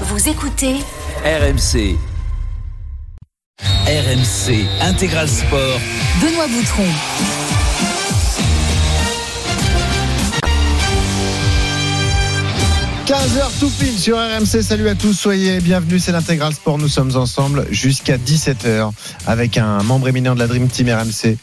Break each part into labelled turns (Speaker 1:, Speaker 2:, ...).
Speaker 1: Vous écoutez
Speaker 2: RMC. RMC Intégral Sport.
Speaker 1: Benoît Boutron.
Speaker 3: – 15h tout pile sur RMC. Salut à tous, soyez bienvenus. C'est l'intégral sport. Nous sommes ensemble jusqu'à 17h avec un membre éminent de la Dream Team RMC.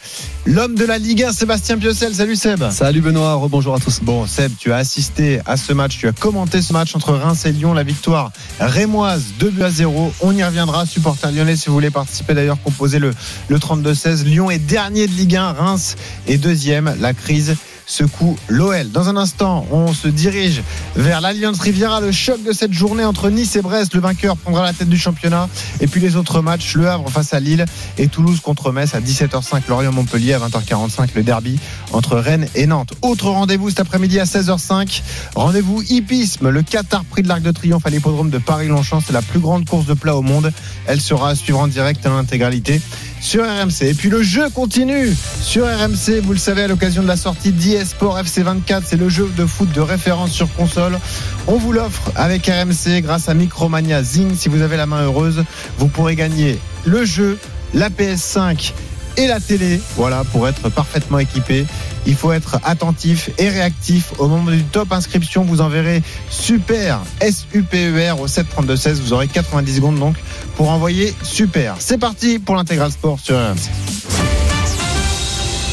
Speaker 3: L'homme de la Ligue 1, Sébastien Piocel. Salut Seb.
Speaker 4: Salut Benoît, rebonjour à tous.
Speaker 3: Bon, Seb, tu as assisté à ce match, tu as commenté ce match entre Reims et Lyon, la victoire rémoise 2 buts à 0. On y reviendra, supporter lyonnais, si vous voulez participer d'ailleurs, composez le, le 32-16. Lyon est dernier de Ligue 1, Reims est deuxième. La crise secoue l'OL. Dans un instant, on se dirige vers l'Alliance Riviera, le choc de cette journée entre Nice et Brest. Le vainqueur prendra la tête du championnat. Et puis les autres matchs, Le Havre face à Lille et Toulouse contre Metz à 17h05, Lorient-Montpellier à 20h45, le derby entre Rennes et Nantes. Autre rendez-vous cet après-midi à 16h05. Rendez-vous hippisme, le Qatar Prix de l'Arc de Triomphe à l'hippodrome de Paris-Longchamp. C'est la plus grande course de plat au monde. Elle sera à suivre en direct en intégralité sur RMC. Et puis le jeu continue sur RMC, vous le savez, à l'occasion de la sortie d'eSport FC24, c'est le jeu de foot de référence sur console. On vous l'offre avec RMC grâce à Micromania Zing. Si vous avez la main heureuse, vous pourrez gagner le jeu, la PS5 et la télé. Voilà, pour être parfaitement équipé. Il faut être attentif et réactif. Au moment du top inscription, vous enverrez super S-U-P-E-R au 732-16. Vous aurez 90 secondes donc pour envoyer super. C'est parti pour l'intégral sport sur RMC.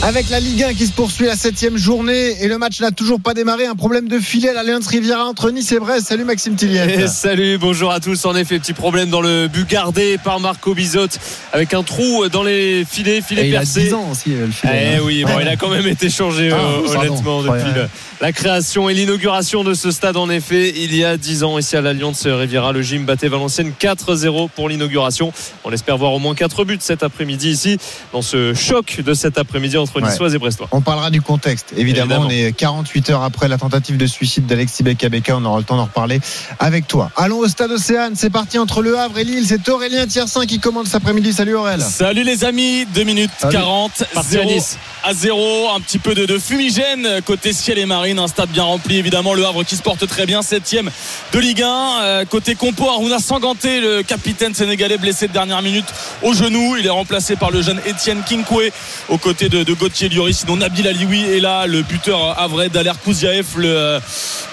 Speaker 3: Avec la Ligue 1 qui se poursuit la septième journée et le match n'a toujours pas démarré. Un problème de filet à l'Alliance Riviera entre Nice et Brest. Salut Maxime Tilliette.
Speaker 5: Et salut, bonjour à tous. En effet, petit problème dans le but gardé par Marco Bizot avec un trou dans les filets, filet
Speaker 4: Et il a
Speaker 5: percé.
Speaker 4: 10 ans aussi, le filet.
Speaker 5: Eh oui, bon, il a quand même été changé
Speaker 4: Ah,
Speaker 5: euh,
Speaker 4: pardon.
Speaker 5: honnêtement depuis
Speaker 4: Ouais.
Speaker 5: le- la création et l'inauguration de ce stade. En effet, il y a 10 ans ici à l'Alliance Riviera, le gym battait Valenciennes 4-0 pour l'inauguration. On espère voir au moins 4 buts cet après-midi ici dans ce choc de cet après-midi entre
Speaker 3: Ouais.
Speaker 5: Niçois et Brestois.
Speaker 3: On parlera du contexte. Évidemment,
Speaker 5: Évidemment.
Speaker 3: on est 48 heures après la tentative de suicide d'Alexis Beka On aura le temps d'en reparler avec toi. Allons au stade Océane. C'est parti entre Le Havre et Lille. C'est Aurélien Tiersin qui commande cet après-midi. Salut Aurélien.
Speaker 6: Salut les amis, 2 minutes
Speaker 4: Salut.
Speaker 6: 40,
Speaker 5: Parti à
Speaker 6: 0
Speaker 5: Nice.
Speaker 6: à 0, un petit peu de, de fumigène côté ciel et marine, un stade bien rempli évidemment, le Havre qui se porte très bien, 7ème de Ligue 1, Euh, côté compo Aruna Sanganté, le capitaine sénégalais blessé de dernière minute au genou, il est remplacé par le jeune Étienne Kinkwe aux côtés de, de Gauthier Lloris, sinon Nabil Alioui est là, le buteur havrais Daler Kouziaev, le euh,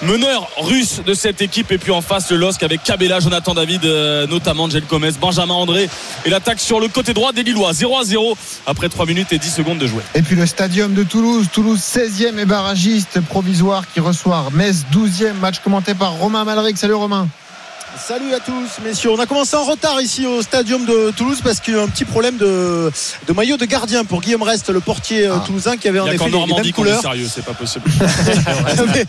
Speaker 6: meneur russe de cette équipe et puis en face le LOSC avec Kabela, Jonathan David euh, notamment, Angel Gomez, Benjamin André et l'attaque sur le côté droit des Lillois 0 à 0 après 3 minutes et 10 secondes de jouer.
Speaker 3: Et puis le stadium de Toulouse. Toulouse 16e et barragiste provisoire qui reçoit Metz 12e. Match commenté par Romain Malric. Salut Romain.
Speaker 7: Salut à tous, messieurs. On a commencé en retard ici au stadium de Toulouse parce qu'il y a eu un petit problème de, de maillot de gardien pour Guillaume Rest, le portier euh,
Speaker 3: Ah.
Speaker 7: toulousain qui avait en effet les, mêmes couleurs.
Speaker 6: sérieux, c'est pas possible.
Speaker 7: Il avait,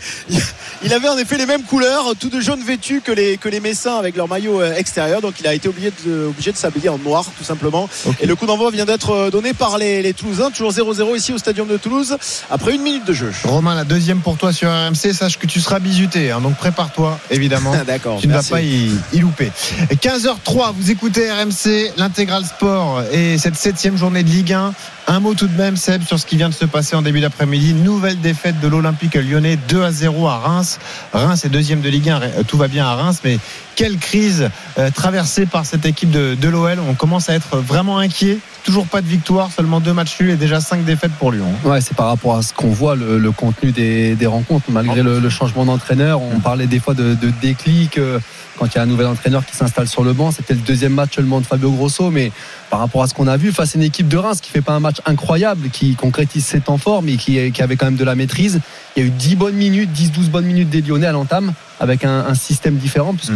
Speaker 7: il avait en effet les mêmes couleurs, tout de jaune vêtu que les, que les Messins avec leur maillot euh, extérieur. Donc il a été obligé de, obligé de s'habiller en noir, tout simplement. Et le coup d'envoi vient d'être euh, donné par les, les Toulousains. Toujours 0-0 ici au stadium de Toulouse après une minute de jeu.
Speaker 3: Romain, la deuxième pour toi sur RMC. Sache que tu seras bisuté. hein, donc prépare-toi, évidemment.
Speaker 7: D'accord.
Speaker 3: Tu ne vas pas y, y louper. 15h03, vous écoutez RMC, l'intégral sport et cette septième journée de Ligue 1. Un mot tout de même, Seb, sur ce qui vient de se passer en début d'après-midi. Nouvelle défaite de l'Olympique lyonnais, 2 à 0 à Reims. Reims est deuxième de Ligue 1, euh, tout va bien à Reims, mais quelle crise euh, traversée par cette équipe de, de l'OL. On commence à être vraiment inquiet. Toujours pas de victoire, seulement deux matchs nuls et déjà cinq défaites pour Lyon.
Speaker 4: Ouais, c'est par rapport à ce qu'on voit, le, le contenu des, des rencontres, malgré le, le changement d'entraîneur. On parlait des fois de, de déclic euh, quand il y a un nouvel entraîneur qui s'installe sur le banc. C'était le deuxième match seulement de Fabio Grosso, mais par rapport à ce qu'on a vu face à une équipe de Reims qui fait pas un match incroyable, qui concrétise ses temps forts, mais qui, qui avait quand même de la maîtrise. Il y a eu 10 bonnes minutes, 10-12 bonnes minutes des Lyonnais à l'entame, avec un, un système différent, puisque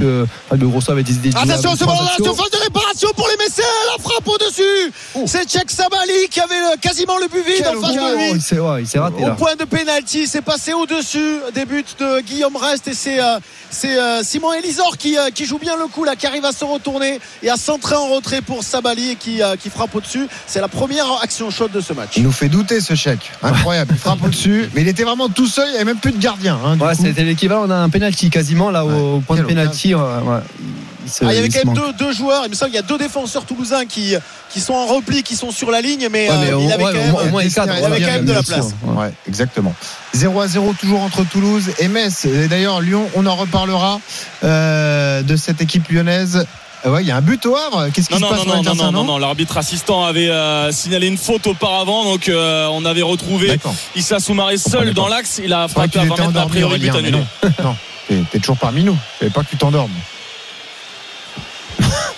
Speaker 4: Fabio Grosso avait décidé de jouer
Speaker 7: Attention,
Speaker 4: avec
Speaker 7: ce
Speaker 4: trois
Speaker 7: ballon là,
Speaker 4: axiaux.
Speaker 7: surface de réparation pour les Messins, la frappe au-dessus. C'est Tchèque Sabali qui avait euh, quasiment le but vide
Speaker 3: Quel
Speaker 7: en face
Speaker 4: Oh,
Speaker 7: de lui.
Speaker 4: il s'est ouais, il s'est raté
Speaker 7: Au
Speaker 4: là.
Speaker 7: point de pénalty, c'est passé au-dessus des buts de Guillaume Rest et c'est euh, c'est euh, Simon Elisor qui, euh, qui joue bien le coup là, qui arrive à se retourner et à centrer en retrait pour Sabali et qui, euh, qui frappe au-dessus. C'est la première action chaude de ce match.
Speaker 3: Il nous fait douter ce chèque. Incroyable. Il frappe au-dessus, mais il était vraiment tout seul. Il n'y avait même plus de gardien. hein,
Speaker 4: Ouais, c'était l'équivalent d'un penalty quasiment là au point de penalty. se,
Speaker 7: Ah, il y avait quand même deux, deux joueurs. Il me semble qu'il y a deux défenseurs toulousains qui, qui sont en repli, qui sont sur la ligne, mais,
Speaker 4: Ouais, mais
Speaker 7: euh,
Speaker 4: au-
Speaker 7: il avait
Speaker 4: ouais,
Speaker 7: quand même.
Speaker 4: moins- au moins, il cadre,
Speaker 7: il avait quand même de la place.
Speaker 3: Ouais, exactement. 0 à 0 toujours entre Toulouse et Metz. Et d'ailleurs, Lyon, on en reparlera euh, de cette équipe lyonnaise. Ouais, il y a un but au Havre. Qu'est-ce qui
Speaker 6: Non,
Speaker 3: se
Speaker 6: non,
Speaker 3: passe
Speaker 6: non, non, non, non, non, non. L'arbitre assistant avait euh, signalé une faute auparavant, donc euh, on avait retrouvé. Issa Soumaré seul
Speaker 3: comprenais
Speaker 6: dans l'axe. Il a frappé à
Speaker 3: qu'il
Speaker 6: 20
Speaker 3: était
Speaker 6: mètres, a priori, but annulé.
Speaker 3: non. non. T'es- T'es toujours parmi nous. Je savais pas que tu t'endormes.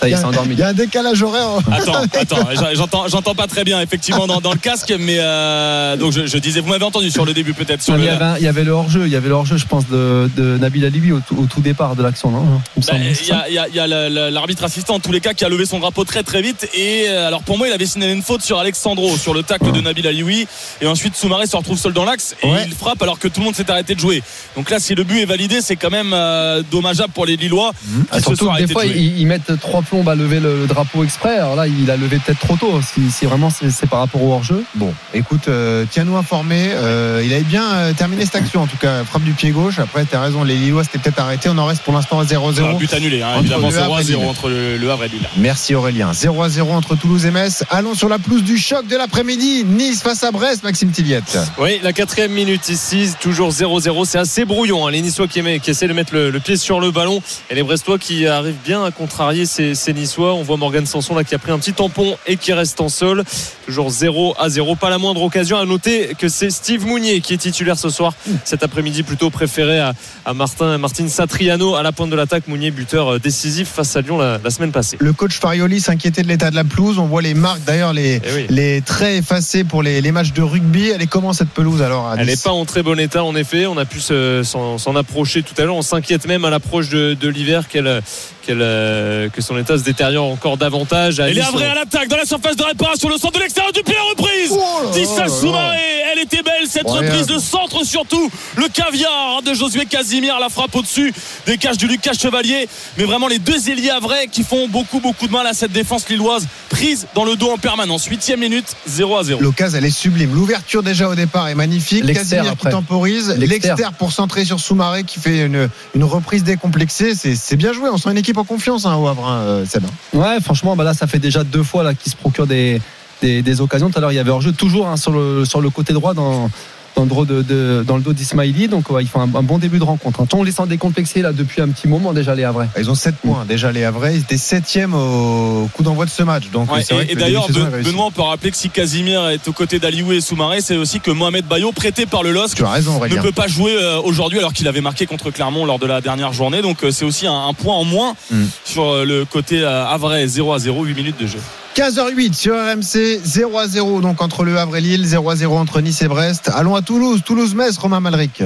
Speaker 4: Ça y
Speaker 3: Il
Speaker 4: est,
Speaker 3: y,
Speaker 4: c'est
Speaker 3: a,
Speaker 4: endormi.
Speaker 3: il y a un décalage horaire.
Speaker 6: Attends, attends, j'entends, j'entends pas très bien effectivement dans, dans le casque, mais euh, donc je, je disais, vous m'avez entendu sur le début peut-être sur le.
Speaker 4: il, y avait, un- il y avait le hors-jeu, il y avait le hors-jeu, je pense, de, de Nabil Alibi au, tout- au tout départ de l'action, non? Il
Speaker 6: Bah, Il y a, il y a- il y a le- le- l'arbitre assistant en tous les cas qui a levé son drapeau très très vite et euh, alors pour moi il avait signalé une faute sur Alexandro sur le tacle de Nabil Alioui et ensuite Soumaré se retrouve seul dans l'axe et
Speaker 3: Ouais.
Speaker 6: il frappe alors que tout le monde s'est arrêté de jouer donc là si le but est validé c'est quand même euh, dommageable pour les Lillois
Speaker 4: Ah,
Speaker 6: qui se
Speaker 4: surtout
Speaker 6: arrêtés
Speaker 4: des fois,
Speaker 6: de jouer.
Speaker 4: ils, ils mettent trois plombes à lever le, le drapeau exprès. Alors là, il a levé peut-être trop tôt. Si, si vraiment c'est par rapport au hors-jeu.
Speaker 3: Bon, écoute, euh, tiens-nous informés. Euh, il avait bien euh, terminé cette action, en tout cas, frappe du pied gauche. Après, t'as raison, les Lillois s'étaient peut-être arrêtés. On en reste pour l'instant à 0-0.
Speaker 6: Un but annulé hein, évidemment
Speaker 3: le
Speaker 6: 0
Speaker 3: Havre
Speaker 6: à
Speaker 3: et
Speaker 6: 0
Speaker 3: Lille.
Speaker 6: entre le, le Havre et Lille
Speaker 3: Merci Aurélien. 0 à 0 entre Toulouse et Metz. Allons sur la pelouse du choc de l'après-midi. Nice face à Brest, Maxime Tilliette.
Speaker 5: Oui, la quatrième minute ici, toujours 0-0. C'est assez brouillon. hein. Les Niçois qui, aiment- qui essaient de mettre le, le pied sur le ballon et les Brestois qui arrivent bien à contrarier ces, ces Niçois. On voit Morgan Sanson là qui a pris un petit tampon et qui reste en sol. Toujours 0 à 0. Pas la moindre occasion. À noter que c'est Steve Mounier qui est titulaire ce soir. Cet après-midi, plutôt préféré à, à Martin, Martin Satriano à la pointe de l'attaque. Mounier, buteur euh, décisif face à Lyon la, la semaine passée.
Speaker 3: Le coach Farioli s'inquiétait de l'état de la pelouse. On voit les marques, d'ailleurs, les,
Speaker 5: Eh oui.
Speaker 3: les traits effacés pour les, les matchs de rugby. Elle est comment cette pelouse alors à
Speaker 5: Elle n'est pas en très bon état, en effet. On a pu se- s'en s'en approcher tout à l'heure. On s'inquiète même à l'approche de, de l'hiver qu'elle- euh, que son état se détériore encore davantage.
Speaker 6: Les
Speaker 5: Nice,
Speaker 6: Havrais
Speaker 5: on-
Speaker 6: à l'attaque dans la surface de réparation le centre de l'extérieur du pied reprise
Speaker 3: Oh
Speaker 6: Tissa. Soumaré, elle était belle cette reprise
Speaker 3: ouais.
Speaker 6: de centre surtout le caviar de Josué Casimir la frappe au-dessus des cages du Lucas Chevalier mais vraiment les deux ailiers vrais qui font beaucoup beaucoup de mal à cette défense lilloise prise dans le dos en permanence 8 minute 0 à 0
Speaker 3: L'occasion, elle est sublime. L'ouverture déjà au départ est magnifique. Casimir qui temporise.
Speaker 4: L'exter.
Speaker 3: L'exter pour centrer sur Soumaré qui fait une, une reprise décomplexée. C'est c'est bien joué. On sent une équipe en confiance hein, au Havre, hein, euh, Seb.
Speaker 4: Ouais, franchement, bah là, ça fait déjà deux fois là qu'il se procure des, des, des occasions. Tout à l'heure, il y avait hors-jeu toujours hein, sur, le, sur le côté droit dans, dans le dos de, de- dans le dos d'Ismaili. Donc, ouais, ils font un, un bon début de rencontre. hein. On les sent décomplexés là depuis un petit moment déjà les Havrais.
Speaker 3: Ils ont 7 points déjà les Havrais. Ils étaient 7 au coup d'envoi de ce match. Donc
Speaker 6: Ouais, et, d'ailleurs, Ben-. Benoît, on peut rappeler que si Casimir est aux côtés d'Aliou et Soumaré, c'est aussi que Mohamed Bayo, prêté par le LOSC,
Speaker 3: raison,
Speaker 6: ne peut pas jouer euh, aujourd'hui alors qu'il avait marqué contre Clermont lors de la dernière journée. Donc euh, c'est aussi un, un point en moins
Speaker 3: Mm.
Speaker 6: sur euh, le côté Havrais 0 à 0, 8 minutes de jeu.
Speaker 3: 15h08 sur RMC, 0 à 0 donc entre le Havre et Lille, 0 à 0 entre Nice et Brest. Allons à Toulouse, Toulouse-Metz, Romain Malric.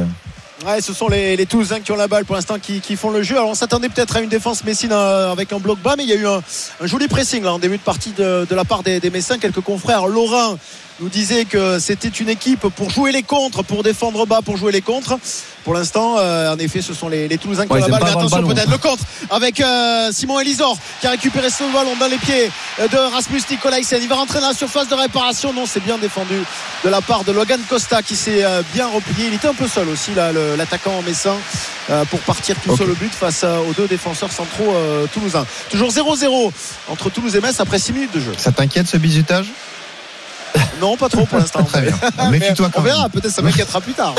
Speaker 7: Ouais, ce sont les, les Toulousains qui ont la balle pour l'instant qui, qui font le jeu. Alors on s'attendait peut-être à une défense messine euh, avec un bloc bas, mais il y a eu un, joli pressing là, en début de partie de, de la part des, des Messins. Quelques confrères, Laurent nous disait que c'était une équipe pour jouer les contres, pour défendre bas, pour jouer les contres. Pour l'instant, euh, en effet, ce sont les, les Toulousains qui ont la balle. Mais attention peut-être le contre avec euh, Simon Elisor qui a récupéré ce ballon dans les pieds de Rasmus Nicolaisen. Il va rentrer dans la surface de réparation. Non, c'est bien défendu de la part de Logan Costa qui s'est euh, bien replié. Il était un peu seul aussi là, l'attaquant messin euh, pour partir tout seul au but face aux deux défenseurs centraux toulousains. Toujours 0-0 entre Toulouse et Metz après 6 minutes de jeu.
Speaker 3: Ça t'inquiète ce bisutage?
Speaker 7: Non, pas trop pour l'instant.
Speaker 3: Très bien.
Speaker 7: Mais
Speaker 3: quand
Speaker 7: on verra, peut-être ça m'inquiétera plus tard.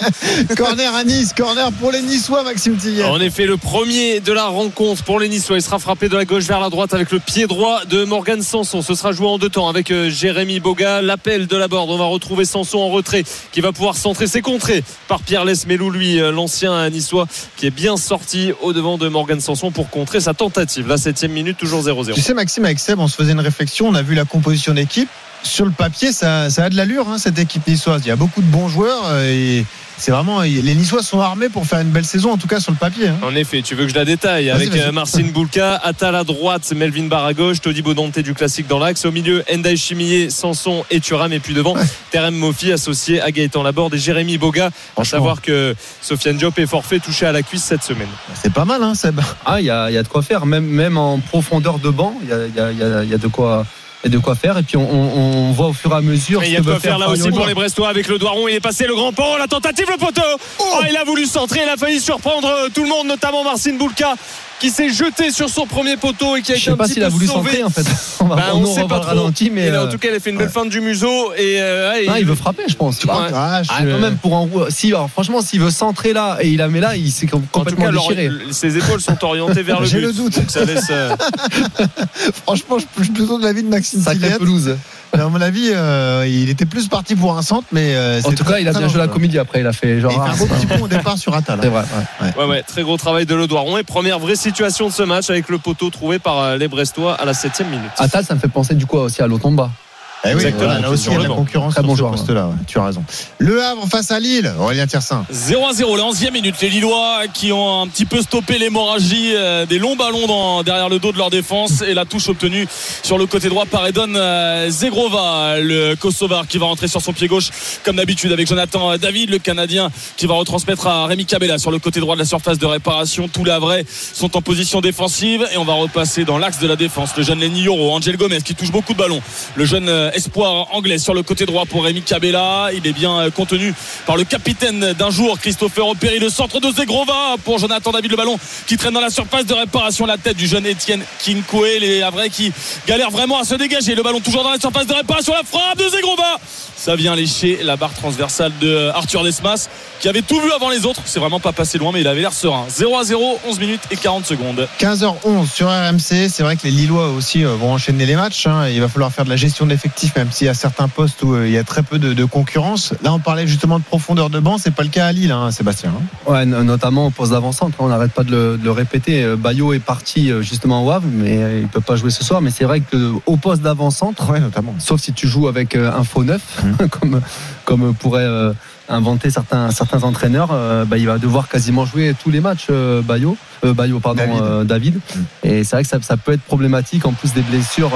Speaker 3: Corner à Nice, corner pour les Niçois, Maxime Tillier.
Speaker 5: En effet, le premier de la rencontre pour les Niçois. Il sera frappé de la gauche vers la droite avec le pied droit de Morgan Sanson. Ce sera joué en deux temps avec euh, Jérémy Boga. L'appel de la borde. On va retrouver Sanson en retrait qui va pouvoir centrer. C'est contré par Pierre Lesmelou, lui, euh, l'ancien Niçois, qui est bien sorti au devant de Morgan Sanson pour contrer sa tentative. La septième minute, toujours 0-0.
Speaker 3: Tu sais, Maxime, avec Seb, on se faisait une réflexion. On a vu la composition d'équipe. Sur le papier, ça, ça a de l'allure, hein, cette équipe niçoise. Il y a beaucoup de bons joueurs euh, et c'est vraiment. Les Niçois sont armés pour faire une belle saison, en tout cas sur le papier. hein.
Speaker 5: En effet, tu veux que je la détaille avec euh, Marcin Boulka, Attal à droite, Melvin Barr à gauche, Todi Bodonte du classique dans l'axe. Au milieu, Endai Chimier, Sanson et Thuram. Et puis devant, Terem Mofi associé à Gaëtan Laborde et Jérémy Boga. À savoir que Sofiane Diop est forfait touché à la cuisse cette semaine.
Speaker 3: C'est pas mal, hein, Seb.
Speaker 4: Ah, il y a, il y a de quoi faire, même, même en profondeur de banc, il y y a- il y a- il y a de quoi. A de quoi faire et puis on, on- on voit au fur et à mesure
Speaker 5: Et
Speaker 4: ce
Speaker 5: il y a de quoi faire là aussi pour les Brestois avec le Doiron. Il est passé le grand pont, la tentative, le poteau. Oh, il a voulu centrer, il a failli surprendre euh, tout le monde, notamment Marcin Boulka. Qui s'est jeté sur son premier poteau et qui a
Speaker 4: Je
Speaker 5: été
Speaker 4: sais
Speaker 5: un
Speaker 4: pas
Speaker 5: petit
Speaker 4: s'il a
Speaker 5: peu
Speaker 4: voulu
Speaker 5: sauvé.
Speaker 4: centrer en fait. On va
Speaker 5: Bah,
Speaker 4: on
Speaker 5: on sait pas trop.
Speaker 4: ralenti, mais
Speaker 5: Et là, en
Speaker 4: euh,
Speaker 5: tout cas, il a fait une belle feinte du museau et, euh, ouais,
Speaker 4: ah, il veut frapper, je pense.
Speaker 5: Ouais.
Speaker 3: Ah, je-
Speaker 4: Ah, quand même pour en si alors, franchement s'il veut centrer là et il la met là il s'est
Speaker 5: En tout
Speaker 4: complètement
Speaker 5: cas,
Speaker 4: déchiré
Speaker 5: ses épaules sont orientées vers le
Speaker 3: J'ai
Speaker 5: but.
Speaker 3: le doute.
Speaker 5: Donc ça laisse. euh,
Speaker 3: Franchement, je suis plutôt de l'avis de Maxime
Speaker 4: sacré
Speaker 3: Tilliette. À mon avis, euh, il était plus parti pour un centre, mais euh,
Speaker 4: en
Speaker 3: c'est
Speaker 4: tout
Speaker 3: très-
Speaker 4: cas il a bien joué la comédie après il a fait genre
Speaker 3: Il fait
Speaker 4: ah,
Speaker 3: un beau petit pont au départ sur Attal.
Speaker 4: c'est vrai ouais.
Speaker 5: Ouais, ouais, très gros travail de Le Doiron. Et première vraie situation de ce match avec le poteau trouvé par euh, les Brestois à la 7 minute.
Speaker 4: Attal ça me fait penser du coup aussi à Lotomba
Speaker 3: Eh oui,
Speaker 5: Exactement.
Speaker 3: voilà, là aussi, il y a de la concurrence
Speaker 4: Très
Speaker 3: sur
Speaker 4: bon
Speaker 3: ce
Speaker 4: joueur,
Speaker 3: poste-là. ouais, tu as raison. Le Havre face à Lille, Aurélien Tiersin.
Speaker 6: 0 à 0, la 11e minute. Les Lillois qui ont un petit peu stoppé l'hémorragie euh, des longs ballons dans- derrière le dos de leur défense et la touche obtenue sur le côté droit par Edon euh, Zegrova, le Kosovar qui va rentrer sur son pied gauche comme d'habitude avec Jonathan David, le Canadien qui va retransmettre à Rémi Cabella sur le côté droit de la surface de réparation. Tous les Havrais sont en position défensive et on va repasser dans l'axe de la défense. Le jeune Lenny Yoro, Angel Gomez qui touche beaucoup de ballons. Le jeune euh, espoir anglais sur le côté droit pour Rémi Cabella. Il est bien euh, contenu par le capitaine d'un jour, Christopher Opéry, le centre de Zegrova pour Jonathan David, le ballon qui traîne dans la surface de réparation, la tête du jeune Étienne Kinkoué, les Havrais qui galèrent vraiment à se dégager. Le ballon toujours dans la surface de réparation, la frappe de Zegrova. Ça vient lécher la barre transversale de Arthur Desmas qui avait tout vu avant les autres. C'est vraiment pas passé loin, mais il avait l'air serein. 0 à 0, 11 minutes et 40 secondes.
Speaker 3: 15h11 sur RMC. C'est vrai que les Lillois aussi euh, vont enchaîner les matchs. hein. Il va falloir faire de la gestion d'effectifs, même s'il y a certains postes où euh, il y a très peu de, de concurrence. Là, on parlait justement de profondeur de banc. C'est pas le cas à Lille, hein, Sébastien. hein.
Speaker 4: Ouais, no- notamment au poste d'avant-centre. On n'arrête pas de le, de le répéter. Euh, Bayo est parti euh, justement au Havre, mais euh, il peut pas jouer ce soir. Mais c'est vrai que au poste d'avant-centre,
Speaker 3: Ouais, notamment.
Speaker 4: sauf si tu joues avec euh, un faux neuf, comme comme pourraient euh, inventer certains certains entraîneurs, euh, bah, il va devoir quasiment jouer tous les matchs. euh, Bayo, Bayo, pardon,
Speaker 3: David.
Speaker 4: David. Et c'est vrai que ça, ça peut être problématique en plus des blessures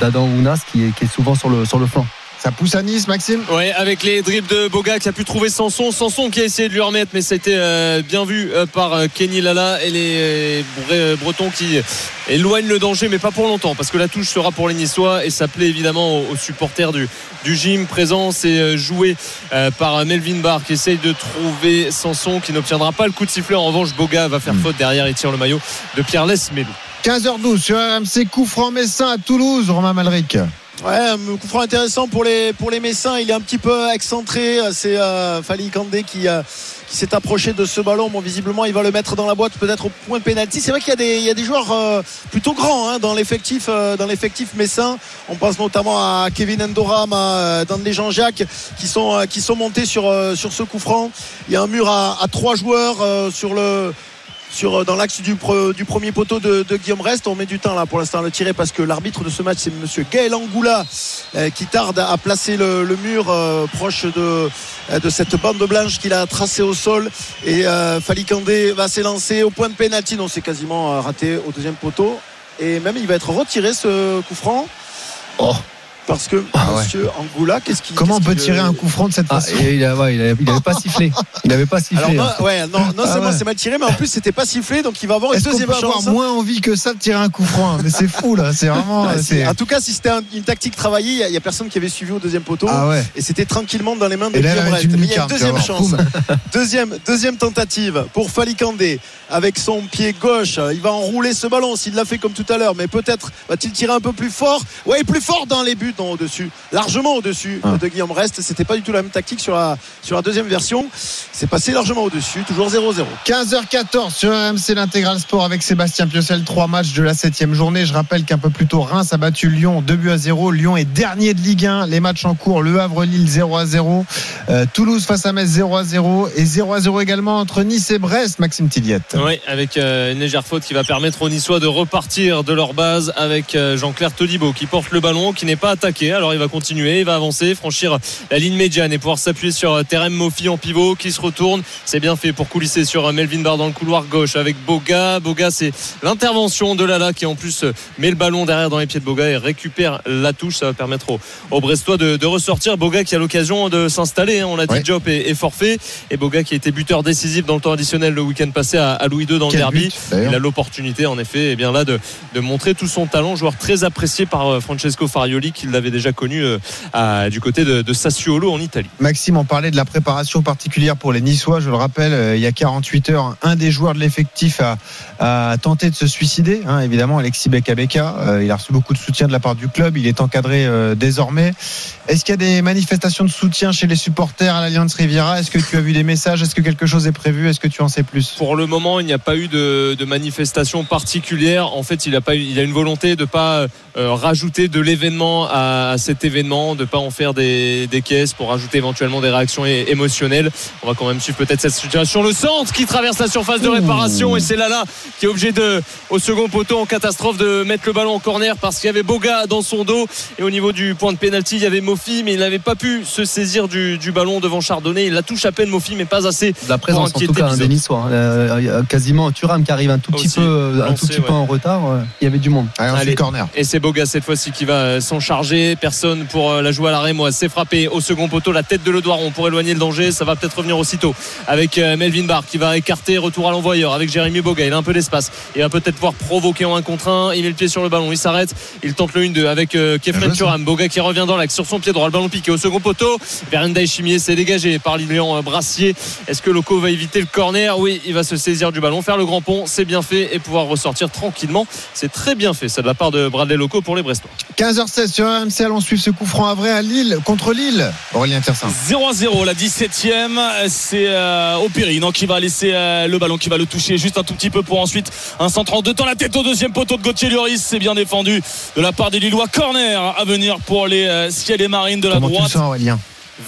Speaker 4: d'Adam Ounas qui est, qui est souvent sur le sur le flanc.
Speaker 3: Ça pousse à Nice, Maxime
Speaker 5: Ouais, avec les dribbles de Boga qui a pu trouver Sanson. Sanson qui a essayé de lui remettre, mais ça a été euh, bien vu euh, par euh, Kenny Lala et les euh, Bre- Bretons qui éloignent le danger, mais pas pour longtemps, parce que la touche sera pour les Niçois et ça plaît évidemment aux, aux supporters du, du gym présent. C'est euh, joué par Melvin Barr qui essaye de trouver Sanson qui n'obtiendra pas le coup de sifflet. En revanche, Boga va faire faute derrière et tire le maillot de Pierre Lesmelou.
Speaker 3: 15h12 sur RMC. Coup franc Messin à Toulouse, Romain Malric.
Speaker 7: Ouais, un coup franc intéressant pour les pour les Messins. Il est un petit peu excentré. C'est euh, Fali Kandé qui euh, qui s'est approché de ce ballon. Bon, visiblement, il va le mettre dans la boîte, peut-être au point pénalty. C'est vrai qu'il y a des il y a des joueurs euh, plutôt grands hein, dans l'effectif euh, dans l'effectif messin. On pense notamment à Kevin Endoram, à euh, Danley Jean-Jacques qui sont euh, qui sont montés sur sur ce coup franc. Il y a un mur à, à trois joueurs sur le euh, dans l'axe du, pre- du premier poteau de, Guillaume Rest. On met du temps là pour l'instant à le tirer parce que l'arbitre de ce match c'est Monsieur Gaël Angoula euh, qui tarde à placer le, mur euh, proche de, cette bande blanche qu'il a tracée au sol. Et euh, Fali Kandé va s'élancer au point de pénalty. Non, c'est quasiment raté au deuxième poteau. Et même il va être retiré ce coup franc.
Speaker 3: Oh.
Speaker 7: Parce que
Speaker 3: Ah ouais.
Speaker 7: Monsieur Angoula, qu'est-ce qu'il
Speaker 3: Comment on peut tirer un coup franc de cette
Speaker 4: Ah,
Speaker 3: façon
Speaker 4: et il, a- ouais, il avait, il avait pas sifflé. Il avait pas sifflé.
Speaker 7: alors non,
Speaker 4: hein.
Speaker 7: ouais, non, non
Speaker 3: Ah
Speaker 7: seulement
Speaker 3: ouais.
Speaker 7: c'est mal tiré, mais en plus c'était pas sifflé, donc il va avoir une deuxième
Speaker 3: peut avoir
Speaker 7: chance. hein.
Speaker 3: moins envie que ça de tirer un coup franc Mais c'est fou là, c'est vraiment. C'est-
Speaker 7: en tout cas, si c'était un- une tactique travaillée, il y a- personne qui avait suivi au deuxième poteau.
Speaker 3: Ah ouais.
Speaker 7: Et c'était tranquillement dans les mains de Guillaume Rest.
Speaker 3: une
Speaker 7: Mais il y a une deuxième chance. Deuxième, deuxième tentative pour Fali Kandé avec son pied gauche. Il va enrouler ce ballon s'il l'a fait comme tout à l'heure, mais peut-être va-t-il tirer un peu plus fort. Ouais, plus fort dans les buts, non, au-dessus, largement au-dessus
Speaker 3: Ah.
Speaker 7: de Guillaume Rest. C'était pas du tout la même tactique sur la, sur la deuxième version. C'est passé largement au-dessus, toujours 0-0.
Speaker 3: 15h14 sur RMC l'intégral sport avec Sébastien Piocel, trois matchs de la septième journée. Je rappelle qu'un peu plus tôt, Reims a battu Lyon 2 buts à 0. Lyon est dernier de Ligue 1. Les matchs en cours, Le Havre-Lille 0 à 0. Euh, Toulouse face à Metz 0 à 0. Et 0 à 0 également entre Nice et Brest, Maxime Tilliette.
Speaker 5: Oui, avec euh, une légère faute qui va permettre aux Niçois de repartir de leur base avec euh, Jean-Claire Todibo qui porte le ballon, qui n'est pas Alors il va continuer, il va avancer, franchir la ligne médiane et pouvoir s'appuyer sur euh, Terem Mofi en pivot qui se retourne. C'est bien fait pour coulisser sur euh, Melvin Barr dans le couloir gauche avec Boga. Boga, c'est l'intervention de Lala qui en plus euh, met le ballon derrière dans les pieds de Boga et récupère la touche. Ça va permettre aux, aux Brestois de, de ressortir. Boga qui a l'occasion de s'installer. hein. On l'a dit,
Speaker 3: Ouais.
Speaker 5: Job est, est forfait. Et Boga qui a été buteur décisif dans le temps additionnel le week-end passé à, à Louis II dans
Speaker 3: Quel
Speaker 5: le derby.
Speaker 3: but.
Speaker 5: Il a l'opportunité, en effet, et bien là, de, de montrer tout son talent. Joueur très apprécié par Francesco Farioli, qui l'avait déjà connu euh, à- du côté de, de Sassuolo en Italie.
Speaker 3: Maxime, on parlait de la préparation particulière pour les Niçois. Je le rappelle, euh, il y a 48 heures, un des joueurs de l'effectif a, a tenté de se suicider. hein, évidemment, Alexis Beka Euh, il a reçu beaucoup de soutien de la part du club. Il est encadré euh, désormais. Est-ce qu'il y a des manifestations de soutien chez les supporters à l'Alliance Riviera? Est-ce que tu as vu des messages? Est-ce que quelque chose est prévu? Est-ce que tu en sais plus?
Speaker 5: Pour le moment, il n'y a pas eu de, de manifestation particulière. En fait, il a, pas il a une volonté de pas euh, rajouter de l'événement à, à cet événement, de pas en faire des, des caisses pour rajouter éventuellement des réactions émotionnelles. On va quand même suivre peut-être cette situation. Le centre qui traverse la surface de réparation et c'est Lala qui est obligé de, au second poteau en catastrophe, de mettre le ballon en corner parce qu'il y avait Boga dans son dos et au niveau du point de pénalty, il y avait Mofi, mais il n'avait pas pu se saisir du, du ballon devant Chardonnay. Il la touche à peine Mofi, mais pas assez.
Speaker 4: La présence en tout cas des Niçois. Euh, a quasiment Thuram qui arrive un tout petit
Speaker 5: Aussi,
Speaker 4: peu, euh, un tout petit peu en retard. euh, Il y avait du monde.
Speaker 3: Allez, ensuite
Speaker 5: Allez.
Speaker 3: corner.
Speaker 5: Et c'est Boga cette fois-ci qui va euh, s'en charger. Personne pour euh, la jouer à la Rémoise. C'est frappé au second poteau. La tête de Ledoiron pour éloigner le danger. Ça va peut-être revenir aussitôt avec euh, Melvin Barr qui va écarter. Retour à l'envoyeur avec Jérémy Boga. Il a un peu d'espace. Il va peut-être pouvoir provoquer en 1 contre 1. Il met le pied sur le ballon. Il s'arrête. Il tente le 1-2 avec euh, Kefren. Turam. Boga qui revient dans l'axe sur son pied droit. Le ballon piqué au second poteau. Verenda Chimier s'est dégagé par Lilian euh, Brassier. Est-ce que Loco va éviter le corner? Oui, il va se saisir du ballon, faire le grand pont. C'est bien fait et pouvoir ressortir tranquillement. C'est très bien fait. Ça de la part de Bradley Loco pour les Brestois.
Speaker 3: 15h16 sur RMC. Allons suivre ce coup franc à vrai à Lille contre Lille. Aurélien Tiersin.
Speaker 6: 0 à 0, la 17e, c'est euh, Opiri non, qui va laisser euh, le ballon, qui va le toucher juste un tout petit peu pour ensuite. Un centre en deux temps, la tête au deuxième poteau de Gauthier Lloris, c'est bien défendu de la part des Lillois. Corner à venir pour les euh, ciels et marines de la
Speaker 3: Comment tu le
Speaker 6: droite
Speaker 3: sens, Aurélien?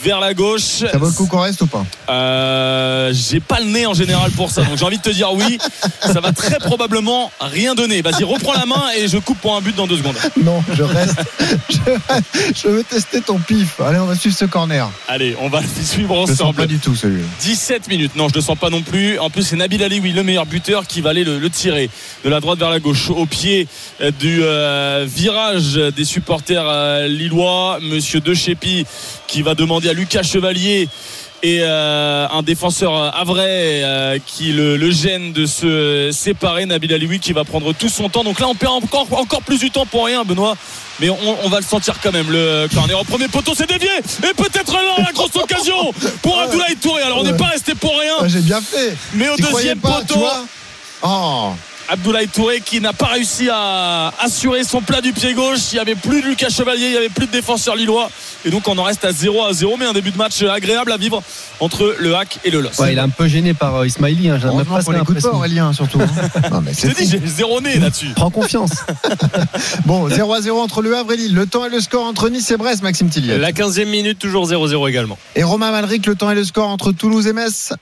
Speaker 6: Vers la gauche.
Speaker 3: Ça vaut le coup qu'on reste ou pas?
Speaker 6: Euh, j'ai pas le nez en général pour ça, donc j'ai envie de te dire oui. Ça va très probablement rien donner. Vas-y, reprends la main et je coupe pour un but dans deux secondes.
Speaker 3: Non, je reste. je, je veux tester ton pif. Allez, on va suivre ce corner.
Speaker 6: Allez, on va le suivre
Speaker 3: Je le sens pas
Speaker 6: ensemble.
Speaker 3: du tout celui-là.
Speaker 6: 17 minutes. Non, je ne le sens pas non plus. En plus, c'est Nabil Ali, oui, le meilleur buteur qui va aller le, le tirer de la droite vers la gauche au pied euh, du euh, virage des supporters euh, lillois. Monsieur De Chepi qui va demander à Lucas Chevalier et euh, un défenseur euh, Avray euh, qui le, le gêne de se séparer. Nabil Alioui qui va prendre tout son temps. Donc là, on perd encore, encore plus du temps pour rien, Benoît. Mais on, on va le sentir quand même. Le corner au premier poteau, c'est dévié. Et peut-être là, la grosse occasion pour Abdoulaye Touré. Alors, on n'est pas resté pour rien.
Speaker 3: J'ai bien fait.
Speaker 6: Mais au deuxième
Speaker 3: pas,
Speaker 6: poteau,
Speaker 3: Oh,
Speaker 6: Abdoulaye Touré qui n'a pas réussi à assurer son plat du pied gauche. Il n'y avait plus de Lucas Chevalier, il n'y avait plus de défenseur lillois. Et donc on en reste à 0 à 0. Mais un début de match agréable à vivre entre le Hack et le Los.
Speaker 4: Ouais, il est un peu gêné par euh, Ismaili. Hein, j'ai même
Speaker 3: heureusement
Speaker 4: presque
Speaker 3: qu'on l'écoute pas,
Speaker 4: l'impression.
Speaker 3: Aurélien, surtout. non, mais
Speaker 6: Je
Speaker 3: c'est
Speaker 6: te dis, j'ai zéro nez là-dessus.
Speaker 4: Prends confiance.
Speaker 3: Bon, 0 à 0 entre le Havre et Lille. Le temps et le score entre Nice et Brest, Maxime Tillier.
Speaker 5: La 15e minute, toujours 0-0 également.
Speaker 3: Et Romain Malric, le temps et le score entre Toulouse et Metz.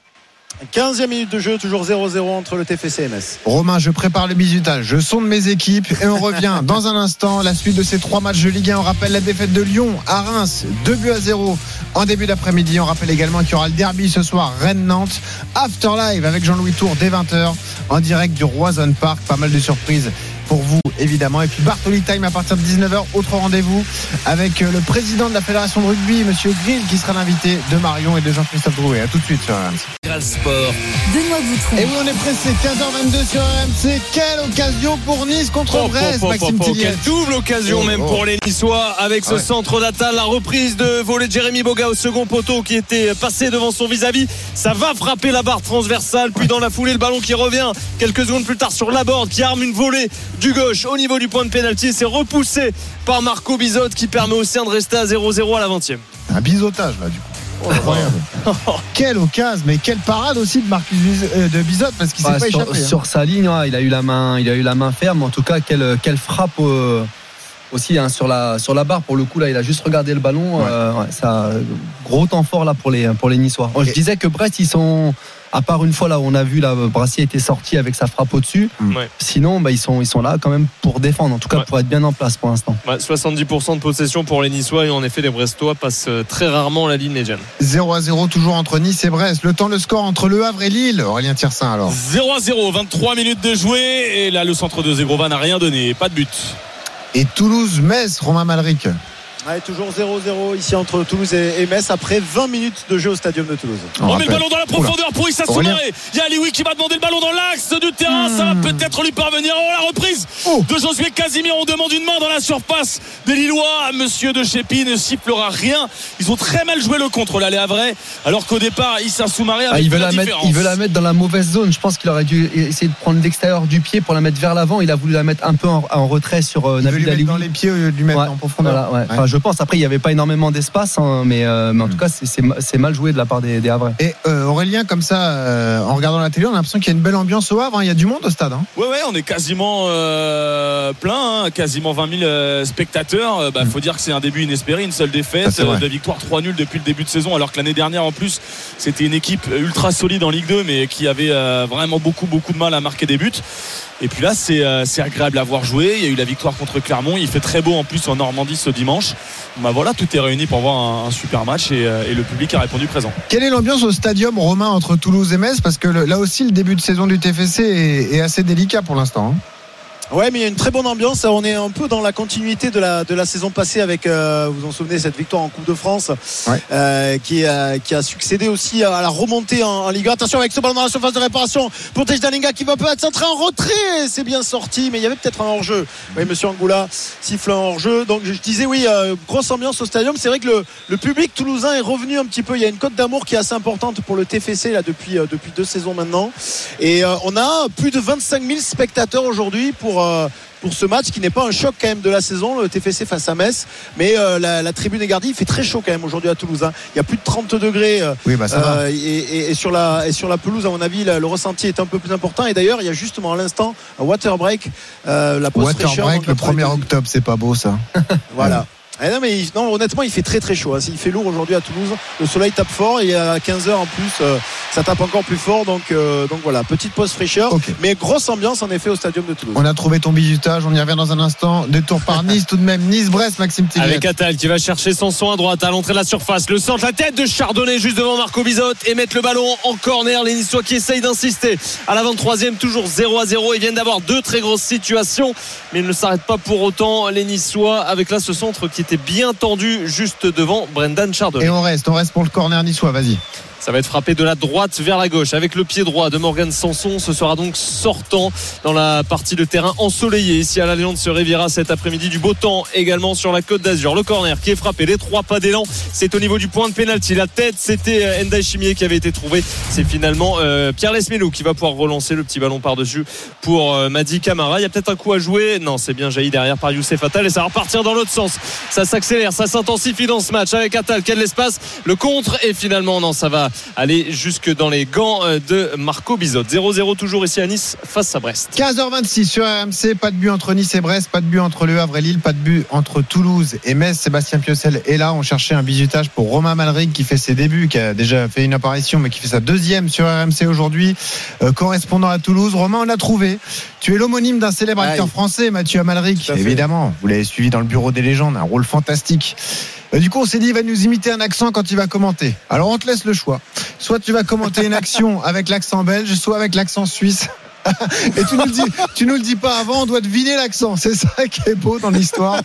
Speaker 7: 15e minute de jeu, toujours 0-0 entre le TFC et Metz.
Speaker 3: Romain, je prépare le bisutage, je sonde mes équipes et on revient dans un instant. La suite de ces trois matchs de Ligue 1. On rappelle la défaite de Lyon à Reims, 2 buts à 0 en début d'après-midi. On rappelle également qu'il y aura le derby ce soir, Rennes-Nantes. Afterlive avec Jean-Louis Tour dès 20h en direct du Roison Park. Pas mal de surprises pour vous évidemment. Et puis Bartoli Time à partir de 19h, autre rendez-vous avec euh, le président de la Fédération de rugby, Monsieur Grill, qui sera l'invité de Marion et de Jean-Christophe Drouet. À tout de suite sur RMC.
Speaker 2: Sport,
Speaker 1: Benoît Boutron.
Speaker 3: Et oui, on est pressé. 15h22 sur RMC. Quelle occasion pour Nice contre
Speaker 5: Oh,
Speaker 3: Brest,
Speaker 5: oh, oh,
Speaker 3: Maxime
Speaker 5: oh, oh. Quelle double occasion
Speaker 3: Oh,
Speaker 5: même
Speaker 3: oh.
Speaker 5: pour les Niçois avec ce
Speaker 3: Ouais.
Speaker 5: centre d'attaque, la reprise de volée de Jérémy Boga au second poteau qui était passé devant son vis-à-vis. Ça va frapper la barre transversale, puis dans la foulée le ballon qui revient quelques secondes plus tard sur la borde qui arme une volée du gauche au niveau du point de pénalty. C'est repoussé par Marco Bizot qui permet au Sien de rester à 0-0 à la 20e.
Speaker 3: Un biseautage là du coup. Incroyable. quelle occasion, mais quelle parade aussi de Marcus euh, de Bizot parce qu'il s'est
Speaker 4: Ouais,
Speaker 3: pas
Speaker 4: sur,
Speaker 3: échappé. hein.
Speaker 4: sur sa ligne, ouais, il a eu la main, il a eu la main ferme. En tout cas, quelle, quelle frappe euh, aussi hein, sur la sur la barre. Pour le coup, là, il a juste regardé le ballon.
Speaker 3: Ouais.
Speaker 4: euh, ouais, ça, gros temps fort là pour les pour les Niçois. Oh, je disais que Brest, ils sont à part une fois là où on a vu là Brassier était sorti avec sa frappe au-dessus.
Speaker 3: Mm.
Speaker 5: Ouais.
Speaker 4: Sinon, bah, ils sont ils sont là quand même pour défendre. En tout cas,
Speaker 5: Ouais.
Speaker 4: pour être bien en place pour l'instant.
Speaker 5: Ouais, 70% de possession pour les Niçois et en effet les Brestois passent euh, très rarement la ligne médiane.
Speaker 3: 0 à 0 toujours entre Nice et Brest. Le temps, le score entre Le Havre et Lille. Aurélien Tiersin alors.
Speaker 6: 0 à 0, 23 minutes de jouer. Et là, le centre de Zegrova n'a rien donné. Pas de but.
Speaker 3: Et Toulouse, Metz, Romain Malric.
Speaker 7: Ouais, toujours 0-0 ici entre Toulouse et, et Metz après 20 minutes de jeu au stadium de Toulouse.
Speaker 6: On, met le ballon dans la profondeur pour Issa. Soumaré. Il y a Alioui qui va demander le ballon dans l'axe du terrain. Ça va peut-être lui parvenir. Oh, la reprise
Speaker 3: Oh.
Speaker 6: de Josué Casimir. On demande une main dans la surface des Lillois. Monsieur de Chépi ne sifflera rien. Ils ont très mal joué le contre l'aller à vrai. Alors qu'au départ, Issa Soumaré
Speaker 4: Ah, il, veut
Speaker 6: fait la,
Speaker 4: la mettre, il veut la mettre dans la mauvaise zone. Je pense qu'il aurait dû essayer de prendre l'extérieur du pied pour la mettre vers l'avant. Il a voulu la mettre un peu en, en retrait sur euh, Nabil
Speaker 3: mettre
Speaker 4: Alioui.
Speaker 3: dans les pieds au lieu de lui mettre
Speaker 4: Ouais,
Speaker 3: en profondeur.
Speaker 4: Voilà, ouais. Enfin, je pense. Après, il n'y avait pas énormément d'espace, hein, mais, euh, mais en tout cas, c'est- mal joué de la part des, des Havrais.
Speaker 3: Et euh, Aurélien, comme ça, euh, en regardant la télé, on a l'impression qu'il y a une belle ambiance au Havre. hein. Il y a du monde au stade. hein.
Speaker 6: Ouais, ouais, on est quasiment euh, plein, hein, quasiment 20 000 euh, spectateurs. Euh, Bah, faut dire que c'est un début inespéré, une seule
Speaker 3: Ah,
Speaker 6: défaite, euh, de victoire 3 nuls depuis le début de saison, alors que l'année dernière, en plus, c'était une équipe ultra solide en Ligue 2, mais qui avait euh, vraiment beaucoup, beaucoup de mal à marquer des buts. Et puis là, c'est euh, c'est agréable à voir jouer. Il y a eu la victoire contre Clermont. Il fait très beau en plus en Normandie ce dimanche. Bah voilà, tout est réuni pour voir un, super match et, euh, et le public a répondu présent.
Speaker 3: Quelle est l'ambiance au stadium romain entre Toulouse et Metz? Parce que là aussi, le début de saison du TFC est, est assez délicat pour l'instant. hein.
Speaker 7: Ouais, mais il y a une très bonne ambiance. On est un peu dans la continuité de la, de la saison passée avec, euh, vous vous en souvenez, cette victoire en Coupe de France
Speaker 3: Ouais.
Speaker 7: euh, qui, a, qui a succédé aussi à la remontée en, en Ligue 1. Attention avec ce ballon dans la surface de réparation pour Dalinga qui va peut-être centrer en retrait. C'est bien sorti, mais il y avait peut-être un hors-jeu. Oui, monsieur Angoula siffle un hors-jeu. Donc je disais, oui, euh, grosse ambiance au stadium. C'est vrai que le, le public toulousain est revenu un petit peu. Il y a une cote d'amour qui est assez importante pour le TFC là, depuis, euh, depuis deux saisons maintenant. Et euh, on a plus de 25 000 spectateurs aujourd'hui pour, euh, pour ce match qui n'est pas un choc quand même de la saison, le TFC face à Metz. Mais euh, la, la tribune gardée. Il fait très chaud quand même aujourd'hui à Toulouse. hein. Il y a plus de 30 degrés. euh,
Speaker 3: Oui, bah ça va.
Speaker 7: euh, et, et- et sur la, et sur la pelouse, à mon avis, la- le ressenti est un peu plus important. Et d'ailleurs, il y a justement à l'instant un water break. euh, la pause
Speaker 3: Water
Speaker 7: fraîcheur,
Speaker 3: break le
Speaker 7: après
Speaker 3: 1er
Speaker 7: les-
Speaker 3: octobre, c'est pas beau ça.
Speaker 7: Voilà. Eh non, mais il- non, honnêtement, il fait très très chaud. hein. Il fait lourd aujourd'hui à Toulouse. Le soleil tape fort et à 15h en plus, euh, ça tape encore plus fort. Donc, euh, donc voilà, petite pause fraîcheur. Mais grosse ambiance en effet au stadium de Toulouse.
Speaker 3: On a trouvé ton bizutage, on y revient dans un instant. Détour par Nice tout de même. Nice-Brest, Maxime Tigret.
Speaker 5: Avec Attal qui va chercher son son à droite à l'entrée de la surface. Le centre, la tête de Chardonnay juste devant Marco Bizot et mettre le ballon en corner. Les Niçois qui essayent d'insister. À la 23e, toujours 0 à 0. Ils viennent d'avoir deux très grosses situations, mais ils ne s'arrêtent pas pour autant. Les Niçois avec là ce centre qui était bien tendu juste devant Brendan Chardonnay.
Speaker 3: Et on reste, on reste pour le corner niçois, vas-y.
Speaker 5: Ça va être frappé de la droite vers la gauche avec le pied droit de Morgan Sanson. Ce sera donc sortant dans la partie de terrain ensoleillée ici à l'Alliance Riviera cet après-midi. Du beau temps également sur la côte d'Azur. Le corner qui est frappé, les trois pas d'élan. C'est au niveau du point de pénalty. La tête, c'était euh, Endai Chimier qui avait été trouvé. C'est finalement euh, Pierre Lesmelou qui va pouvoir relancer le petit ballon par-dessus pour euh, Madi Camara. Il y a peut-être un coup à jouer. Non, c'est bien jailli derrière par Youssef Attal et ça va repartir dans l'autre sens. Ça s'accélère, ça s'intensifie dans ce match avec Attal. Quel espace Le contre et finalement, non, ça va aller jusque dans les gants euh, de Marco Bizot. 0-0 toujours ici à Nice face à Brest.
Speaker 3: 15h26 sur RMC, pas de but entre Nice et Brest, pas de but entre Le Havre et Lille, pas de but entre Toulouse et Metz. Sébastien Piocel est là. On cherchait un bizutage pour Romain Malric qui fait ses débuts, qui a déjà fait une apparition, mais qui fait sa deuxième sur RMC aujourd'hui, euh, correspondant à Toulouse. Romain, on l'a trouvé. Tu es l'homonyme d'un célèbre
Speaker 7: Aïe.
Speaker 3: acteur français, Mathieu Amalric. Évidemment, vous l'avez suivi dans le bureau des légendes, un rôle fantastique. Euh, Du coup, on s'est dit, il va nous imiter un accent quand il va commenter. Alors, on te laisse le choix. Soit tu vas commenter une action avec l'accent belge, soit avec l'accent suisse. Et tu nous le dis, tu nous le dis pas avant, on doit deviner l'accent. C'est ça qui est beau dans l'histoire.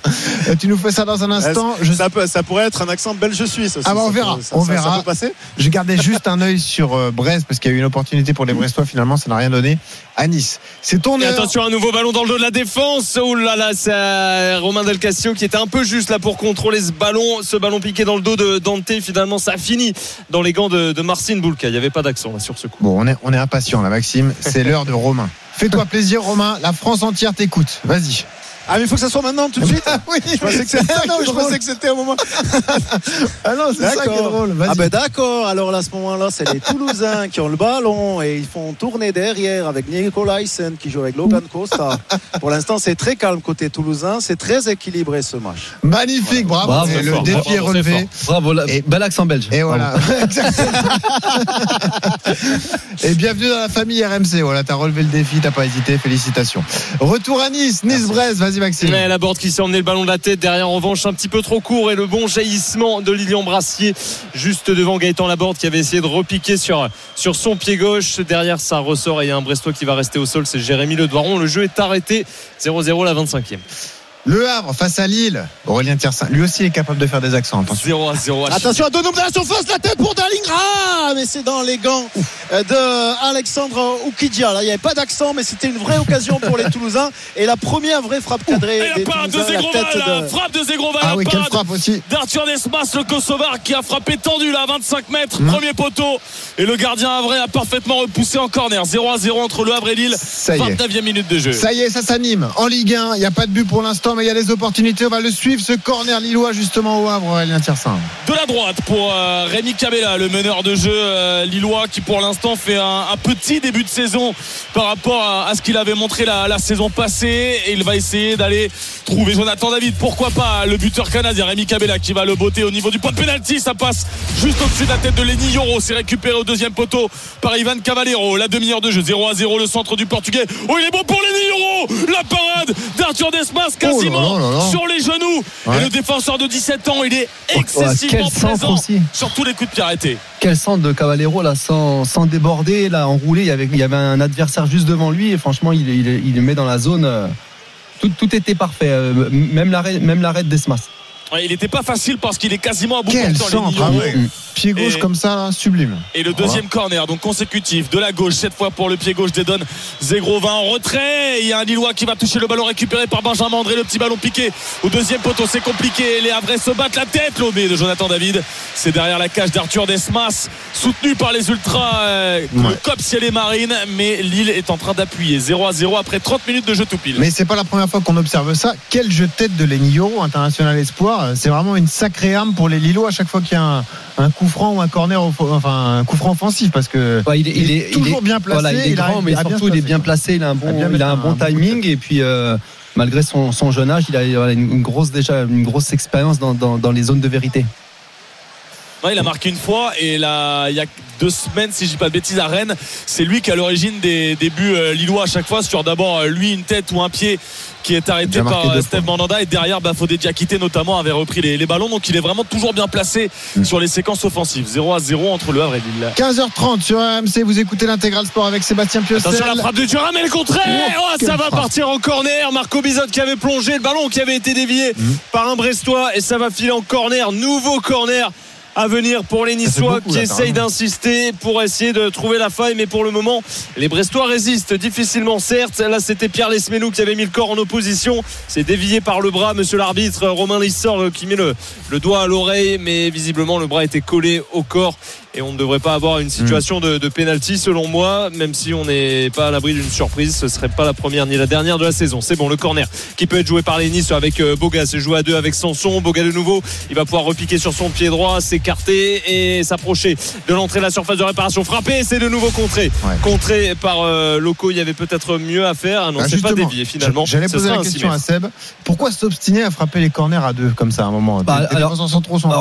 Speaker 3: Euh, Tu nous fais ça dans un instant. Je,
Speaker 7: ça, peut, ça pourrait être un accent belge-suisse. aussi.
Speaker 3: Ah bah, on
Speaker 7: Ça
Speaker 3: verra,
Speaker 7: peut- ça-
Speaker 3: on
Speaker 7: ça-
Speaker 3: verra.
Speaker 7: Ça peut passer
Speaker 3: je gardais juste un œil sur euh, Brest parce qu'il y a eu une opportunité pour les Brestois. Finalement, ça n'a rien donné à Nice. C'est ton
Speaker 5: Et
Speaker 3: heure.
Speaker 5: attention, un nouveau ballon dans le dos de la défense. Oh là là, c'est euh, Romain Del Castillo qui était un peu juste là pour contrôler ce ballon. Ce ballon piqué dans le dos de Dante. Finalement, ça a fini dans les gants de, de Marcin Boulka. Il n'y avait pas d'accent là sur ce coup.
Speaker 3: Bon, on est, on est impatient là, Maxime. C'est l'heure de Romain. Fais-toi plaisir, Romain. La France entière t'écoute. Vas-y.
Speaker 7: Ah, mais il faut que ça soit maintenant, tout de suite.
Speaker 3: Ah oui,
Speaker 7: Je pensais que c'était non, je pensais que c'était un moment.
Speaker 3: Ah non, c'est ça qui est drôle.
Speaker 7: Ah ben d'accord. Alors là, à ce moment-là, c'est les Toulousains qui ont le ballon et ils font tourner derrière avec Nicolaisen qui joue avec Logan Costa. Pour l'instant, c'est très calme côté toulousain. C'est très équilibré ce match.
Speaker 3: Magnifique, bravo.
Speaker 4: Bravo,
Speaker 3: Et
Speaker 4: c'est
Speaker 3: le
Speaker 4: fort,
Speaker 3: défi
Speaker 5: bravo,
Speaker 3: est relevé.
Speaker 4: Bravo, la-
Speaker 3: Et-
Speaker 4: bel accent belge.
Speaker 3: Et voilà. Et bienvenue dans la famille RMC. Voilà, t'as relevé le défi, t'as pas hésité. Félicitations. Retour à Nice, Nice-Brest. Vas-y,
Speaker 5: La board qui s'est emmené le ballon de la tête derrière en revanche un petit peu trop court et le bon jaillissement de Lilian Brassier juste devant Gaëtan Laborde qui avait essayé de repiquer sur, sur son pied gauche. Derrière ça ressort et il y a un Brestois qui va rester au sol c'est Jérémy Le Doiron le jeu est arrêté. 0-0 la 25e
Speaker 3: Le Havre face à Lille. Aurélien Tiersin, lui aussi est capable de faire des accents. Attention.
Speaker 6: 0 à 0 à
Speaker 7: Attention à deux de la surface, la tête pour Darling. Ah, mais c'est dans les gants euh, de Alexandre Oukidja. Là, il n'y avait pas d'accent, mais c'était une vraie occasion pour les Toulousains. Et la première vraie frappe cadrée
Speaker 6: Et
Speaker 7: des
Speaker 6: la de Zegrova,
Speaker 7: tête
Speaker 6: la
Speaker 7: de-
Speaker 6: frappe de Zegrova,
Speaker 3: Ah
Speaker 6: la
Speaker 3: oui, quelle frappe aussi.
Speaker 6: d'Arthur Desmas, le Kosovar qui a frappé tendu là à 25 mètres,
Speaker 3: Mmh.
Speaker 6: premier poteau. Et le gardien Havre a parfaitement repoussé en corner. 0 à 0 entre le Havre et Lille.
Speaker 3: Ça y est.
Speaker 6: 29e minute de jeu.
Speaker 3: Ça y est, ça s'anime. En Ligue 1, il n'y a pas de but pour l'instant, mais il y a des opportunités. On va le suivre, ce corner lillois, justement au Havre, Aurélien Tiersin.
Speaker 6: De la droite pour euh, Rémi Cabella, le meneur de jeu euh, lillois qui pour l'instant fait un, petit début de saison par rapport à, ce qu'il avait montré la, saison passée. Et il va essayer d'aller trouver Jonathan David. Pourquoi pas le buteur canadien Rémi Cabella qui va le botter au niveau du point de pénalty. Ça passe juste au-dessus de la tête de Lenny Yoro. C'est récupéré au deuxième poteau par Ivan Cavallero. La demi-heure de jeu 0 à 0 le centre du portugais. Oh il est bon pour Lenny Yoro. La parade d'Arthur Desmas quasiment
Speaker 3: là là là là.
Speaker 6: sur les genoux.
Speaker 3: Ouais.
Speaker 6: Et le défenseur de 17 ans il est excessivement présent
Speaker 4: aussi.
Speaker 6: sur tous les coups de pied arrêtés.
Speaker 4: Quel centre de Cavallero là, sans, sans déborder, là, enroulé. Il y, avait, il y avait un adversaire juste devant lui et franchement, il, il, met dans la zone. euh, Tout, tout était parfait, euh, même l'arrêt, même l'arrêt de Desmas.
Speaker 6: Il n'était pas facile parce qu'il est quasiment à bout
Speaker 3: Quel
Speaker 6: Lenny
Speaker 3: centre, ah ouais. Pied gauche
Speaker 6: Et-
Speaker 3: comme ça, sublime.
Speaker 6: Et le deuxième corner, donc consécutif, de la gauche, cette fois pour le pied gauche d'Edon Zegrovin en retrait. Il y a un Lillois qui va toucher le ballon récupéré par Benjamin André, le petit ballon piqué au deuxième poteau. C'est compliqué. Les Havrais se battent la tête. Lobé de Jonathan David. C'est derrière la cage d'Arthur Desmas, soutenu par les Ultras, euh, le
Speaker 3: Ouais.
Speaker 6: COP Ciel et Marine. Mais Lille est en train d'appuyer 0 à 0 après 30 minutes de jeu tout pile.
Speaker 3: Mais c'est pas la première fois qu'on observe ça. Quel jeu de tête de Lenny Yoro, international espoir. C'est vraiment une sacrée arme pour les Lillois à chaque fois qu'il y a un, un coup franc ou un corner, enfin un coup franc offensif parce que
Speaker 4: il, est,
Speaker 3: il est toujours bien placé,
Speaker 4: Voilà, il est grand, mais surtout il est bien placé. Il a un bon, il a un
Speaker 3: un-
Speaker 4: timing et puis euh, malgré son, son jeune âge, il a, il a une grosse déjà une grosse expérience dans, dans, dans les zones de vérité.
Speaker 6: Il a marqué une fois et là, il y a deux semaines, si je dis pas de bêtises, à Rennes, c'est lui qui est à l'origine des, des buts euh, lillois à chaque fois sur d'abord euh, lui une tête ou un pied qui est arrêté par euh, Steve. Mandanda et derrière Bafodé Diakité notamment avait repris les, les ballons donc il est vraiment toujours bien placé
Speaker 3: Mm.
Speaker 6: sur les séquences offensives 0 à 0 entre le Havre et Lille
Speaker 3: 15h30 sur RMC, vous écoutez l'intégral sport avec Sébastien Piocel.
Speaker 5: Attention la frappe de Thuram et le
Speaker 3: Oh,
Speaker 5: oh,
Speaker 3: quelle
Speaker 5: Ça va
Speaker 3: frappe.
Speaker 5: partir en corner Marco Bizot qui avait plongé le ballon qui avait été dévié
Speaker 3: Mhm.
Speaker 5: par un Brestois et ça va filer en corner nouveau corner à venir pour les Niçois
Speaker 3: beaucoup,
Speaker 5: qui essayent d'insister pour essayer de trouver la faille mais pour le moment les Brestois résistent difficilement. Certes là c'était Pierre Lesmelou qui avait mis le corps en opposition. C'est dévié par le bras monsieur l'arbitre. Romain Lissor euh, qui met le, le doigt à l'oreille mais visiblement le bras était collé au corps et on ne devrait pas avoir une situation de, de pénalty selon moi même si on n'est pas à l'abri d'une surprise ce serait pas la première ni la dernière de la saison. C'est bon le corner qui peut être joué par les Nice avec euh, Boga c'est joué à deux avec Sanson Boga de nouveau il va pouvoir repiquer sur son pied droit s'écarter et s'approcher de l'entrée de la surface de réparation. Frapper c'est de nouveau contré.
Speaker 3: Ouais.
Speaker 5: contré par euh, Loco il y avait peut-être mieux à faire. Ah non
Speaker 3: Ah,
Speaker 5: c'est pas dévié finalement.
Speaker 3: J'allais poser la question à Seb. Pourquoi s'obstiner à frapper les corners à deux comme ça à un moment?
Speaker 4: Bah, alors-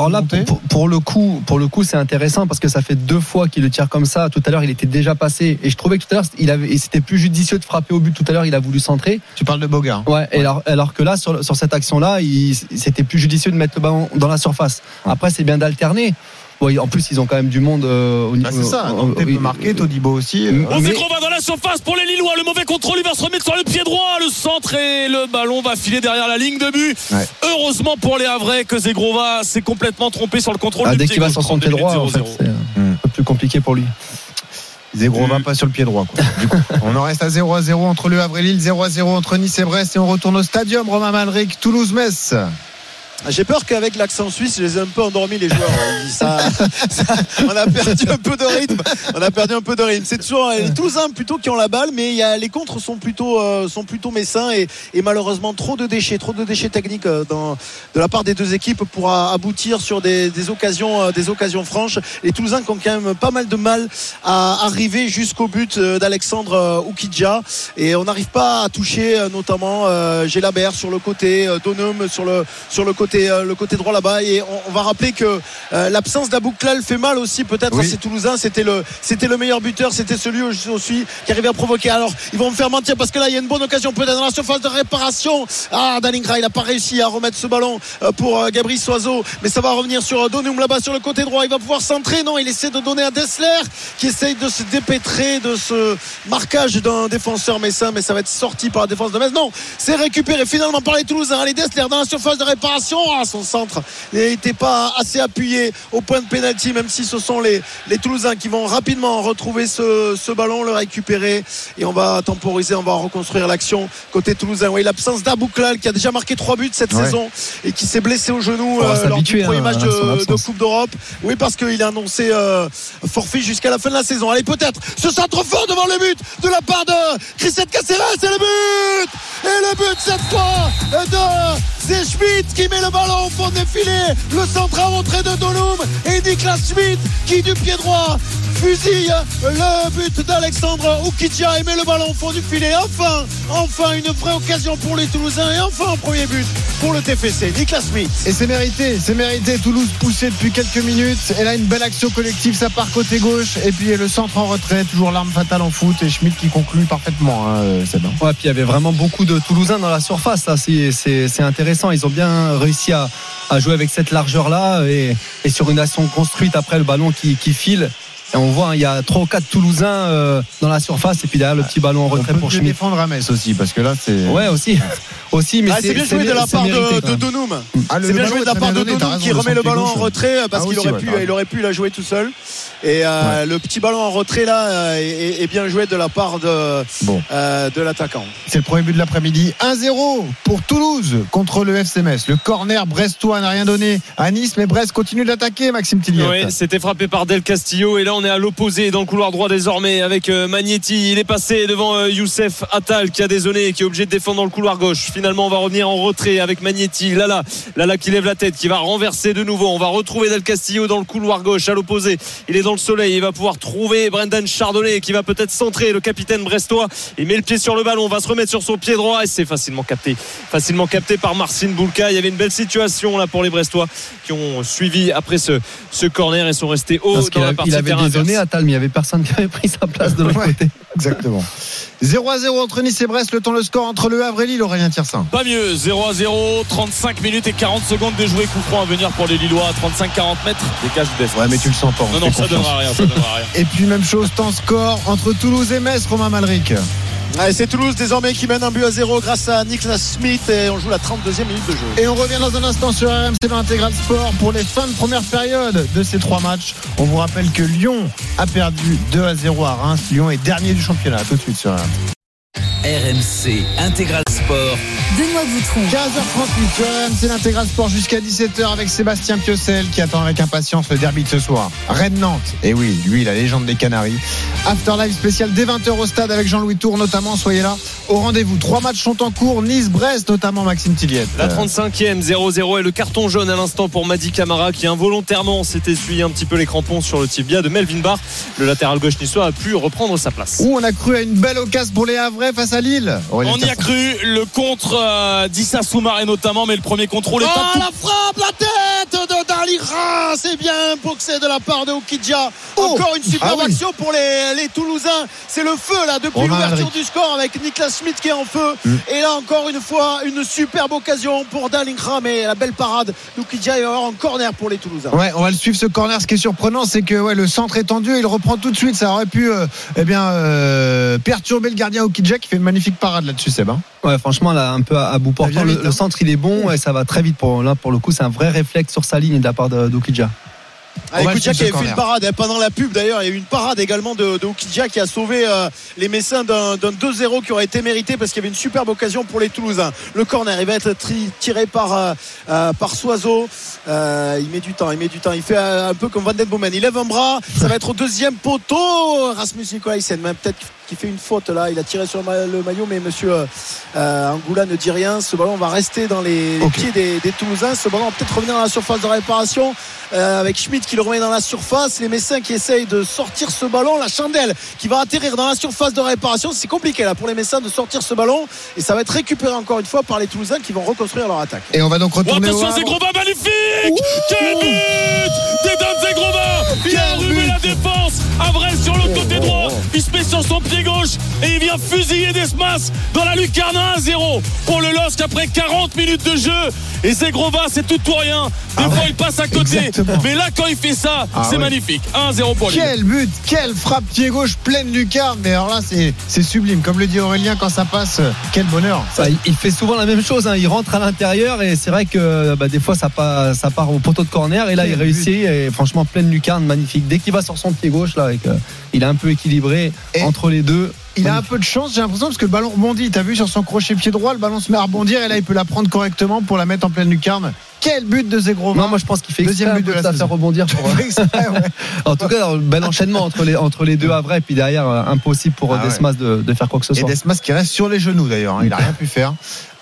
Speaker 4: là, pour- pour le coup, pour le coup, c'est intéressant parce que ça fait deux fois qu'il le tire comme ça. Tout à l'heure, il était déjà passé et je trouvais que tout à l'heure, il avait, et c'était plus judicieux de frapper au but. Tout à l'heure, il a voulu centrer.
Speaker 3: Tu parles de Boga. hein.
Speaker 4: Ouais. Et alors, alors que là, sur, sur cette action-là, il- c'était plus judicieux de mettre le ballon dans la surface. Après, c'est bien d'alterner. Bon, en plus, ils ont quand même du monde euh, au
Speaker 3: Bah,
Speaker 4: niveau.
Speaker 3: c'est ça.
Speaker 4: euh,
Speaker 3: Donc,
Speaker 4: euh,
Speaker 3: peut marquer, Todibo aussi. euh,
Speaker 6: On va dans la surface pour les Lillois. Le mauvais contrôle, il va se remettre sur le pied droit. Le centre et le ballon va filer derrière la ligne de but.
Speaker 3: Ouais.
Speaker 6: Heureusement pour les Havrais que Zegrova s'est complètement trompé sur le contrôle
Speaker 4: Ah,
Speaker 6: du
Speaker 4: dès
Speaker 6: pied
Speaker 4: qu'il va sur son
Speaker 6: 32
Speaker 4: pied droit, en
Speaker 6: minutes,
Speaker 4: fait,
Speaker 6: 0-0.
Speaker 4: c'est. Un peu plus compliqué pour lui.
Speaker 3: Zégro va
Speaker 6: Mm.
Speaker 3: pas sur le pied droit. quoi. Du coup, on en reste à 0 à 0 entre le Havre et Lille, 0 à 0 entre Nice et Brest et on retourne au stadium Romain Malric, Toulouse-Metz.
Speaker 7: J'ai peur qu'avec l'accent suisse, je les ai un peu endormis les joueurs. On a perdu un peu de rythme. On a perdu un peu de rythme. C'est toujours les Toulousains plutôt qui ont la balle, mais les contres sont plutôt euh, sont plutôt messins et, et malheureusement trop de déchets, trop de déchets techniques euh, dans, de la part des deux équipes pour aboutir sur des, des occasions euh, des occasions franches. Les Toulousains qui ont quand même pas mal de mal à arriver jusqu'au but euh, d'Alexandre Oukidja et on n'arrive pas à toucher notamment euh, Gélabert sur le côté, Donum sur le sur le côté côté, euh, le côté droit là-bas. Et on, on va rappeler que euh, l'absence d'Abouklal fait mal aussi peut-être
Speaker 3: Oui.
Speaker 7: à ces Toulousains. C'était le, c'était le meilleur buteur, c'était celui aussi qui arrivait à provoquer. Alors ils vont me faire mentir parce que là il y a une bonne occasion peut-être dans la surface de réparation. Ah, Dalingra, il n'a pas réussi à remettre ce ballon euh, pour Gabriel Soiseau, mais ça va revenir sur Donum là-bas sur le côté droit. Il va pouvoir centrer. Non, il essaie de donner à Dessler qui essaye de se dépêtrer de ce marquage d'un défenseur messin, mais ça va être sorti par la défense de Metz. Non, c'est récupéré finalement par les Toulousains. Allez, Dessler dans la surface de réparation. Ah, son centre n'était pas assez appuyé au point de pénalty, même si ce sont les, les Toulousains qui vont rapidement retrouver ce, ce ballon, le récupérer et on va temporiser, on va reconstruire l'action côté Toulousain. Oui, l'absence d'Abouklal qui a déjà marqué trois buts cette
Speaker 3: Ouais.
Speaker 7: saison et qui s'est blessé au genou euh, lors du premier
Speaker 4: hein,
Speaker 7: match
Speaker 4: à
Speaker 7: de. Coupe d'Europe. Oui, parce qu'il a annoncé euh, forfait jusqu'à la fin de la saison. Allez, peut-être ce centre fort devant le but de la part de Christian Caceres et le but Et le but cette fois de c'est Schmidt qui met le ballon au fond des filets. Le centre à rentrée de Dolum et Niklas Schmidt qui du pied droit fusille le but d'Alexandre Oukidja et met le ballon au fond du filet. Enfin, enfin une vraie occasion pour les Toulousains et enfin un premier but pour le TFC. Niklas Schmidt.
Speaker 3: Et c'est mérité, c'est mérité. Toulouse poussé depuis quelques minutes. Et là, une belle action collective, ça part côté gauche. Et puis le centre en retrait, toujours l'arme fatale en foot. Et Schmidt qui conclut parfaitement, hein, euh, Seb.
Speaker 4: Ouais, puis il y avait vraiment beaucoup de Toulousains dans la surface. Là, c'est, c'est, c'est intéressant. Ils ont bien réussi à, jouer avec cette largeur-là et, et sur une action construite après le ballon qui file. Et on voit, hein, il y a trois ou quatre Toulousains euh, dans la surface et puis derrière le petit ballon en
Speaker 3: On
Speaker 4: retrait
Speaker 3: peut
Speaker 4: pour
Speaker 3: mieux
Speaker 4: Schmidt.
Speaker 3: défendre à Metz aussi, parce que là, c'est.
Speaker 4: Ouais, aussi, aussi, mais
Speaker 7: Ah, c'est bien joué de la part
Speaker 4: mérité,
Speaker 7: de. Donum.
Speaker 3: Ah,
Speaker 7: C'est bien joué de la part de
Speaker 3: raison,
Speaker 7: qui remet le ballon en retrait parce
Speaker 3: Ah,
Speaker 7: qu'il aurait
Speaker 3: ouais,
Speaker 7: pu, il aurait pu la jouer tout seul. Et euh, le petit ballon en retrait là euh, est, est bien joué de la part de,
Speaker 3: Bon.
Speaker 7: euh, de l'attaquant.
Speaker 3: C'est le premier but de l'après-midi. 1-0 pour Toulouse contre le FC Metz. Le corner brestois n'a rien donné à Nice, mais Brest continue d'attaquer, Maxime Tillier.
Speaker 5: Oui, c'était frappé par Del Castillo et là on est à l'opposé dans le couloir droit désormais avec euh, Magnetti. Il est passé devant euh, Youssef Attal qui a désolé et qui est obligé de défendre dans le couloir gauche. Finalement on va revenir en retrait avec Magnetti. Lala, Lala qui lève la tête, qui va renverser de nouveau. On va retrouver Del Castillo dans le couloir gauche à l'opposé. Il est dans le soleil, il va pouvoir trouver Brendan Chardonnay qui va peut-être centrer le capitaine brestois. Il met le pied sur le ballon, on va se remettre sur son pied droit et c'est facilement capté. Facilement capté par Marcin Boulka. Il y avait une belle situation là pour les Brestois qui ont suivi après ce, ce corner et sont restés haut
Speaker 4: Parce
Speaker 5: dans la partie terrain
Speaker 4: à il n'y avait personne qui avait pris sa place de l'autre
Speaker 3: Ouais.
Speaker 4: côté.
Speaker 3: Exactement. 0 à 0 entre Nice et Brest. Le temps, le score entre le Havre et Lille. Aurélien Tiersin.
Speaker 6: Pas mieux, 0 à 0, 35 minutes et 40 secondes de jouer coup franc à venir pour les Lillois, 35-40 mètres, du défense.
Speaker 3: Ouais, mais tu le sens pas. on
Speaker 6: Non, non, ça donnera rien, ça donnera rien.
Speaker 3: Et puis même chose, temps score entre Toulouse et Metz, Romain Malric.
Speaker 7: Allez, c'est Toulouse désormais qui mène un but à zéro grâce à Niklas Smith et on joue la 32e minute de jeu.
Speaker 3: Et on revient dans un instant sur RMC dans l'intégral sport pour les fins de première période de ces trois matchs. On vous rappelle que Lyon a perdu 2 à 0 à Reims. Lyon est dernier du championnat. Tout de suite sur RMC.
Speaker 2: RMC Intégral Sport.
Speaker 1: Benoît Boutron.
Speaker 3: 15h38 sur RMC l'intégral sport jusqu'à 17h avec Sébastien Piocel qui attend avec impatience le derby de ce soir. Rennes-Nantes. Et oui, lui, la légende des Canaries. Afterlife spécial dès 20h au stade avec Jean-Louis Tour notamment. Soyez là au rendez-vous. Trois matchs sont en cours. Nice-Brest notamment Maxime Tilliette.
Speaker 5: La 35e, 0-0 et le carton jaune à l'instant pour Madi Camara qui involontairement s'est essuyé un petit peu les crampons sur le tibia de Melvin Barr. Le latéral gauche niçois a pu reprendre sa place.
Speaker 3: Où on a cru à une belle occasion pour les Havrais face à Lille.
Speaker 6: On y a cru, le contre euh, d'Issa Soumaré notamment, mais le premier contrôle est
Speaker 7: Oh la frappe, la tête de Dalira C'est bien boxé de la part de Okidja.
Speaker 3: Oh
Speaker 7: Encore une superbe
Speaker 3: Ah oui.
Speaker 7: action pour les, les Toulousains. C'est le feu là depuis l'ouverture du score avec Niklas Schmidt qui est en feu.
Speaker 3: Mm.
Speaker 7: Et là encore une fois, une superbe occasion pour Dalingra. Mais la belle parade d'Okidja et en corner pour les Toulousains.
Speaker 3: Ouais, on va le suivre ce corner. Ce qui est surprenant, c'est que ouais, le centre est tendu et il reprend tout de suite. Ça aurait pu euh, eh bien, euh, perturber le gardien Okidja qui fait une magnifique parade là-dessus, Seb. hein.
Speaker 4: Ouais, franchement, là, un peu à, à bout portant. Le,
Speaker 3: vite,
Speaker 4: le
Speaker 3: hein.
Speaker 4: centre, il est bon et ça va très vite. Pour, là, pour le coup, c'est un vrai réflexe sur sa ligne de la part d'Okidja.
Speaker 7: Ah,
Speaker 3: le
Speaker 7: qui avait fait une parade hein, pendant la pub d'ailleurs. Il y a eu une parade également de, de Okidja qui a sauvé euh, les Messins d'un d'un 2-0 qui aurait été mérité parce qu'il y avait une superbe occasion pour les Toulousains. Le corner, il va être tri- tiré par, euh, euh, par Soiseau. Euh, il met du temps, il met du temps. Il fait euh, un peu comme Van Den Boomen. Il lève un bras. Ça va être au deuxième poteau. Rasmus Nicolai, c'est même peut-être qui fait une faute là. Il a tiré sur le maillot, mais monsieur euh, Angoula ne dit rien. Ce ballon va rester dans les, pieds des, des, Toulousains. Ce ballon va peut-être revenir dans la surface de réparation euh, avec Schmidt qui le remet dans la surface. Les Messins qui essayent de sortir ce ballon. La chandelle qui va atterrir dans la surface de réparation. C'est compliqué là pour les Messins de sortir ce ballon et ça va être récupéré encore une fois par les Toulousains qui vont reconstruire leur attaque.
Speaker 3: Et on va donc retourner.
Speaker 6: Oh, attention, Zegrova magnifique Quel but Dedan Zegrova Il a la défense. Avray sur le côté droit. Il se met sur son pied gauche et il vient fusiller Desmas dans la lucarne 1-0 pour le LOSC après 40 minutes de jeu. Et Zegrova, c'est tout ou rien. Des ah fois, il passe à côté. Exactement. Mais là, quand il fait ça, ah c'est ouais. magnifique. 1-0 pour lui.
Speaker 3: Quel but, quelle frappe pied gauche pleine lucarne. Mais alors là, c'est sublime. Comme le dit Aurélien, quand ça passe, quel bonheur.
Speaker 4: Ça, il fait souvent la même chose. Hein. Il rentre à l'intérieur et c'est vrai que bah, des fois, ça part, ça part au poteau de corner. Et là, quel il réussit. But. Et franchement, pleine lucarne, magnifique. Dès qu'il va sur son pied gauche, là, avec, euh, il est un peu équilibré et entre les deux
Speaker 3: il a un peu de chance, j'ai l'impression, parce que le ballon rebondit. T'as vu sur son crochet pied droit, le ballon se met à rebondir et là il peut la prendre correctement pour la mettre en pleine lucarne. Quel but de Zegrova
Speaker 4: Non, moi je pense qu'il fait deuxième but de la faire rebondir. Pour... en tout cas, bel enchaînement entre les entre les deux à vrai, puis derrière euh, impossible pour ah Desmas ouais. de, de, faire quoi que ce soit.
Speaker 3: Et Desmas qui reste sur les genoux d'ailleurs, hein, il a rien pu faire.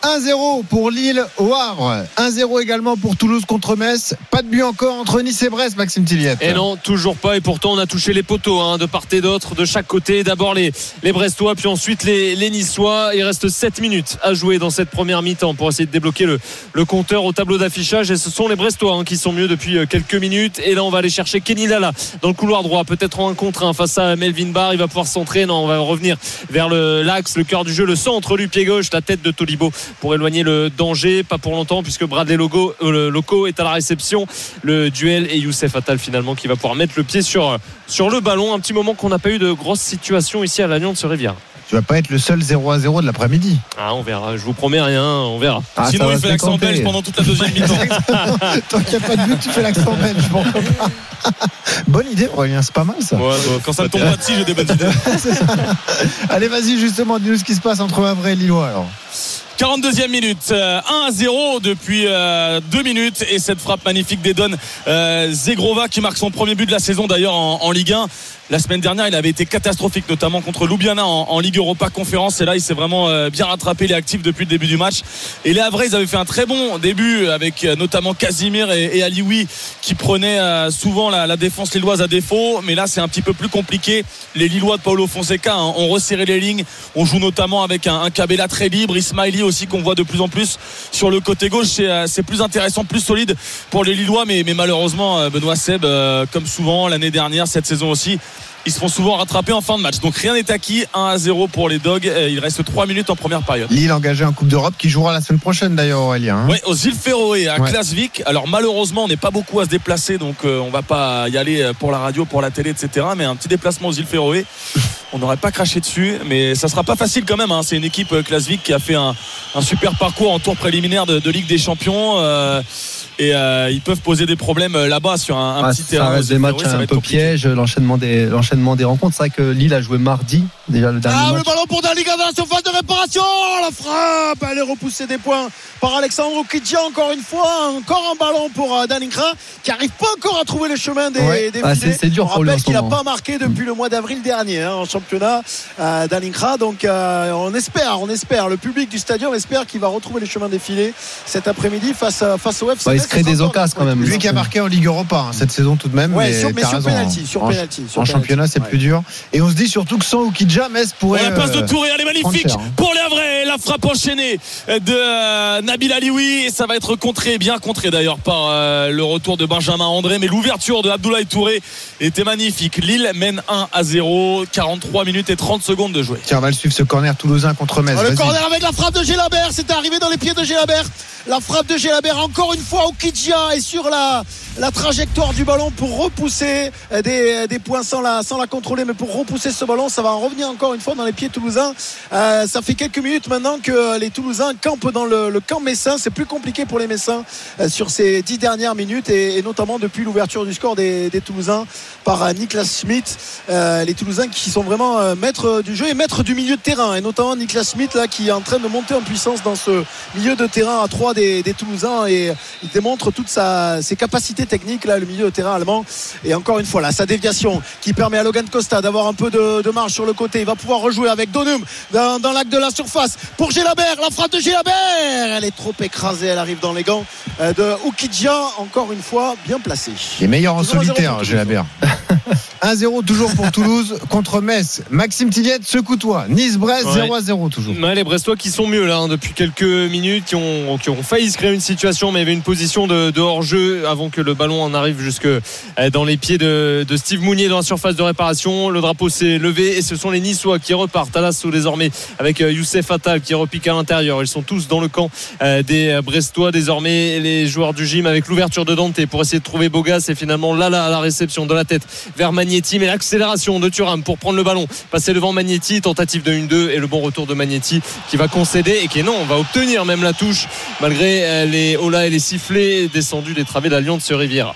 Speaker 3: 1-0 pour Lille au Havre. 1-0 également pour Toulouse contre Metz. Pas de but encore entre Nice et Brest, Maxime Tilliette.
Speaker 5: Et non, toujours pas. Et pourtant, on a touché les poteaux hein, de part et d'autre, de chaque côté. D'abord les, Brestois, puis ensuite les, les Niçois. Il reste 7 minutes à jouer dans cette première mi-temps pour essayer de débloquer le, compteur au tableau d'affichage. Et ce sont les Brestois hein, qui sont mieux depuis quelques minutes. Et là, on va aller chercher Kenny Lala dans le couloir droit, peut-être en un contre un face à Melvin Barr. Il va pouvoir centrer. Non, on va revenir vers l'axe, le, le cœur du jeu, le centre du pied gauche, la tête de Tolibo pour éloigner le danger, pas pour longtemps puisque Bradley Logo, euh, Loco est à la réception. Le duel et Youssef Attal finalement qui va pouvoir mettre le pied sur, sur le ballon. Un petit moment qu'on n'a pas eu de grosses situations ici à l'Agnon de ce Rivière.
Speaker 3: Tu vas pas être le seul 0 à 0 de l'après-midi.
Speaker 5: Ah, on verra. Je vous promets rien, on verra.
Speaker 6: Ah, Sinon, il fait l'accent belge pendant toute la deuxième mi-temps.
Speaker 3: Tant qu'il n'y a pas de but, tu fais l'accent belge. Bon, Bonne idée, Aurélien, c'est pas mal ça.
Speaker 6: Ouais, bon, quand ça ne tombe pas dessus, j'ai des bonnes idées.
Speaker 3: Allez, vas-y, justement, dis-nous ce qui se passe entre Havre et Lillois alors.
Speaker 6: 42e minute, 1 à 0 depuis 2 minutes et cette frappe magnifique d'Edon euh, Zegrova qui marque son premier but de la saison d'ailleurs en, en, Ligue 1. La semaine dernière, il avait été catastrophique, notamment contre Ljubljana en, Ligue Europa Conférence. Et là, il s'est vraiment euh, bien rattrapé. Il est actif depuis le début du match. Et les Havrais, ils avaient fait un très bon début avec euh, notamment Casimir et, et Alioui qui prenaient euh, souvent la, défense lilloise à défaut. Mais là, c'est un petit peu plus compliqué. Les Lillois de Paulo Fonseca hein, ont resserré les lignes. On joue notamment avec un, un très libre, Ismaili aussi qu'on voit de plus en plus sur le côté gauche. C'est plus intéressant, plus solide pour les Lillois. Mais malheureusement, Benoît Seb, comme souvent l'année dernière, cette saison aussi, ils se font souvent rattraper en fin de match. Donc rien n'est acquis. 1 à 0 pour les Dogs. Il reste 3 minutes en première période.
Speaker 3: Lille engagé en Coupe d'Europe qui jouera la semaine prochaine d'ailleurs Aurélien. Hein
Speaker 6: oui, aux îles Féroé à ouais. Klasvik. Alors malheureusement on n'est pas beaucoup à se déplacer donc euh, on va pas y aller pour la radio, pour la télé, etc. Mais un petit déplacement aux îles Féroé. On n'aurait pas craché dessus, mais ça sera pas facile quand même. Hein. C'est une équipe euh, Klasvik qui a fait un, un, super parcours en tour préliminaire de, de Ligue des Champions. Euh, et euh, ils peuvent poser des problèmes là-bas sur un, un
Speaker 4: ah,
Speaker 6: petit
Speaker 4: ça
Speaker 6: terrain.
Speaker 4: reste des matchs un peu pièges, l'enchaînement des, l'enchaînement des rencontres. C'est vrai que Lille a joué mardi, déjà le dernier
Speaker 7: ah,
Speaker 4: match.
Speaker 7: le ballon pour Daliga dans la surface de réparation. La frappe, elle est repoussée des points par Alexandre Okidja encore une fois. Encore un ballon pour euh, Dalinkra qui arrive pas encore à trouver le chemin des,
Speaker 4: ouais.
Speaker 7: des
Speaker 4: ah, c'est, dur
Speaker 7: On rappelle qu'il n'a pas marqué depuis mmh. le mois d'avril dernier hein, en championnat euh, Dalinkra. Donc euh, on espère, on espère. Le public du stadium espère qu'il va retrouver les chemins des filets cet après-midi face, à, face au FC.
Speaker 4: Bah, se crée des occasions quand même.
Speaker 3: Lui qui a marqué en Ligue Europa hein, cette saison tout de même.
Speaker 7: Ouais,
Speaker 3: mais
Speaker 7: sur, mais sur
Speaker 3: raison,
Speaker 7: penalty,
Speaker 3: hein.
Speaker 7: sur
Speaker 3: en,
Speaker 7: penalty, sur
Speaker 3: en
Speaker 7: penalty.
Speaker 3: championnat, c'est
Speaker 7: ouais.
Speaker 3: plus dur. Et on se dit surtout que sans Okidja, Metz pourrait.
Speaker 6: Oh, la passe de
Speaker 3: euh,
Speaker 6: Touré, elle est magnifique
Speaker 3: hein.
Speaker 6: pour les vrais. La frappe enchaînée de euh, Nabil Alioui. Et ça va être contré, bien contré d'ailleurs par euh, le retour de Benjamin André. Mais l'ouverture de Abdoulaye Touré était magnifique. Lille mène 1 à 0. 43 minutes et 30 secondes de jouer.
Speaker 3: Tiens, on va le suivre ce corner toulousain contre Metz.
Speaker 7: Oh, le corner avec la frappe de Gélabert, c'est arrivé dans les pieds de Gélabert. La frappe de Gélabert, encore une fois, Okidja est sur la, trajectoire du ballon pour repousser des, des points sans la, contrôler, mais pour repousser ce ballon, ça va en revenir encore une fois dans les pieds toulousains. Euh, ça fait quelques minutes maintenant que les Toulousains campent dans le, camp messin. C'est plus compliqué pour les Messins euh, sur ces dix dernières minutes et, notamment depuis l'ouverture du score des, Toulousains par euh, Niklas Schmidt. Euh, les Toulousains qui sont vraiment euh, maîtres du jeu et maîtres du milieu de terrain et notamment Niklas Schmidt là qui est en train de monter en puissance dans ce milieu de terrain à 3 des, des Toulousains et il démontre toutes sa, ses capacités très technique là le milieu de terrain allemand et encore une fois là sa déviation qui permet à Logan Costa d'avoir un peu de, de marge sur le côté il va pouvoir rejouer avec Donum dans, dans l'acte de la surface pour Gélabert la frappe de Gélabert elle est trop écrasée elle arrive dans les gants euh, de Oukidja encore une fois bien placé
Speaker 3: Les meilleurs en solitaire, bière. 1-0 toujours pour Toulouse contre Metz. Maxime Tilliette se côtoie. Nice-Brest
Speaker 5: Ouais.
Speaker 3: 0-0 toujours.
Speaker 5: Ouais, les Brestois qui sont mieux là hein, depuis quelques minutes, qui ont, qui ont failli se créer une situation, mais il y avait une position de, hors-jeu avant que le ballon en arrive jusque euh, dans les pieds de, Steve Mounier dans la surface de réparation. Le drapeau s'est levé et ce sont les Niçois qui repartent à l'assaut désormais avec euh, Youssef Attal qui repique à l'intérieur. Ils sont tous dans le camp euh, des Brestois désormais. Les joueurs du gym avec l'ouverture de Dante pour essayer de trouver Bogas et finalement Lala à la réception de la tête vers Magnetti. Mais l'accélération de Thuram pour prendre le ballon, passer devant Magnetti, tentative de 1-2 et le bon retour de Magnetti qui va concéder et qui non, va obtenir même la touche malgré euh, les holas et les sifflets descendus des travées de l'Alliance Riviera.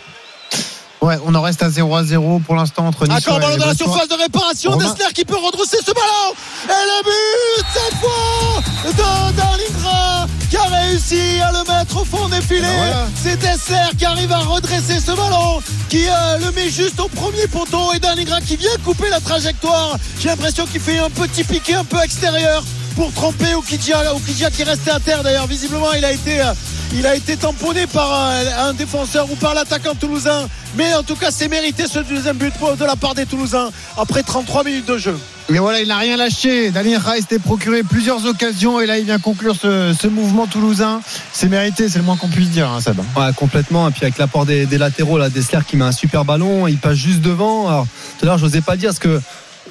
Speaker 3: Ouais, on en reste à 0 à 0 pour l'instant entre Nice
Speaker 7: Encore
Speaker 3: et
Speaker 7: ballon dans la surface de réparation
Speaker 3: Romain.
Speaker 7: Dessler qui peut redresser ce ballon et le but cette fois de Darlingra qui a réussi à le mettre au fond des filets
Speaker 3: ben voilà.
Speaker 7: c'est Dessler qui arrive à redresser ce ballon qui euh, le met juste au premier poteau et Darlingra qui vient couper la trajectoire j'ai l'impression qu'il fait un petit piqué un peu extérieur pour tromper Okidja Okidja qui est resté à terre d'ailleurs visiblement il a été euh, il a été tamponné par un, un défenseur ou par l'attaquant toulousain mais en tout cas c'est mérité ce deuxième but de la part des Toulousains après 33 minutes de jeu
Speaker 3: Mais voilà, il n'a rien lâché. Daniel Rice s'était procuré plusieurs occasions et là, il vient conclure ce, ce mouvement toulousain. C'est mérité, c'est le moins qu'on puisse dire, hein, Seb.
Speaker 4: Ouais, complètement. Et puis avec l'apport des, des latéraux, là, Dessler qui met un super ballon, il passe juste devant. Alors, tout à l'heure, je n'osais pas dire parce que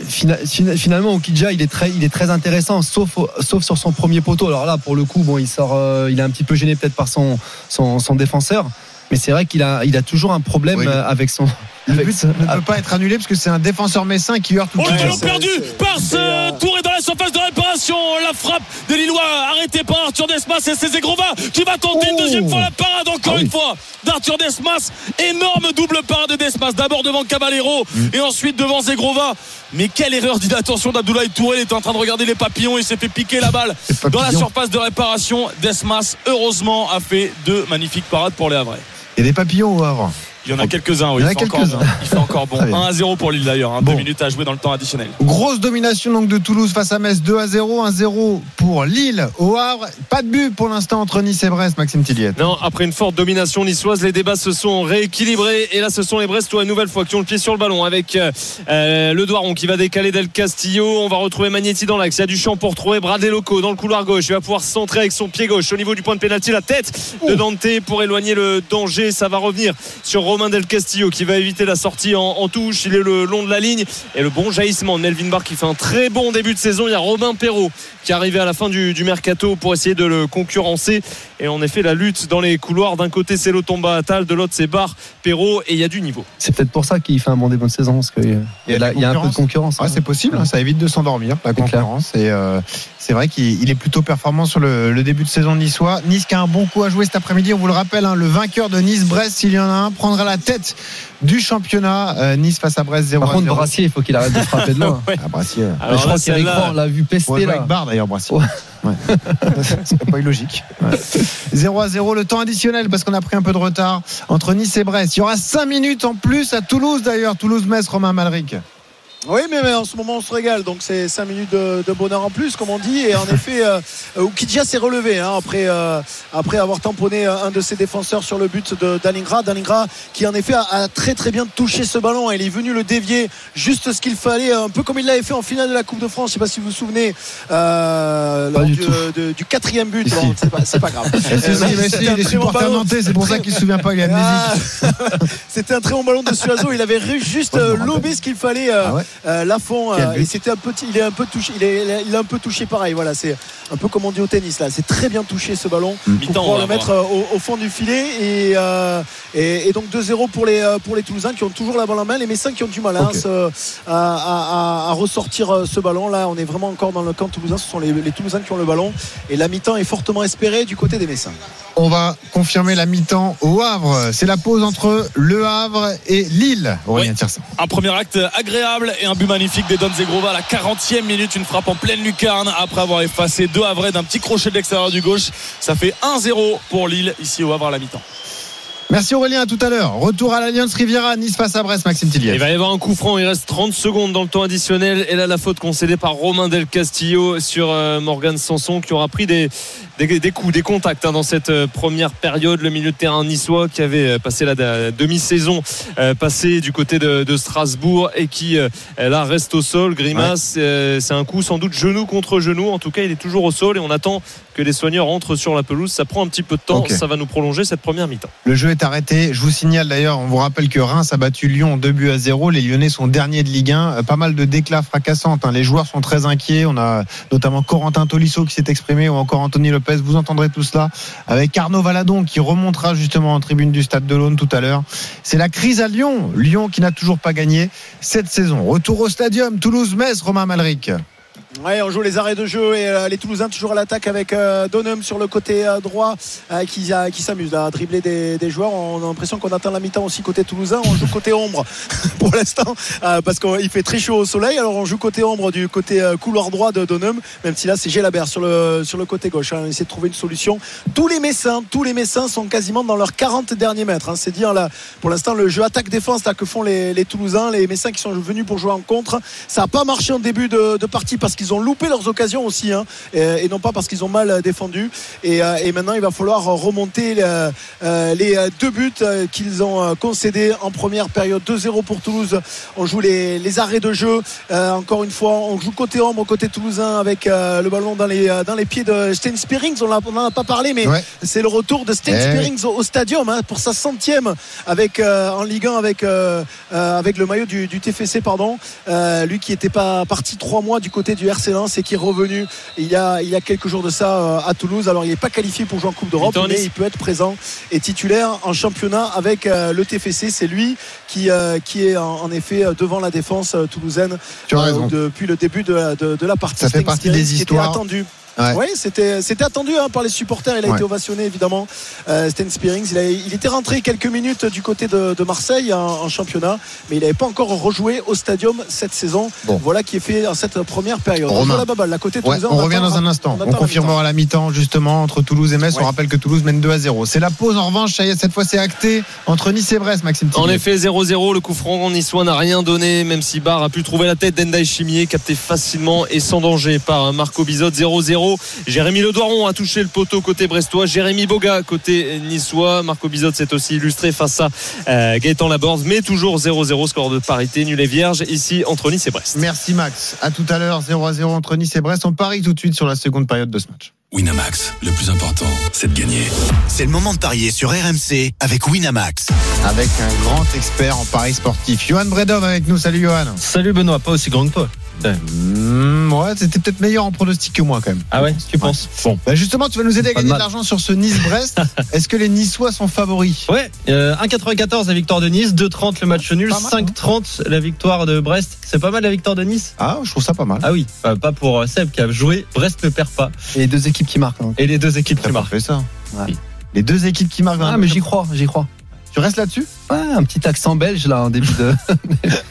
Speaker 4: finalement, Okidja, il est très, il est très intéressant, sauf, au- sauf sur son premier poteau. Alors là, pour le coup, bon, il sort, euh, il est un petit peu gêné peut-être par son, son, son défenseur. Mais c'est vrai qu'il a, il a toujours un problème
Speaker 3: Oui,
Speaker 4: euh, avec son.
Speaker 3: Le but ne peut pas être annulé parce que c'est un défenseur messin qui heurte tout
Speaker 6: Oh
Speaker 3: le
Speaker 6: ballon perdu par ce tour est dans la surface de réparation. La frappe des Lillois arrêtée par Arthur Desmas et c'est Zegrova qui va tenter une deuxième fois la parade encore
Speaker 3: Ah oui.
Speaker 6: une fois d'Arthur Desmas. Énorme double parade de Desmas. D'abord devant Caballero
Speaker 3: Mm.
Speaker 6: et ensuite devant Zegrova. Mais quelle erreur d'inattention d'Abdoulaye Touré. Il était en train de regarder les papillons. Il s'est fait piquer la balle dans la surface de réparation. Desmas, heureusement, a fait deux magnifiques parades pour les Havrais.
Speaker 3: Il y a des papillons au Havre.
Speaker 6: Il y en a quelques-uns, oui.
Speaker 3: Il y en a quelques-uns.
Speaker 6: bon. Il fait encore bon.
Speaker 3: Très bien.
Speaker 6: 1 à 0 pour Lille d'ailleurs. hein.
Speaker 3: Bon.
Speaker 6: Deux minutes à jouer dans le temps additionnel.
Speaker 3: Grosse domination donc de Toulouse face à Metz 2 à 0, 1-0 pour Lille au Havre. Pas de but pour l'instant entre Nice et Brest, Maxime Tilliette.
Speaker 5: Non, après une forte domination niçoise, les débats se sont rééquilibrés. Et là, ce sont les Brestois, une nouvelle fois, qui ont le pied sur le ballon avec euh, euh, le Doiron qui va décaler Del Castillo. On va retrouver Magnetti dans l'axe. Il y a du champ pour trouver Bradley Loco dans le couloir gauche. Il va pouvoir centrer avec son pied gauche au niveau du point de pénalty. La tête de Dante pour éloigner le danger. Ça va revenir sur Romain Del Castillo qui va éviter la sortie en, touche. Il est le long de la ligne. Et le bon jaillissement de Melvin Barr qui fait un très bon début de saison. Il y a Robin Perrault qui arrivé à la fin du, du mercato pour essayer de le concurrencer. Et en effet, la lutte dans les couloirs, d'un côté c'est Lotomba Attal, de l'autre c'est Barre, Perrault, et il y a du niveau.
Speaker 4: C'est peut-être pour ça qu'il fait un bon début de saison, parce qu'il y, a- il y a un peu de concurrence.
Speaker 3: Ouais,
Speaker 4: hein.
Speaker 3: c'est possible, hein, ça évite de s'endormir, la
Speaker 4: clair.
Speaker 3: concurrence. Et euh, c'est vrai qu'il il est plutôt performant sur le, le début de saison niçois. Nice qui a un bon coup à jouer cet après-midi, on vous le rappelle, hein, le vainqueur de Nice-Brest, s'il y en a un, prendra la tête du championnat. Euh, nice face à Brest 0
Speaker 4: Par contre,
Speaker 3: 0.
Speaker 4: Brassier, il faut qu'il arrête de frapper de loin.
Speaker 5: Ouais.
Speaker 3: Ah, Brassier. ouais.
Speaker 5: Alors
Speaker 4: je crois
Speaker 5: là, celle-là-
Speaker 4: Roy, on l'a vu pester
Speaker 3: jouer
Speaker 4: là.
Speaker 3: avec Barre d'ailleurs, Brassier.
Speaker 4: Ouais.
Speaker 3: Ouais. C'est pas illogique. Ouais. 0 à 0, le temps additionnel parce qu'on a pris un peu de retard entre Nice et Brest. Il y aura 5 minutes en plus à Toulouse d'ailleurs. Toulouse-Metz, Romain Malric.
Speaker 7: Oui, mais, mais en ce moment, on se régale. Donc, c'est 5 minutes de, de bonheur en plus, comme on dit. Et en effet, euh, s'est relevé hein, après, euh, après avoir tamponné euh, un de ses défenseurs sur le but de Dalingra. Dalingra qui, en effet, a, a très très bien touché ce ballon. Il est venu le dévier juste ce qu'il fallait, un peu comme il l'avait fait en finale de la Coupe de France. Je ne sais pas si vous vous souvenez euh,
Speaker 4: du
Speaker 7: quatrième but. Bon, c'est pas, pas grave.
Speaker 3: Si, si, mais si,
Speaker 7: C'était un
Speaker 3: il est
Speaker 7: très bon
Speaker 3: supporter
Speaker 7: ballon.
Speaker 3: nantais, c'est pour ça qu'il se souvient pas, il est amnésique.
Speaker 7: Ah, C'était un très bon ballon de Suazo. Il avait juste euh, lobé ce qu'il fallait. euh,
Speaker 3: Ah ouais
Speaker 7: euh, Lafont, euh, et c'était un petit. Il est un peu touché. Il est, il est un peu touché pareil. Voilà, c'est un peu comme on dit au tennis. Là, c'est très bien touché ce ballon pour
Speaker 6: Mi-temps, on
Speaker 7: pouvoir le mettre euh, au, au fond du filet et, euh, et, et donc 2-0 pour les euh, pour les Toulousains qui ont toujours la balle en main. Les Messins qui ont du mal hein, ce- à, à- à- à ressortir euh, ce ballon. Là, on est vraiment encore dans le camp toulousain. Ce sont les, les Toulousains qui ont le ballon et la mi-temps est fortement espérée du côté des Messins.
Speaker 3: On va confirmer la mi-temps au Havre. C'est la pause entre Le Havre et Lille. Aurélien
Speaker 6: Oui. Un premier acte agréable et un but magnifique des Don Zegrova à la 40e minute. Une frappe en pleine lucarne après avoir effacé deux Havrais d'un petit crochet de l'extérieur du gauche. Ça fait 1-0 pour Lille ici au Havre à la mi-temps.
Speaker 3: Merci Aurélien, à tout à l'heure. Retour à l'Alliance Riviera, Nice face à Brest, Maxime Tillier.
Speaker 5: Il va y avoir un coup franc, il reste 30 secondes dans le temps additionnel. Et là, la faute concédée par Romain Del Castillo sur euh, Morgan Sanson qui aura pris des, des, des coups, des contacts hein, dans cette euh, première période. Le milieu de terrain niçois qui avait euh, passé la, la demi-saison euh, passée du côté de, de Strasbourg et qui euh, là reste au sol. Grimace, euh, c'est un coup sans doute genou contre genou. En tout cas, il est toujours au sol et on attend que les soigneurs rentrent sur la pelouse. Ça prend un petit peu de temps.
Speaker 3: Ok.
Speaker 5: Ça va nous prolonger cette première mi-temps.
Speaker 3: Le jeu est arrêté. Je vous signale d'ailleurs, on vous rappelle que Reims a battu Lyon 2 buts à 0. Les Lyonnais sont derniers de Ligue 1. Euh, Pas mal de déclats fracassantes. hein. Les joueurs sont très inquiets. On a notamment Corentin Tolisso qui s'est exprimé ou encore Anthony Lopez. Vous entendrez tout cela avec Arnaud Valadon qui remontera justement en tribune du Stade de l'Aune tout à l'heure. C'est la crise à Lyon. Lyon qui n'a toujours pas gagné cette saison. Retour au stadium. Toulouse-Metz, Romain Malric.
Speaker 7: On joue les arrêts de jeu et euh, les Toulousains toujours à l'attaque avec euh, Donham sur le côté euh, droit qui, s'amuse à dribbler des, joueurs. On a l'impression qu'on atteint la mi-temps aussi côté Toulousain. On joue côté ombre pour l'instant parce qu'il fait très chaud au soleil. Alors on joue côté ombre du côté couloir droit de Donham, même si là c'est Gélabert sur le, côté gauche. hein. On essaie de trouver une solution. Tous les Messins, tous les Messins sont quasiment dans leurs 40 derniers mètres. hein. C'est dire là, pour l'instant le jeu attaque-défense que font les, les Toulousains, les Messins qui sont venus pour jouer en contre. Ça n'a pas marché en début de, de partie parce qu'ils ont loupé leurs occasions aussi, hein, et, et non pas parce qu'ils ont mal euh, défendu. Et, euh, et maintenant, il va falloir remonter euh, les deux buts qu'ils ont concédés en première période. 2-0 pour Toulouse. On joue les, les arrêts de jeu. Encore une fois, on joue côté ombre, côté toulousain, avec le ballon dans les, dans les pieds de Sten Spearings. On n'en a pas parlé, mais
Speaker 3: Ouais.
Speaker 7: c'est le retour de Sten
Speaker 3: Eh.
Speaker 7: Spearings au, au stadium hein, pour sa centième avec, en Ligue 1 avec, avec le maillot du, du TFC. Pardon. Lui qui n'était pas parti trois mois du côté du RC Lens et qui est revenu il y a, il y a quelques jours de ça euh, à Toulouse. Alors il n'est pas qualifié pour jouer en Coupe d'Europe, mais il peut être présent et titulaire en championnat avec euh, le TFC. C'est lui qui, euh, qui est en, effet devant la défense toulousaine
Speaker 3: Tu as
Speaker 7: euh,
Speaker 3: raison.
Speaker 7: depuis le début de la, de, de la partie.
Speaker 3: Ça fait partie des histoires.
Speaker 7: attendu.
Speaker 3: Ouais.
Speaker 7: Oui, c'était c'était attendu hein, par les supporters. Il a
Speaker 3: Ouais.
Speaker 7: été ovationné évidemment. Euh, Sten Spearings, il, a- il était rentré quelques minutes du côté de, de Marseille en, en championnat, mais il n'avait pas encore rejoué au Stadium cette saison.
Speaker 3: Bon.
Speaker 7: Voilà qui est fait en cette première période.
Speaker 3: Romain.
Speaker 7: On la baballe, la côté
Speaker 3: Ouais, on revient dans un instant. On
Speaker 7: la
Speaker 3: confirmera la mi-temps justement entre Toulouse et Metz.
Speaker 7: Ouais.
Speaker 3: On rappelle que Toulouse mène 2 à 0. C'est la pause en revanche. Ça y est, cette fois c'est acté entre Nice et Brest, Maxime
Speaker 5: En effet, 0-0, le coup franc niçois n'a rien donné, même si Barre a pu trouver la tête d'Endai Chimier, capté facilement et sans danger par Marco Bizot. 0-0. Jérémy Ledoiron a touché le poteau côté brestois. Jérémy Boga côté niçois. Marco Bizot s'est aussi illustré face à euh, Gaëtan Laborde, mais toujours 0-0, score de parité, nul et vierge ici entre Nice et Brest.
Speaker 3: Merci Max. À tout à l'heure, 0 à 0 entre Nice et Brest. On parie tout de suite sur la seconde période de ce match.
Speaker 2: Winamax, le plus important, c'est de gagner.
Speaker 8: C'est le moment de parier sur RMC avec Winamax.
Speaker 3: Avec un grand expert en paris sportif. Johan Bredov avec nous. Salut Johan.
Speaker 9: Salut Benoît, pas aussi grand que toi.
Speaker 3: Mmh, ouais, c'était peut-être meilleur en pronostic que moi quand même.
Speaker 9: Ah ouais, tu penses Bon.
Speaker 3: Bah justement, tu vas nous aider à
Speaker 4: de
Speaker 3: gagner de l'argent sur ce Nice-Brest. Est-ce que les Niçois sont favoris?
Speaker 9: Ouais, euh, 1,94 la victoire de Nice, 2,30 le match nul,
Speaker 3: Pas mal, hein.
Speaker 9: 5,30 la victoire de Brest. C'est pas mal la victoire de Nice?
Speaker 3: Ah, je trouve ça pas mal.
Speaker 9: Ah oui, euh, pas pour euh, Seb qui a joué, Brest ne perd pas.
Speaker 4: Et les deux équipes qui marquent.
Speaker 9: Et les deux équipes qui marquent.
Speaker 3: fait ça.
Speaker 4: Ouais.
Speaker 3: Les deux équipes qui marquent.
Speaker 4: Ah, mais j'y crois, j'y crois.
Speaker 3: Tu restes là-dessus
Speaker 4: Ouais, un petit accent belge là en début de.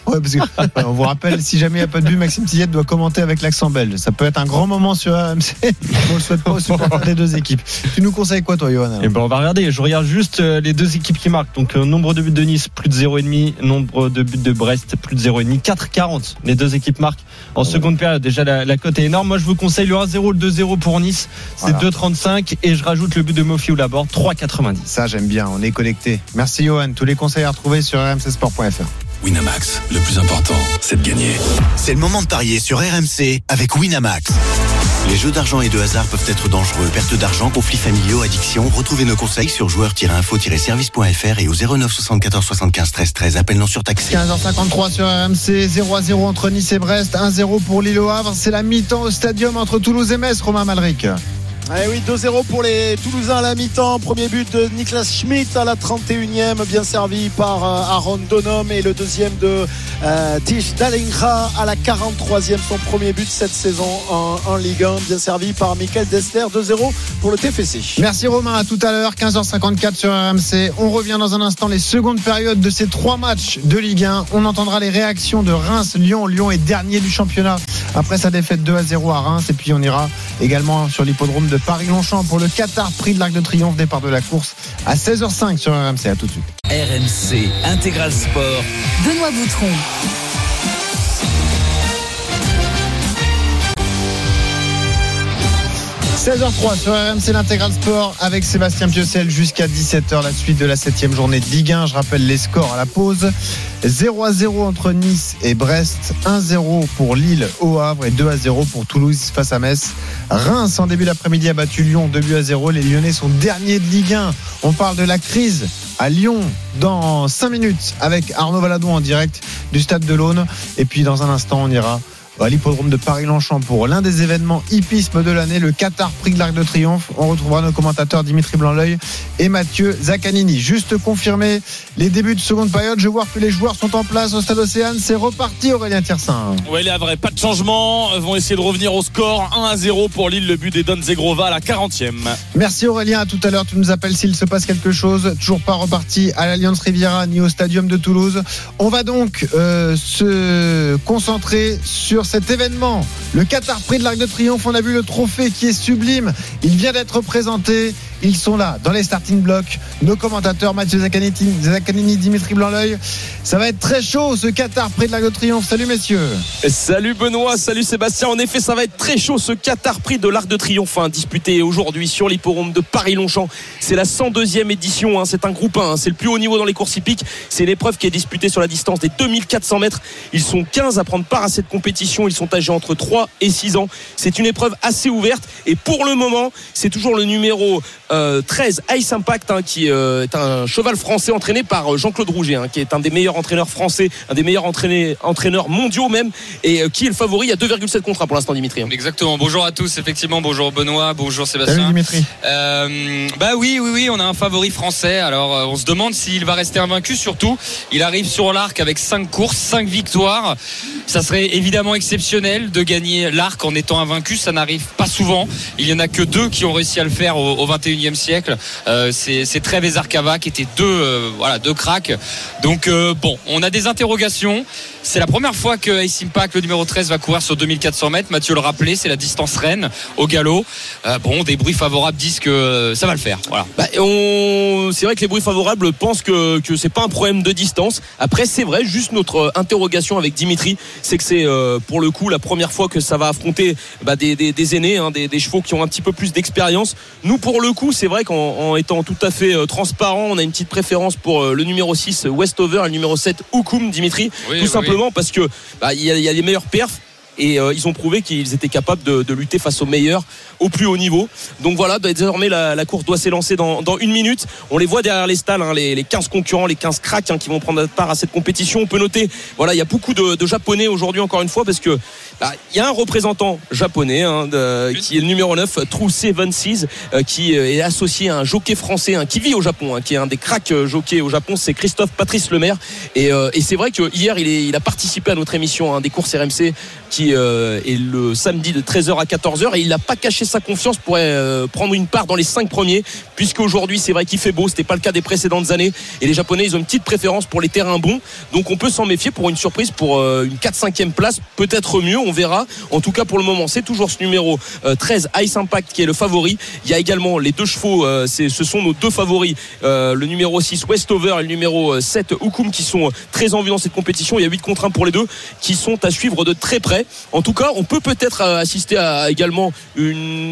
Speaker 3: Ouais, parce que ouais, on vous rappelle, si jamais il n'y a pas de but, Maxime Tillette doit commenter avec l'accent belge. Ça peut être un grand moment sur AMC. On le souhaite pas aux supporters des deux équipes. Tu nous conseilles quoi, toi, Johan
Speaker 9: Et ben on va regarder, je regarde juste euh, les deux équipes qui marquent. Donc euh, nombre de buts de Nice, plus de 0,5, nombre de buts de Brest, plus de 0,5, 4,40. Les deux équipes marquent en seconde période. Déjà la, la cote est énorme. Moi je vous conseille le 1-0, le 2-0 pour Nice, c'est
Speaker 3: Voilà.
Speaker 9: 2,35 et je rajoute le but de Mofi ou Laborde, 3,90.
Speaker 3: Ça, j'aime bien. On est connecté. Merci, Johan. Tous les conseils à retrouver sur rmcsport.fr.
Speaker 2: Winamax, le plus important, c'est de gagner.
Speaker 8: C'est le moment de parier sur RMC avec Winamax. Les jeux d'argent et de hasard peuvent être dangereux. Perte d'argent, conflits familiaux, addiction. Retrouvez nos conseils sur joueurs-info-service.fr et au 09 74 75 13 13. Appel non surtaxé.
Speaker 3: 15h53 sur RMC, 0 à 0 entre Nice et Brest, 1-0 pour Lille au Havre. C'est la mi-temps au stadium entre Toulouse et Metz, Romain Malric.
Speaker 7: Eh oui, 2-0 pour les Toulousains à la mi-temps. Premier but de Niklas Schmidt à la 31e, bien servi par euh, Aaron Donom. Et le deuxième de euh, Tish Dalingra à la 43e, son premier but cette saison en, en Ligue 1, bien servi par Michael Dessler. 2-0 pour le TFC.
Speaker 3: Merci Romain, à tout à l'heure, 15h54 sur RMC. On revient dans un instant les secondes périodes de ces trois matchs de Ligue 1. On entendra les réactions de Reims, Lyon. Lyon est dernier du championnat après sa défaite 2 à 0 à Reims. Et puis on ira également sur l'hippodrome de de Paris-Longchamp pour le Qatar Prix de l'Arc de Triomphe. Départ de la course à 16h05 sur RMC. À tout de suite.
Speaker 10: RMC Intégral Sport.
Speaker 11: Benoît Boutron.
Speaker 3: – 16h03 sur RMC l'intégral sport avec Sébastien Piocel jusqu'à 17h la suite de la 7 journée de Ligue 1 je rappelle les scores à la pause. 0 à 0 entre Nice et Brest. 1-0 pour Lille au Havre et 2 à 0 pour Toulouse face à Metz. Reims en début d'après-midi a battu Lyon 2 buts à 0 les Lyonnais sont derniers de Ligue 1 on parle de la crise à Lyon dans 5 minutes avec Arnaud Valadon en direct du stade de l'Aune. Et puis dans un instant on ira à l'hippodrome de Paris-Longchamp pour l'un des événements hippisme de l'année, le Qatar Prix de l'Arc de Triomphe. On retrouvera nos commentateurs Dimitri Blanc-L'œil et Mathieu Zaccanini. Juste confirmer les débuts de seconde période. Je vois que les joueurs sont en place au stade Océane. C'est reparti Aurélien Tiersin.
Speaker 6: Ouais, les Havrais, pas de changement. Ils vont essayer de revenir au score 1 à 0 pour Lille. Le but des Don Zegrova à la 40e.
Speaker 3: Merci Aurélien. À tout à l'heure, tu nous appelles s'il se passe quelque chose. Toujours pas reparti à l'Alliance Riviera ni au Stadium de Toulouse. On va donc euh, se concentrer sur cet événement. Le Qatar Prix de l'Arc de Triomphe, on a vu le trophée qui est sublime. Il vient d'être présenté. Ils sont là dans les starting blocks. Nos commentateurs Mathieu Zaccanini, Dimitri Blanc-L'œil. Ça va être très chaud ce Qatar Prix de l'Arc de Triomphe. Salut messieurs.
Speaker 12: Salut Benoît, salut Sébastien. En effet, ça va être très chaud ce Qatar Prix de l'Arc de Triomphe hein, disputé aujourd'hui sur l'hipporome de Paris-Longchamp. C'est la 102e édition. Hein. C'est un groupe 1. Hein. C'est le plus haut niveau dans les courses hippiques. C'est l'épreuve qui est disputée sur la distance des 2400 mètres. Ils sont 15 à prendre part à cette compétition. Ils sont âgés entre 3 et 6 ans. C'est une épreuve assez ouverte. Et pour le moment, c'est toujours le numéro euh, 13 Ice Impact hein, qui euh, est un cheval français entraîné par euh, Jean-Claude Rouget hein, qui est un des meilleurs entraîneurs français un des meilleurs entraîneurs mondiaux même et euh, qui est le favori à 2,7 contrats pour l'instant Dimitri hein.
Speaker 13: exactement. Bonjour à tous effectivement. Bonjour Benoît bonjour Sébastien.
Speaker 3: Salut Dimitri.
Speaker 13: Euh, bah oui oui oui on a un favori français. Alors on se demande s'il va rester invaincu surtout. Il arrive sur l'arc avec 5 courses 5 victoires. Ça serait évidemment exceptionnel de gagner l'arc en étant invaincu. Ça n'arrive pas souvent. Il y en a que deux qui ont réussi à le faire au, au 21e siècle euh, c'est Trev et qui étaient deux, euh, voilà, deux cracks. Donc euh, bon, on a des interrogations. C'est la première fois que Ace Impact, le numéro 13, va courir sur 2400 mètres. Mathieu le rappelait, c'est la distance reine au galop. bon, des bruits favorables disent que ça va le faire. Voilà.
Speaker 12: Bah, on... C'est vrai que les bruits favorables pensent que, que c'est pas un problème de distance. Après, c'est vrai, juste notre interrogation avec Dimitri, c'est que c'est pour le coup la première fois que ça va affronter bah, des, des, des, aînés, hein, des, des, chevaux qui ont un petit peu plus d'expérience. Nous, pour le coup, c'est vrai qu'en en étant tout à fait transparent, on a une petite préférence pour le numéro 6 Westover et le numéro 7 Hukum Dimitri,
Speaker 13: oui,
Speaker 12: tout
Speaker 13: oui,
Speaker 12: simplement parce que bah, il y, y, a les meilleurs perfs et euh, ils ont prouvé qu'ils étaient capables de, lutter face aux meilleurs au plus haut niveau. Donc voilà, bah, désormais la, course doit s'élancer dans, une minute. On les voit derrière les stalles, hein, les, les, 15 concurrents, les 15 cracks hein, qui vont prendre part à cette compétition. On peut noter, voilà, il y a beaucoup de, japonais aujourd'hui encore une fois parce que bah, y a un représentant japonais hein, qui est le numéro 9, True Seven Seas, euh, qui est associé à un jockey français qui vit au Japon, qui est un des cracks euh, jockeys au Japon, c'est Christophe Patrice Lemaire. Et, euh, c'est vrai que hier il, a participé à notre émission des courses RMC euh, est le samedi de 13h à 14h et il n'a pas caché sa confiance pour euh, prendre une part dans les 5 premiers puisque aujourd'hui c'est vrai qu'il fait beau c'était pas le cas des précédentes années. Et les japonais ils ont une petite préférence pour les terrains bons. Donc on peut s'en méfier pour une surprise pour euh, une 4-5e place peut-être mieux on verra. En tout cas pour le moment c'est toujours ce numéro 13 Ice Impact qui est le favori. Il y a également les deux chevaux ce sont nos deux favoris le numéro 6 Westover et le numéro 7 Hukum qui sont très en vue dans cette compétition. Il y a 8 contre 1 pour les deux qui sont à suivre de très près en tout cas, on peut peut-être assister à également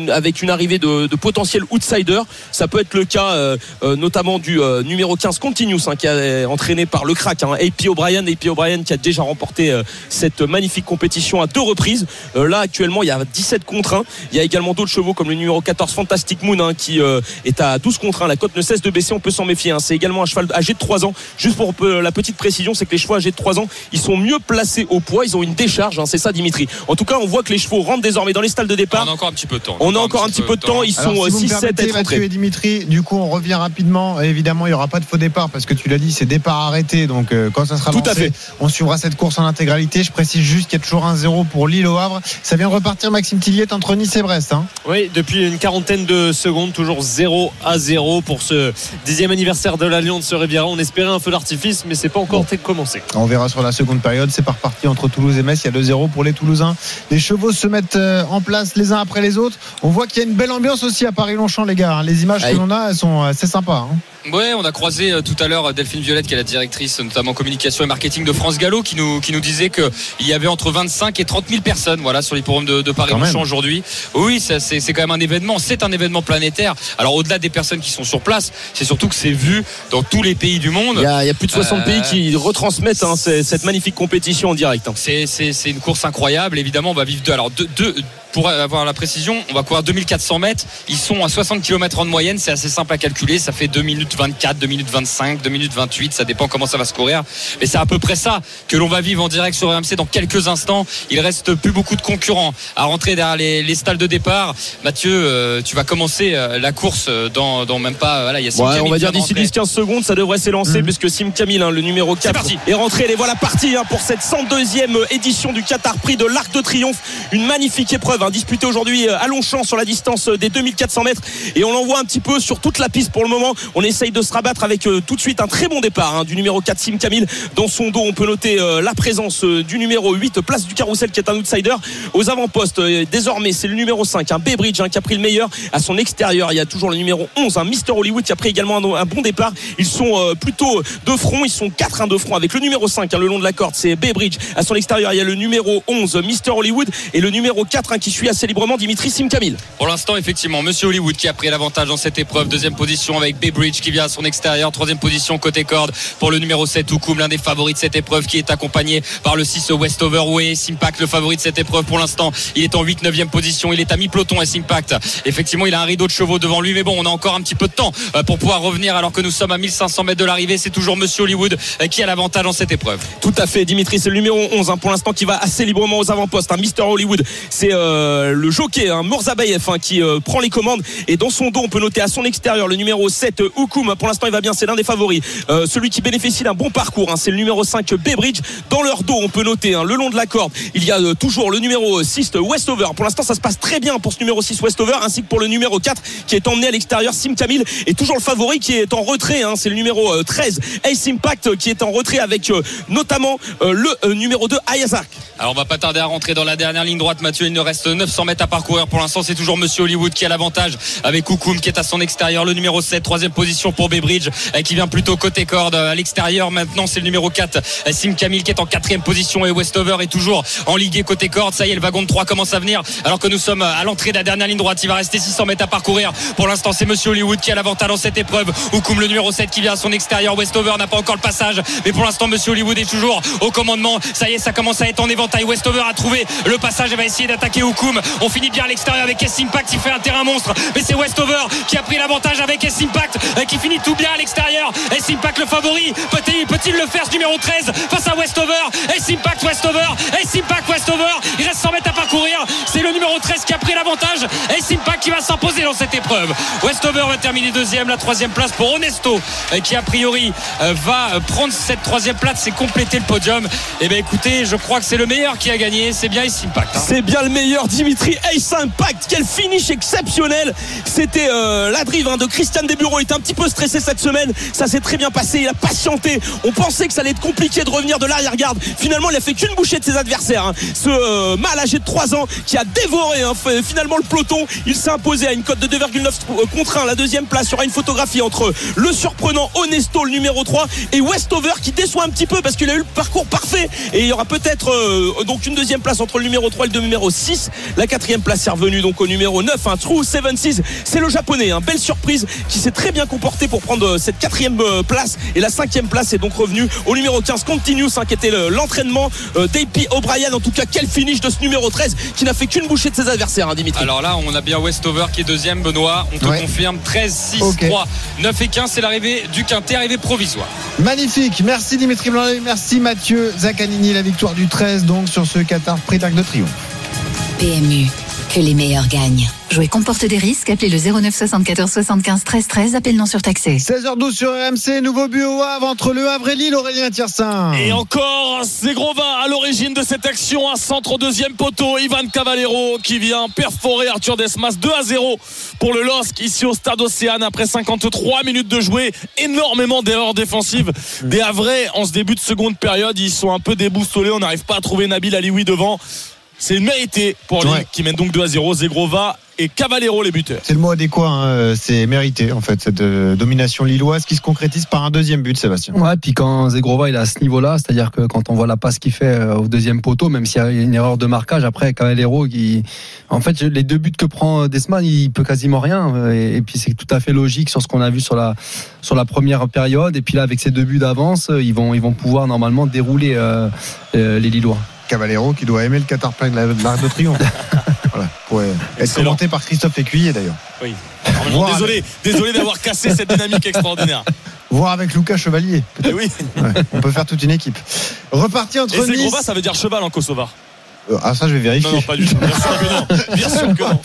Speaker 12: avec une arrivée de, potentiels outsiders. Ça peut être le cas euh, notamment du euh, numéro 15 Continuous hein, qui est entraîné par le crack hein, AP O'Brien. AP O'Brien qui a déjà remporté euh, cette magnifique compétition à deux reprises. là actuellement, il y a 17 contre 1. Il y a également d'autres chevaux comme le numéro 14 Fantastic Moon hein, qui est à 12 contre 1. La cote ne cesse de baisser, on peut s'en méfier. C'est également un cheval âgé de 3 ans. Juste pour la petite précision, c'est que les chevaux âgés de 3 ans, ils sont mieux placés au poids, ils ont une décharge, c'est ça Dimitri. En tout cas, on voit que les chevaux rentrent désormais dans les stalles de départ.
Speaker 13: On a encore un petit peu de temps.
Speaker 12: On a encore un petit peu de temps. Ils sont 6-7
Speaker 3: à Mathieu et Dimitri, du coup, on revient rapidement. Évidemment, il n'y aura pas de faux départ parce que tu l'as dit, c'est départ arrêté. Donc, euh, quand ça sera
Speaker 12: Tout
Speaker 3: lancé,
Speaker 12: à fait.
Speaker 3: on suivra cette course en intégralité. Je précise juste qu'il y a toujours un 0 pour Lille au Havre. Ça vient de repartir, Maxime Tilliette, entre Nice et Brest. Hein.
Speaker 12: Oui, depuis une quarantaine de secondes, toujours 0 à 0 pour ce dixième anniversaire de l'Alliance Riviera. On espérait un feu d'artifice, mais c'est pas encore bon. commencé.
Speaker 3: On verra sur la seconde période. C'est par parti entre Toulouse et Metz. Il y a 2-0 pour les Toulousains. Toulousains. Les chevaux se mettent euh, en place les uns après les autres. On voit qu'il y a une belle ambiance aussi à Paris-Longchamp, les gars. Les images que l'on a, elles sont assez sympas. hein.
Speaker 13: Ouais, on a croisé euh, tout à l'heure Delphine Violette, qui est la directrice notamment communication et marketing de France Gallo, qui nous, qui nous disait qu'il y avait entre 25 et 30 000 personnes voilà, sur l'hipporome de, de Paris-Longchamp aujourd'hui. Oui, ça, c'est c'est quand même un événement. C'est un événement planétaire. Alors, au-delà des personnes qui sont sur place, c'est surtout que c'est vu dans tous les pays du monde.
Speaker 12: Il y, a, il y a plus de 60
Speaker 13: Euh,
Speaker 12: pays qui retransmettent hein, cette magnifique compétition en direct. hein.
Speaker 13: C'est, c'est, c'est une course incroyable. Évidemment, on va vivre deux. Alors, deux, deux- pour avoir la précision, on va courir 2400 mètres. Ils sont à 60 km en moyenne. C'est assez simple à calculer. Ça fait 2 minutes 24, 2 minutes 25, 2 minutes 28. Ça dépend comment ça va se courir. Mais c'est à peu près ça que l'on va vivre en direct sur RMC dans quelques instants. Il reste plus beaucoup de concurrents à rentrer derrière les, les stalles de départ. Mathieu, euh, tu vas commencer euh, la course euh, dans, dans même pas. Voilà, il y a Sim
Speaker 12: Ouais, on va
Speaker 13: qui
Speaker 12: dire
Speaker 13: vient de
Speaker 12: d'ici
Speaker 13: rentrer.
Speaker 12: 10-15 secondes, ça devrait s'élancer puisque Sim Camille, hein, le numéro 4,
Speaker 13: parti.
Speaker 12: est rentré. Les voilà partis hein, pour cette 102e édition du Qatar Prix de l'Arc de Triomphe. Une magnifique épreuve hein, disputée aujourd'hui euh, à Longchamp sur la distance euh, des 2400 mètres. Et on l'envoie un petit peu sur toute la piste pour le moment. On essaye de se rabattre avec euh, tout de suite un très bon départ hein, du numéro 4 Sim Camille. Dans son dos, on peut noter la présence du numéro 8, place du carrousel qui est un outsider. Aux avant-postes, désormais, c'est le numéro 5, un Baybridge hein, qui a pris le meilleur. À son extérieur, il y a toujours le numéro 11, un Mister Hollywood qui a pris également un, bon départ. Ils sont plutôt de front, ils sont 4 1 de front avec le numéro 5 hein, le long de la corde, c'est Baybridge. À son extérieur, il y a le numéro 11, Mister Hollywood, et le numéro 4 hein, qui suit assez librement Dimitri Simkamil.
Speaker 13: Pour l'instant, effectivement, Monsieur Hollywood qui a pris l'avantage dans cette épreuve. Deuxième position avec Baybridge qui vient à son extérieur. Troisième position côté corde pour le numéro 7, Oukoum, l'un des favoris de cette épreuve qui est accompagné par le 6 Westover Way. Simpact, le favori de cette épreuve pour l'instant. Il est en 8 9 position. Il est à mi-peloton à Simpact. Effectivement, il a un rideau de chevaux devant lui. Mais bon, on a encore un petit peu de temps euh, pour pouvoir revenir alors que nous sommes à 1500 mètres de l'arrivée. C'est toujours Monsieur Hollywood euh, qui a l'avantage dans cette épreuve.
Speaker 12: Tout à fait, Dimitri, c'est le numéro 11 hein, pour l'instant qui va assez librement aux avant-postes. Hein, Mister Hollywood, c'est euh, le jockey hein, Mourzabayev hein, qui euh, prend les commandes et dans son dos, on peut noter à son extérieur le numéro 7 euh, Oukoum. Pour l'instant, il va bien, c'est l'un des favoris. Euh, celui qui bénéficie d'un bon parcours, hein, c'est le numéro 5 Baybridge. Dans leur dos, on peut noter hein, le long de la corde, il y a euh, toujours le numéro 6 Westover. Pour l'instant, ça se passe très bien pour ce numéro 6 Westover ainsi que pour le numéro 4 qui est emmené à l'extérieur Sim Camille et toujours le favori qui est en retrait. c'est le numéro euh, 13 Ace Impact euh, qui est en retrait avec euh, notamment euh, le euh, numéro 2 Ayazak.
Speaker 13: Alors on va pas tarder à rentrer dans la dernière ligne droite Mathieu il ne reste 900 mètres à parcourir. Pour l'instant c'est toujours Monsieur Hollywood qui a l'avantage avec Koukoum qui est à son extérieur. Le numéro 7 troisième position pour Baybridge euh, qui vient plutôt côté corde à l'extérieur. Maintenant c'est le numéro 4 euh, Sim Camille qui est en quatrième position et Westover est toujours en ligue côté corde. Ça y est le wagon de 3 commence à venir. Alors que nous sommes à l'entrée de la dernière ligne droite il va rester 600 mètres à parcourir. Pour l'instant c'est Monsieur Hollywood qui a l'avantage dans cette épreuve. Koukoum le numéro 7 qui vient à son extérieur. Westover n'a pas encore le passage mais pour l'instant Monsieur Hollywood est toujours au commandement. Ça y est ça commence à être en éventail. Westover a trouvé le passage et va essayer d'attaquer Oukoum on finit bien à l'extérieur avec S-Impact il fait un terrain monstre. Mais c'est Westover qui a pris l'avantage avec S-Impact euh, qui finit tout bien à l'extérieur. S-Impact le favori. Peut-il le faire ce numéro 13 face à Westover? S-Impact Westover. S-Impact Westover. Il reste 100 mètres à parcourir. C'est le numéro 13 qui a pris l'avantage. S-Impact qui va s'imposer dans cette épreuve. Westover va terminer deuxième. La troisième place pour Onesto euh, qui a priori euh, va prendre cette troisième place et compléter le podium. Et bien écoutez je crois que c'est le meilleur qui a gagné. C'est bien S-Impact hein.
Speaker 12: C'est bien le meilleur Dimitri Ace Impact. Quel finish exceptionnel. C'était euh, la drive hein, de Christian Desbureaux. Il était un petit peu stressé cette semaine. Ça s'est très bien passé. Il a patienté. On pensait que ça allait être compliqué de revenir de l'arrière-garde. Finalement, il a fait qu'une bouchée de ses adversaires. hein. Ce euh, mâle âgé de 3 ans qui a dévoré hein, finalement le peloton. Il s'est imposé à une cote de 2,9 contre 1. La deuxième place, il y aura une photographie entre le surprenant Honesto, le numéro 3, et Westover qui déçoit un petit peu parce qu'il a eu le parcours parfait. Et il y aura peut-être euh, donc une deuxième place entre le numéro 3 et le numéro 6. La quatrième place est revenue donc au numéro 9, un True 76. C'est le japonais, un belle surprise qui s'est très bien comporté pour prendre euh, cette quatrième euh, place. Et la cinquième place est donc revenue au numéro 15, Continuous, hein, qui était le- l'entraînement euh, d'AP O'Brien. En tout cas, quel finish de ce numéro 13 qui n'a fait qu'une bouchée de ses adversaires, hein, Dimitri.
Speaker 13: Alors là, on a bien Westover qui est deuxième, Benoît. On te
Speaker 3: Ouais.
Speaker 13: confirme 13, 6,
Speaker 3: Ok.
Speaker 13: 3, 9 et 15. C'est l'arrivée du Quintet, arrivée provisoire.
Speaker 3: Magnifique. Merci Dimitri Blanc. Merci Mathieu Zaccanini. La victoire du 13 donc sur ce Qatar Prix d'Arc de Triomphe.
Speaker 1: PMU, que les meilleurs gagnent. Jouer comporte des risques. Appelez le 09 74 75 13 13. Appel non surtaxé.
Speaker 3: 16h12 sur RMC. Nouveau but au Havre entre le Havre et Lille. Aurélien Tiersin.
Speaker 6: Et encore, c'est Grovin à l'origine de cette action. Un centre au deuxième poteau. Ivan Cavallero qui vient perforer Arthur Desmas 2 à 0 pour le LOSC ici au stade Océane après 53 minutes de jouer. Énormément d'erreurs défensives des Havrais en ce début de seconde période. Ils sont un peu déboussolés. On n'arrive pas à trouver Nabil Alioui devant. C'est mérité pour Lille
Speaker 3: Ouais.
Speaker 6: qui mène donc 2 à 0. Zegrova et Cavallero les buteurs.
Speaker 3: C'est le mot adéquat, hein, c'est mérité en fait cette euh, domination lilloise qui se concrétise par un deuxième but, Sébastien.
Speaker 4: Ouais, puis quand Zegrova il est à ce niveau-là, c'est-à-dire que quand on voit la passe qu'il fait euh, au deuxième poteau, même s'il y a une erreur de marquage, après Cavallero, qui, en fait, les deux buts que prend Desman, il peut quasiment rien. euh, Et, et puis c'est tout à fait logique sur ce qu'on a vu sur la sur la première période. Et puis là, avec ces deux buts d'avance, euh, ils vont ils vont pouvoir normalement dérouler euh, euh, les Lillois.
Speaker 3: Cavallero qui doit aimer le de la- de l'Arc de Triomphe. voilà, pour être
Speaker 6: Excellent.
Speaker 3: commenté par Christophe Écuyer d'ailleurs.
Speaker 6: Oui.
Speaker 3: Voir
Speaker 6: désolé, désolé d'avoir cassé cette dynamique extraordinaire.
Speaker 3: Voir avec Lucas Chevalier.
Speaker 6: Eh oui.
Speaker 3: Ouais, on peut faire toute une équipe. Reparti entre
Speaker 6: Et
Speaker 3: Nice.
Speaker 6: ça veut dire cheval en kosovar.
Speaker 3: Euh, Ah ça je vais vérifier.
Speaker 6: Non, non, pas du tout. Bien sûr que non. Bien sûr que non.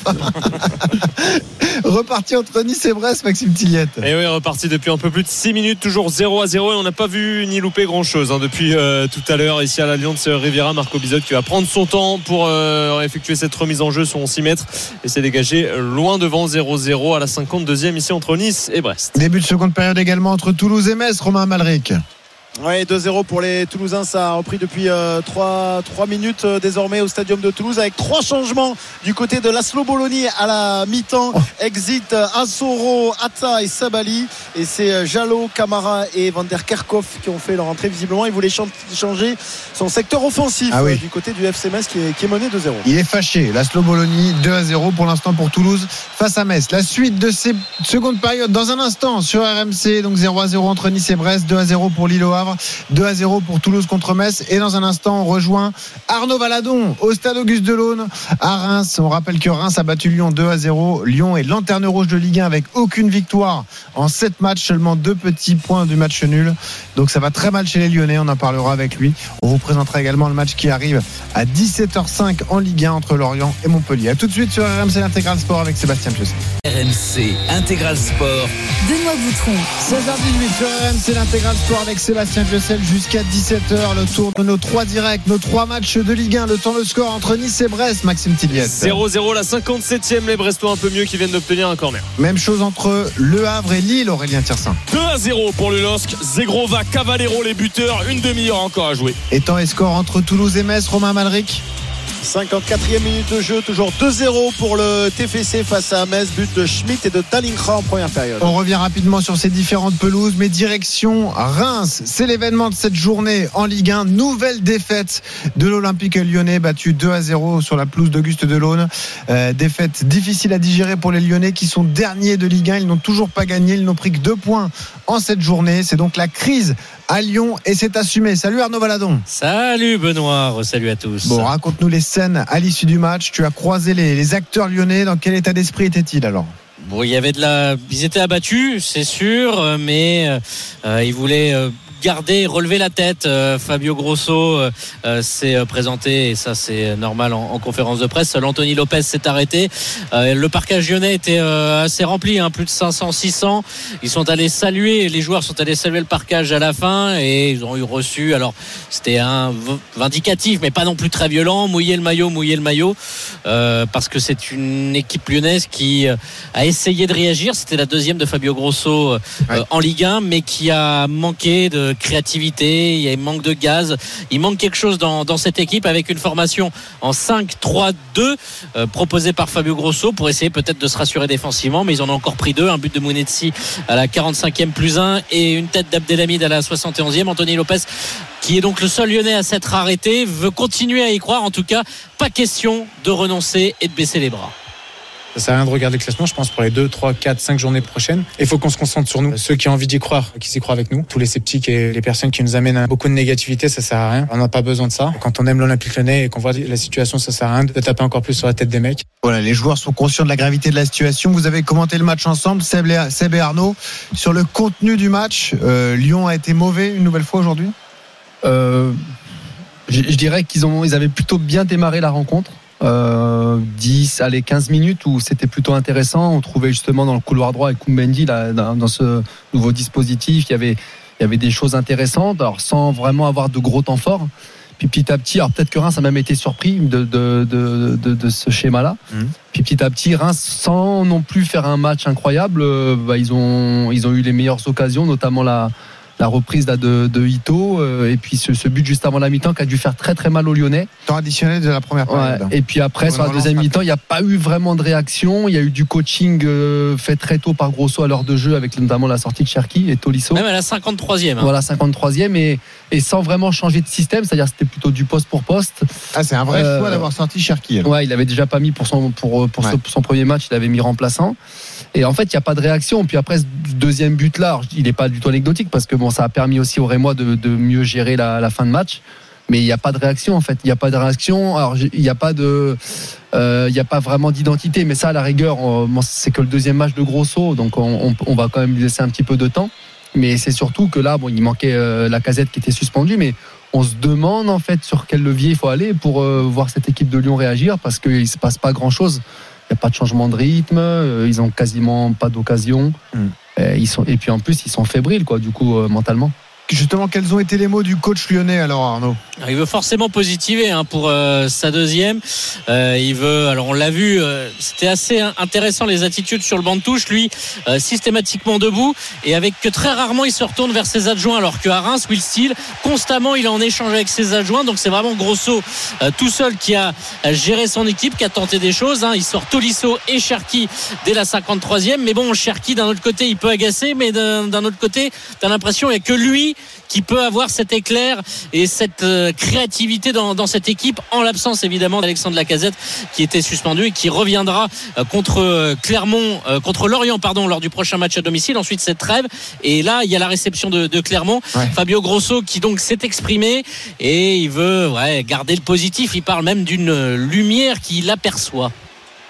Speaker 3: Reparti entre Nice et Brest, Maxime Tilliette.
Speaker 5: Et oui, reparti depuis un peu plus de 6 minutes, toujours 0 à 0 et on n'a pas vu ni loupé grand chose depuis euh, tout à l'heure ici à l'Alliance Riviera. Marco Bizot qui va prendre son temps pour euh, effectuer cette remise en jeu sur 6 mètres et s'est dégagé loin devant 0-0 à la 52e ici entre Nice et Brest.
Speaker 3: Début de seconde période également entre Toulouse et Metz, Romain Malric.
Speaker 7: Ouais, 2-0 pour les Toulousains. Ça a repris depuis 3, minutes euh, désormais au stadium de Toulouse avec trois changements du côté de Laszlo Bologna à la mi-temps. Exit euh, Asoro, Atta et Sabali. Et c'est euh, Jallo, Camara et Van der Kerkhoff qui ont fait leur entrée. Visiblement, il voulait chan- changer son secteur offensif
Speaker 3: Ah oui.
Speaker 7: euh, du côté du FC Metz qui est, qui est mené 2-0.
Speaker 3: Il est fâché. Laszlo Bologna 2 à 0 pour l'instant pour Toulouse face à Metz. La suite de ces secondes périodes dans un instant sur RMC. Donc 0 à 0 entre Nice et Brest, 2 à 0 pour Lille au Havre, 2 à 0 pour Toulouse contre Metz. Et dans un instant, on rejoint Arnaud Valadon au stade Auguste Delaune à Reims. On rappelle que Reims a battu Lyon 2 à 0. Lyon est lanterne rouge de Ligue 1 avec aucune victoire en 7 matchs, seulement deux petits points du match nul. Donc ça va très mal chez les Lyonnais. On en parlera avec lui. On vous présentera également le match qui arrive à 17h05 en Ligue 1 entre Lorient et Montpellier. A tout de suite sur RMC Intégral Sport avec Sébastien Pius.
Speaker 10: RMC Intégral Sport.
Speaker 1: Benoît Boutron.
Speaker 3: 16h18 sur RMC l'intégral sport avec Sébastien Piocel jusqu'à 17h. Le tour de nos trois directs, nos trois matchs de Ligue 1. Le temps, le score entre Nice et Brest, Maxime Tilliette.
Speaker 5: 0-0 la 57e, les Brestois un peu mieux qui viennent d'obtenir un corner.
Speaker 3: Même chose entre Le Havre et Lille, Aurélien Tirsin.
Speaker 6: 2 à 0 pour le LOSC. Zegrova, Cavallero les buteurs. Une demi-heure encore à jouer.
Speaker 3: Et temps et score entre Toulouse et Metz, Romain Malric.
Speaker 7: 54e minute de jeu, toujours 2-0 pour le TFC face à Metz, but de Schmitt et de Dalingra en première période.
Speaker 3: On revient rapidement sur ces différentes pelouses, mais direction Reims. C'est l'événement de cette journée en Ligue 1. Nouvelle défaite de l'Olympique lyonnais, battu 2 à 0 sur la pelouse d'Auguste Delaune. Euh, défaite difficile à digérer pour les Lyonnais qui sont derniers de Ligue 1. Ils n'ont toujours pas gagné. Ils n'ont pris que deux points en cette journée. C'est donc la crise à Lyon et c'est assumé. Salut Arnaud Valadon.
Speaker 14: Salut Benoît, salut à tous.
Speaker 3: Bon, raconte-nous les scènes à l'issue du match. Tu as croisé les, les acteurs lyonnais. Dans quel état d'esprit étaient-ils alors?
Speaker 14: Bon, il y avait de la, ils étaient abattus, c'est sûr, euh, mais euh, ils voulaient euh, garder, relever la tête. Euh, Fabio Grosso euh, euh, s'est présenté et ça c'est normal en, en conférence de presse. Seul Anthony Lopez s'est arrêté. Le parcage lyonnais était assez rempli, hein, plus de 500, 600. Ils sont allés saluer, les joueurs sont allés saluer le parcage à la fin et ils ont eu reçu. Alors c'était un vindicatif, mais pas non plus très violent. Mouiller le maillot, mouiller le maillot, euh, parce que c'est une équipe lyonnaise qui a essayé de réagir. C'était la deuxième de Fabio Grosso euh,
Speaker 3: Ouais.
Speaker 14: en Ligue 1, mais qui a manqué de créativité. Il manque de gaz. Il manque quelque chose dans, dans cette équipe avec une formation en 5-3-2 euh, proposée par Fabio Grosso pour essayer peut-être de se rassurer défensivement. Mais ils en ont encore pris deux. Un but de Mounetzi à la 45e plus 1 et une tête d'Abdelhamid à la 71e. Anthony Lopez qui est donc le seul lyonnais à s'être arrêté, veut continuer à y croire. En tout cas, pas question de renoncer et de baisser les bras.
Speaker 15: Ça sert à rien de regarder le classement, je pense, pour les 2, 3, 4, 5 journées prochaines. Il faut qu'on se concentre sur nous. Ceux qui ont envie d'y croire, qui s'y croient avec nous. Tous les sceptiques et les personnes qui nous amènent à beaucoup de négativité, ça sert à rien. On n'a pas besoin de ça. Quand on aime l'Olympique Lyonnais et qu'on voit la situation, ça sert à rien de taper encore plus sur la tête des mecs.
Speaker 3: Voilà, les joueurs sont conscients de la gravité de la situation. Vous avez commenté le match ensemble, Seb et, Seb et Arnaud. Sur le contenu du match, euh, Lyon a été mauvais une nouvelle fois aujourd'hui?
Speaker 4: Euh, je, je dirais qu'ils ont, ils avaient plutôt bien démarré la rencontre. Euh, 10, allez, 15 minutes où c'était plutôt intéressant. On trouvait justement dans le couloir droit avec Koumbendi, là, dans, ce nouveau dispositif, il y avait, il y avait des choses intéressantes, alors sans vraiment avoir de gros temps forts. Puis petit à petit, alors peut-être que Reims a même été surpris de, de, de, de, de ce schéma-là.
Speaker 3: Mhm.
Speaker 4: Puis petit à petit, Reims, sans non plus faire un match incroyable, euh, bah, ils, ont, ils ont eu les meilleures occasions, notamment la, la reprise là, de, de Ito euh, et puis ce, ce but juste avant la mi-temps qui a dû faire très très mal aux Lyonnais.
Speaker 3: Temps additionnel de la première période.
Speaker 4: Ouais. Et puis après,
Speaker 3: Pour
Speaker 4: sur la deuxième mi-temps, il n'y a pas eu vraiment de réaction. Il y a eu du coaching euh, fait très tôt par Grosso à l'heure de jeu, avec notamment la sortie de Cherki et Tolisso.
Speaker 14: Même à la 53e. hein.
Speaker 4: Voilà, 53e et, et sans vraiment changer de système, c'est-à-dire c'était plutôt du poste pour poste.
Speaker 3: Ah, c'est un vrai
Speaker 4: Euh,
Speaker 3: choix d'avoir sorti Cherki.
Speaker 4: Ouais, il avait déjà pas mis pour son pour pour
Speaker 3: Ouais.
Speaker 4: ce- son premier match, il avait mis remplaçant. Et en fait, il n'y a pas de réaction. Puis après ce deuxième but là, alors, il n'est pas du tout anecdotique parce que bon, ça a permis aussi au Rémois de, de mieux gérer la, fin de match. Mais il n'y a pas de réaction en fait. Il n'y a pas de réaction. Alors il n'y a pas de, euh, il a pas vraiment d'identité. Mais ça, à la rigueur, c'est que le deuxième match de Grosso, donc on, va quand même lui laisser un petit peu de temps. Mais c'est surtout que là, bon, il manquait euh, la casette qui était suspendue, mais on se demande en fait sur quel levier il faut aller pour euh, voir cette équipe de Lyon réagir parce qu'il se passe pas grand chose. Il n'y a pas de changement de rythme, ils ont quasiment pas d'occasion.
Speaker 3: Mm.
Speaker 4: Euh, ils sont et puis en plus ils sont fébriles quoi du coup euh, mentalement.
Speaker 3: Justement, quels ont été les mots du coach lyonnais alors Arnaud?
Speaker 14: Il veut forcément positiver hein, pour euh, sa deuxième. Euh, il veut. Alors on l'a vu, euh, c'était assez in- intéressant les attitudes sur le banc de touche. Lui, systématiquement debout et avec que très rarement il se retourne vers ses adjoints. Alors qu'à Reims, Will Steele, constamment il est en échange avec ses adjoints. Donc c'est vraiment Grosso tout seul qui a géré son équipe, qui a tenté des choses. hein. Il sort Tolisso et Cherki dès la 53e. Mais bon, Cherki d'un autre côté il peut agacer, mais d'un autre côté t'as l'impression qu'il n'y a que lui qui peut avoir cet éclair et cette euh, créativité dans, dans cette équipe en l'absence évidemment d'Alexandre Lacazette qui était suspendu et qui reviendra euh, contre euh, Clermont euh, contre Lorient pardon lors du prochain match à domicile. Ensuite cette trêve. Et là il y a la réception de, de Clermont.
Speaker 3: Ouais.
Speaker 14: Fabio Grosso qui donc s'est exprimé et il veut ouais, garder le positif. Il parle même d'une lumière qui l'aperçoit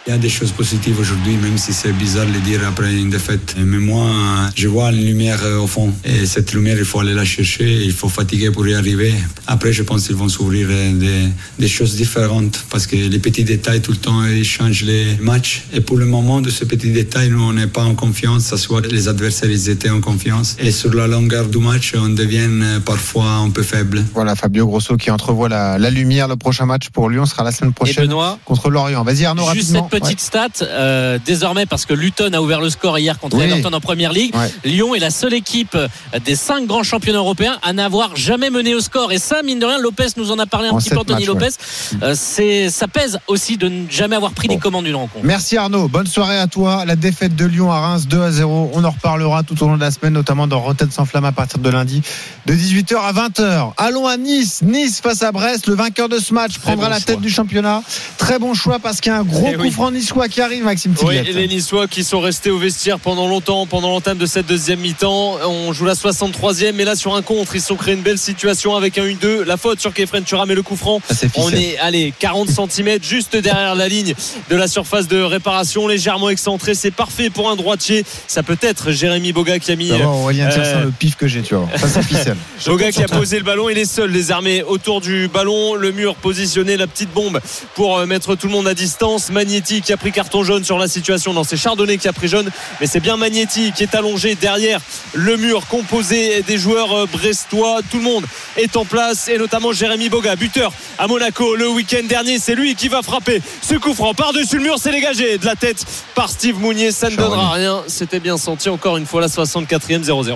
Speaker 16: Il y a des choses positives aujourd'hui, même si c'est bizarre de le dire après une défaite. Mais moi, je vois une lumière euh, au fond. Et cette lumière, il faut aller la chercher. Il faut fatiguer pour y arriver. Après, je pense qu'ils vont s'ouvrir euh, des, des choses différentes. Parce que les petits détails, tout le temps, ils changent les matchs. Et pour le moment, de ces petits détails, nous, on n'est pas en confiance. Ça soit les adversaires, ils étaient en confiance. Et sur la longueur du match, on devient euh, parfois un peu faible.
Speaker 3: Voilà, Fabio Grosso qui entrevoit la, la lumière. Le prochain match pour Lyon sera la semaine
Speaker 14: et
Speaker 3: prochaine
Speaker 14: Benoît
Speaker 3: contre Lorient. Vas-y Arnaud, rapidement.
Speaker 14: Petite stat, euh, désormais, parce que Luton a ouvert le score hier contre
Speaker 3: Oui.
Speaker 14: Everton en première ligue,
Speaker 3: Ouais.
Speaker 14: Lyon est la seule équipe des cinq grands championnats européens à n'avoir jamais mené au score. Et ça, mine de rien, Lopez nous en a parlé un
Speaker 3: En
Speaker 14: petit peu, Anthony
Speaker 3: matchs, ouais.
Speaker 14: Lopez. Euh, c'est, ça pèse aussi de ne jamais avoir pris les commandes d'une rencontre.
Speaker 3: Merci Arnaud, bonne soirée à toi. La défaite de Lyon à Reims 2 à 0. On en reparlera tout au long de la semaine, notamment dans Rotten sans flamme à partir de lundi, de 18h à 20h. Allons à Nice, Nice face à Brest. Le vainqueur de ce match prendra
Speaker 5: bon
Speaker 3: la
Speaker 5: choix.
Speaker 3: tête du championnat. Très bon choix parce qu'il y a un gros
Speaker 5: Eh
Speaker 3: coup
Speaker 5: oui.
Speaker 3: Franc niçois qui arrive, Maxime
Speaker 5: Oui, les Niçois qui sont restés au vestiaire pendant longtemps, pendant l'entame de cette deuxième mi-temps. On joue la 63e, mais là sur un contre, ils se sont créés une belle situation avec un 1-2. La faute sur Kefren Turam et le coup franc. On est, allez, 40 cm juste derrière la ligne de la surface de réparation, légèrement excentré. C'est parfait pour un droitier. Ça peut être Jérémy Boga qui a mis.
Speaker 3: Ça va,
Speaker 5: euh,
Speaker 3: le pif que j'ai, tu vois. Ça, c'est ficelle.
Speaker 5: Boga qui a posé le ballon, il est seul désormais autour du ballon, le mur positionné, la petite bombe pour euh, mettre tout le monde à distance. Magnetti qui a pris carton jaune sur la situation. Non, c'est Chardonnay qui a pris jaune, mais c'est bien Magnetti qui est allongé derrière le mur composé des joueurs euh, brestois. Tout le monde est en place et notamment Jérémy Boga, buteur à Monaco le week-end dernier. C'est lui qui va frapper ce coup franc par-dessus le mur. C'est dégagé de la tête par Steve Mounier. Ça ne donnera rien. C'était bien senti encore une fois la 64e 0-0.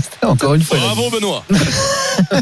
Speaker 4: Encore une fois.
Speaker 6: Bravo Benoît.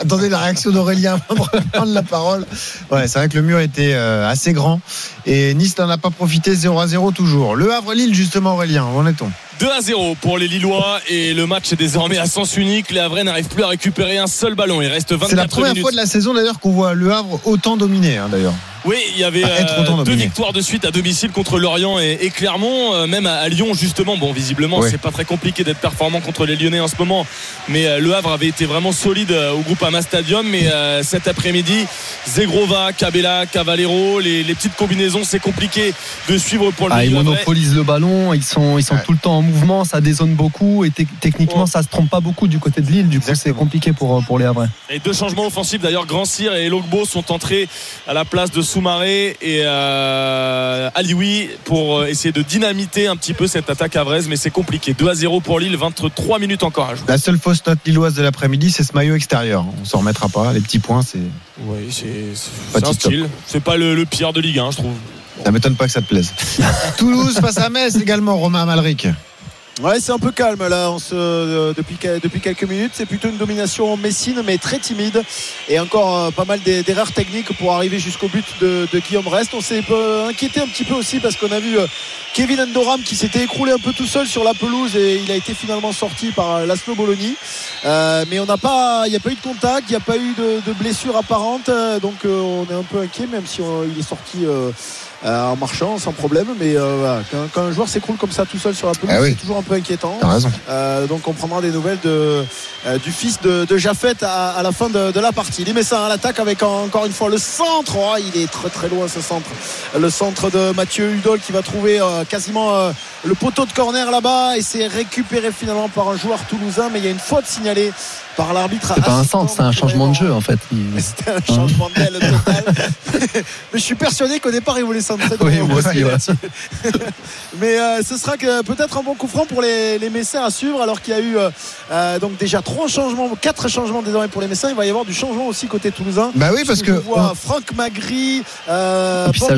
Speaker 3: Attendez la réaction d'Aurélien avant de prendre la parole. Ouais, c'est vrai que le mur était euh, assez grand et Nice n'en a pas profité 0 à 0 toujours. Le Havre-Lille, justement, Aurélien, où en est-on?
Speaker 6: 2 à 0 pour les Lillois et le match est désormais à sens unique. Les Havrais n'arrivent plus à récupérer un seul ballon. Il reste 24
Speaker 3: C'est la première
Speaker 6: minutes.
Speaker 3: fois de la saison d'ailleurs qu'on voit le Havre autant dominé hein, d'ailleurs.
Speaker 6: Oui, il y avait euh, deux victoires de suite à domicile contre Lorient et, et Clermont, euh, même à, à Lyon justement. Bon, visiblement,
Speaker 3: Ouais.
Speaker 6: c'est pas très compliqué d'être performant contre les Lyonnais en ce moment, mais euh, le Havre avait été vraiment solide euh, au groupe Ama Stadium. Mais euh, cet après-midi, Zegrova, Cabella, Cavallero, les, les petites combinaisons, c'est compliqué de suivre pour le
Speaker 4: Ah, ils monopolisent le ballon, ils sont, ils sont
Speaker 3: Ouais.
Speaker 4: tout le temps en mouvement, ça dézone beaucoup et te- techniquement ça se trompe pas beaucoup du côté de Lille, du coup c'est compliqué pour, pour les Havrais.
Speaker 6: Et deux changements offensifs d'ailleurs, Grand Cyr et Logbo sont entrés à la place de Soumaré et euh, Alioui pour euh, essayer de dynamiter un petit peu cette attaque à mais c'est compliqué. 2 à 0 pour Lille, 23 minutes encore à jouer.
Speaker 3: La seule fausse note lilloise de l'après-midi, c'est ce maillot extérieur. On s'en remettra pas. Les petits points, c'est.
Speaker 6: Oui, c'est c'est
Speaker 3: Pas
Speaker 6: un style. C'est pas le, le pire de Ligue 1, je trouve.
Speaker 3: Ça m'étonne pas que ça te plaise. Toulouse face à Metz également, Romain Amalric.
Speaker 7: Ouais, c'est un peu calme là on se, euh, depuis, depuis quelques minutes. C'est plutôt une domination messine, mais très timide. Et encore euh, pas mal d'e- d'erreurs techniques pour arriver jusqu'au but de, de Guillaume Rest. On s'est euh, inquiété un petit peu aussi parce qu'on a vu euh, Kevin Endoram qui s'était écroulé un peu tout seul sur la pelouse et il a été finalement sorti par Laszlo Bologna. Mais on n'a pas, il n'y a pas eu de contact, il n'y a pas eu de, de blessure apparente. donc on est un peu inquiet, même si on- il est sorti. Euh, en marchant sans problème mais euh, voilà, quand, quand un joueur s'écroule comme ça tout seul sur la pelouse
Speaker 3: Ah oui.
Speaker 7: c'est toujours un peu inquiétant
Speaker 3: T'as raison.
Speaker 7: euh, donc on prendra des nouvelles de, euh, du fils de, de Jaffet à, à la fin de, de la partie. Les Messins à l'attaque avec en- encore une fois le centre. Oh, il est très très loin ce centre. Le centre de Mathieu Hudol qui va trouver euh, quasiment euh, le poteau de corner là-bas et c'est récupéré finalement par un joueur toulousain. Mais il y a une faute signalée par l'arbitre.
Speaker 4: C'est pas un centre, c'est un changement de jeu en fait. Il-
Speaker 7: C'était un changement d'aile total. Mais je suis persuadé qu'au départ, il voulait centrer.
Speaker 4: Oui, moi aussi, ouais.
Speaker 7: Mais euh, ce sera que peut-être un bon coup franc pour les, les Messins à suivre, alors qu'il y a eu euh, euh, donc déjà trois changements, quatre changements désormais pour les Messins. Il va y avoir du changement aussi côté toulousain.
Speaker 3: Bah oui, parce
Speaker 7: Je
Speaker 3: que.
Speaker 7: vois Franck Magri. Euh,
Speaker 3: Et puis
Speaker 7: Porté,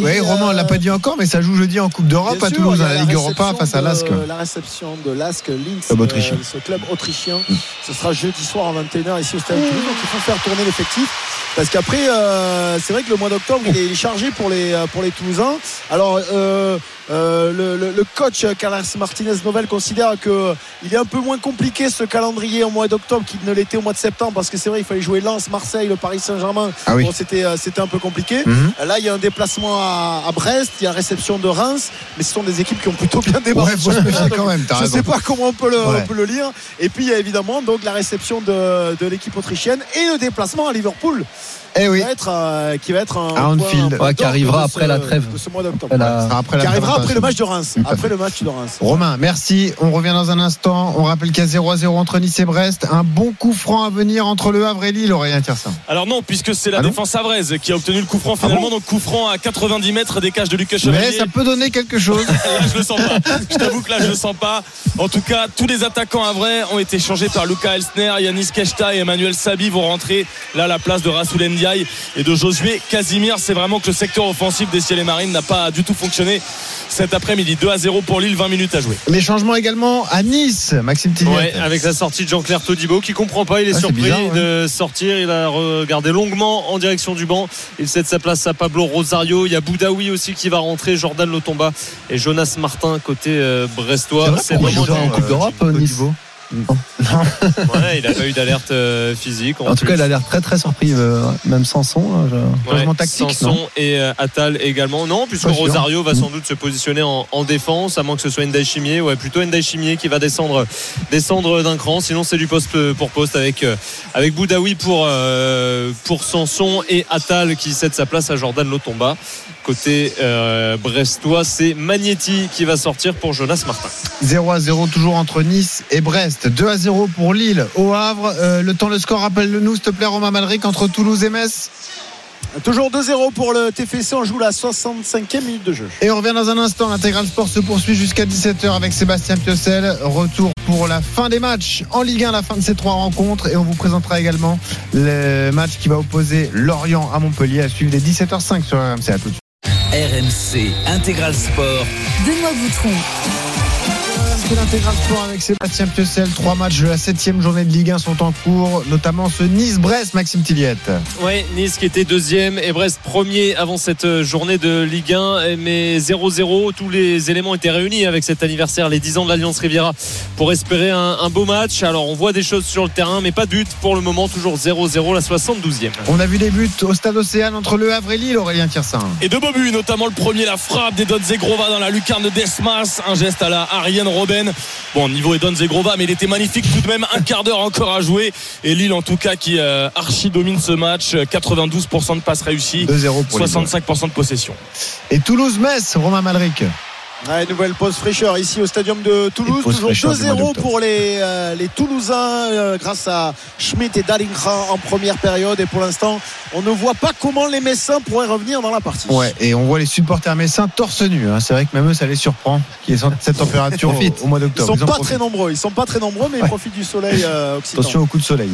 Speaker 3: Oui,
Speaker 7: et,
Speaker 3: Romain, on l'a pas dit encore, mais ça joue jeudi en Coupe d'Europe à
Speaker 7: sûr,
Speaker 3: Toulouse, Ligue Europa
Speaker 7: réception
Speaker 3: face à Lask.
Speaker 7: La réception de Lask, Linz,
Speaker 3: Club autrichien.
Speaker 7: euh, ce club autrichien. Ce sera jeudi soir à 21h ici au Stade de Toulouse. Donc il faut faire tourner l'effectif. Parce qu'après, euh, c'est vrai que le mois d'octobre, il est chargé pour les, euh, pour les Toulousains. Alors, euh, euh, le, le- le coach euh, Carlos Martinez Novel considère que il est un peu moins compliqué ce calendrier au mois d'octobre qu'il ne l'était au mois de septembre parce que c'est vrai il fallait jouer Lens, Marseille, le Paris Saint-Germain.
Speaker 3: Ah oui.
Speaker 7: Bon, c'était euh, c'était un peu compliqué.
Speaker 3: Mhm.
Speaker 7: Là, il y a un déplacement à, à Brest, il y a réception de Reims, mais ce sont des équipes qui ont plutôt bien démarré.
Speaker 3: Ouais,
Speaker 7: Je
Speaker 3: raison.
Speaker 7: sais pas comment on peut le,
Speaker 3: Ouais.
Speaker 7: on peut le lire. Et puis il y a évidemment donc la réception de, de l'équipe autrichienne et le déplacement à Liverpool.
Speaker 3: Eh oui.
Speaker 7: Qui va être, euh, qui va être un,
Speaker 3: À
Speaker 7: un point-
Speaker 3: Anfield.
Speaker 7: un point
Speaker 4: Ouais, qui arrivera après
Speaker 7: ce-
Speaker 4: la trêve.
Speaker 7: de ce mois d'octobre.
Speaker 4: Après la-
Speaker 3: Ça sera après la
Speaker 7: Qui arrivera après le match de. Reims. Après le match de Reims.
Speaker 3: Romain, merci. On revient dans un instant. On rappelle qu'il y a 0 à 0 entre Nice et Brest. Un bon coup franc à venir entre le Havre et Lille, Aurélien Tiersin.
Speaker 6: Alors non, puisque c'est la
Speaker 3: Ah
Speaker 6: défense avraise qui a obtenu le coup franc finalement. donc coup franc à 90 mètres des cages de Lucas Chevalier.
Speaker 3: Mais ça peut donner quelque chose.
Speaker 6: là, je le sens pas. Je t'avoue que là, je le sens pas. En tout cas, tous les attaquants à vrai ont été changés par Luca Elsner, Yanis Keshta et Emmanuel Sabi vont rentrer là à la place de Rassoul Ndiaye et de Josué Casimir. C'est vraiment que le secteur offensif des Ciel et Marines n'a pas du tout fonctionné cet après-midi. 2 à 0 pour Lille, 20 minutes à jouer.
Speaker 3: Les changements également à Nice, Maxime Tillier.
Speaker 5: Ouais, avec la sortie de Jean-Claire Todibo qui comprend pas, il est
Speaker 3: Ah,
Speaker 5: surpris
Speaker 3: bizarre, ouais.
Speaker 5: de sortir, il a regardé longuement en direction du banc, il cède sa place à Pablo Rosario, il y a Boudaoui aussi qui va rentrer, Jordan Lotomba et Jonas Martin côté euh, brestois.
Speaker 4: C'est vrai qu'on joue en Coupe d'Europe, Nice.
Speaker 5: Ouais, il a pas eu d'alerte euh, physique.
Speaker 4: En tout cas, il a l'air très très surpris, euh, même sans son. là, je-
Speaker 5: Ouais,
Speaker 4: Changement tactique,
Speaker 5: Sanson
Speaker 4: non
Speaker 5: et euh, Attal également. Non, puisque. Rosario va
Speaker 4: Mm.
Speaker 5: sans doute se positionner en, en défense, à moins que ce soit Ndai Chimier. Ouais, plutôt Ndai Chimier qui va descendre, descendre d'un cran. Sinon, c'est du poste pour poste avec, avec Boudaoui pour, euh, pour Sanson et Attal qui cède sa place à Jordan Lotomba. Côté euh, brestois, c'est Magnetti qui va sortir pour Jonas Martin.
Speaker 3: 0 à 0 toujours entre Nice et Brest. 2 à 0 pour Lille au Havre. Euh, le temps, le score, rappelle-le nous, s'il te plaît, Romain Malric, entre Toulouse et Metz.
Speaker 7: Toujours 2-0 pour le TFC. On joue la 65e minute de jeu.
Speaker 3: Et on revient dans un instant. L'intégral sport se poursuit jusqu'à 17h avec Sébastien Piocel. Retour pour la fin des matchs en Ligue 1, la fin de ces trois rencontres. Et on vous présentera également le match qui va opposer Lorient à Montpellier à suivre dès 17h05 sur RMC. À tout de suite.
Speaker 10: RMC Intégral Sport.
Speaker 1: Benoît Boutron.
Speaker 3: C'est l'intégral sport avec Sébastien Piocel. Trois matchs de la septième journée de Ligue 1 sont en cours, notamment ce Nice-Brest, Maxime Tilliette.
Speaker 5: Ouais, Nice qui était deuxième et Brest premier avant cette journée de Ligue 1. Mais 0-0, tous les éléments étaient réunis avec cet anniversaire, les 10 ans de l'Alliance Riviera, pour espérer un, un beau match. Alors on voit des choses sur le terrain, mais pas de but pour le moment, toujours 0-0, la 72e.
Speaker 3: On a vu des buts au stade Océane entre le Havre et Lille, Aurélien Tiersin.
Speaker 6: Et deux beaux buts, notamment le premier, la frappe des Don Zegrova dans la lucarne de Desmas. Un geste à la Ariane Bon, niveau est Don Zegrova, mais il était magnifique tout de même. Un quart d'heure encore à jouer. Et Lille, en tout cas, qui euh, archi domine ce match. 92% de passes réussies.
Speaker 3: 2-0 pour les
Speaker 6: 65% de possession.
Speaker 3: Et Toulouse-Metz, Romain Malric.
Speaker 7: Ouais, nouvelle pause fraîcheur ici au stadium de Toulouse. Toujours
Speaker 3: fraîcheur du mois
Speaker 7: 2-0
Speaker 3: d'octobre.
Speaker 7: pour les, euh, les Toulousains euh, grâce à Schmidt et Dallingra en première période. Et pour l'instant, on ne voit pas comment les Messins pourraient revenir dans la partie.
Speaker 3: Ouais, et on voit les supporters messins torse nu. hein. C'est vrai que même eux, ça les surprend qu'il y ait cette température au, mois
Speaker 7: Ils
Speaker 3: d'octobre.
Speaker 7: sont
Speaker 3: en
Speaker 7: pas
Speaker 3: profitent.
Speaker 7: très nombreux. Ils sont pas très nombreux, mais ils profitent du soleil euh, occitan.
Speaker 3: Attention au coup de soleil.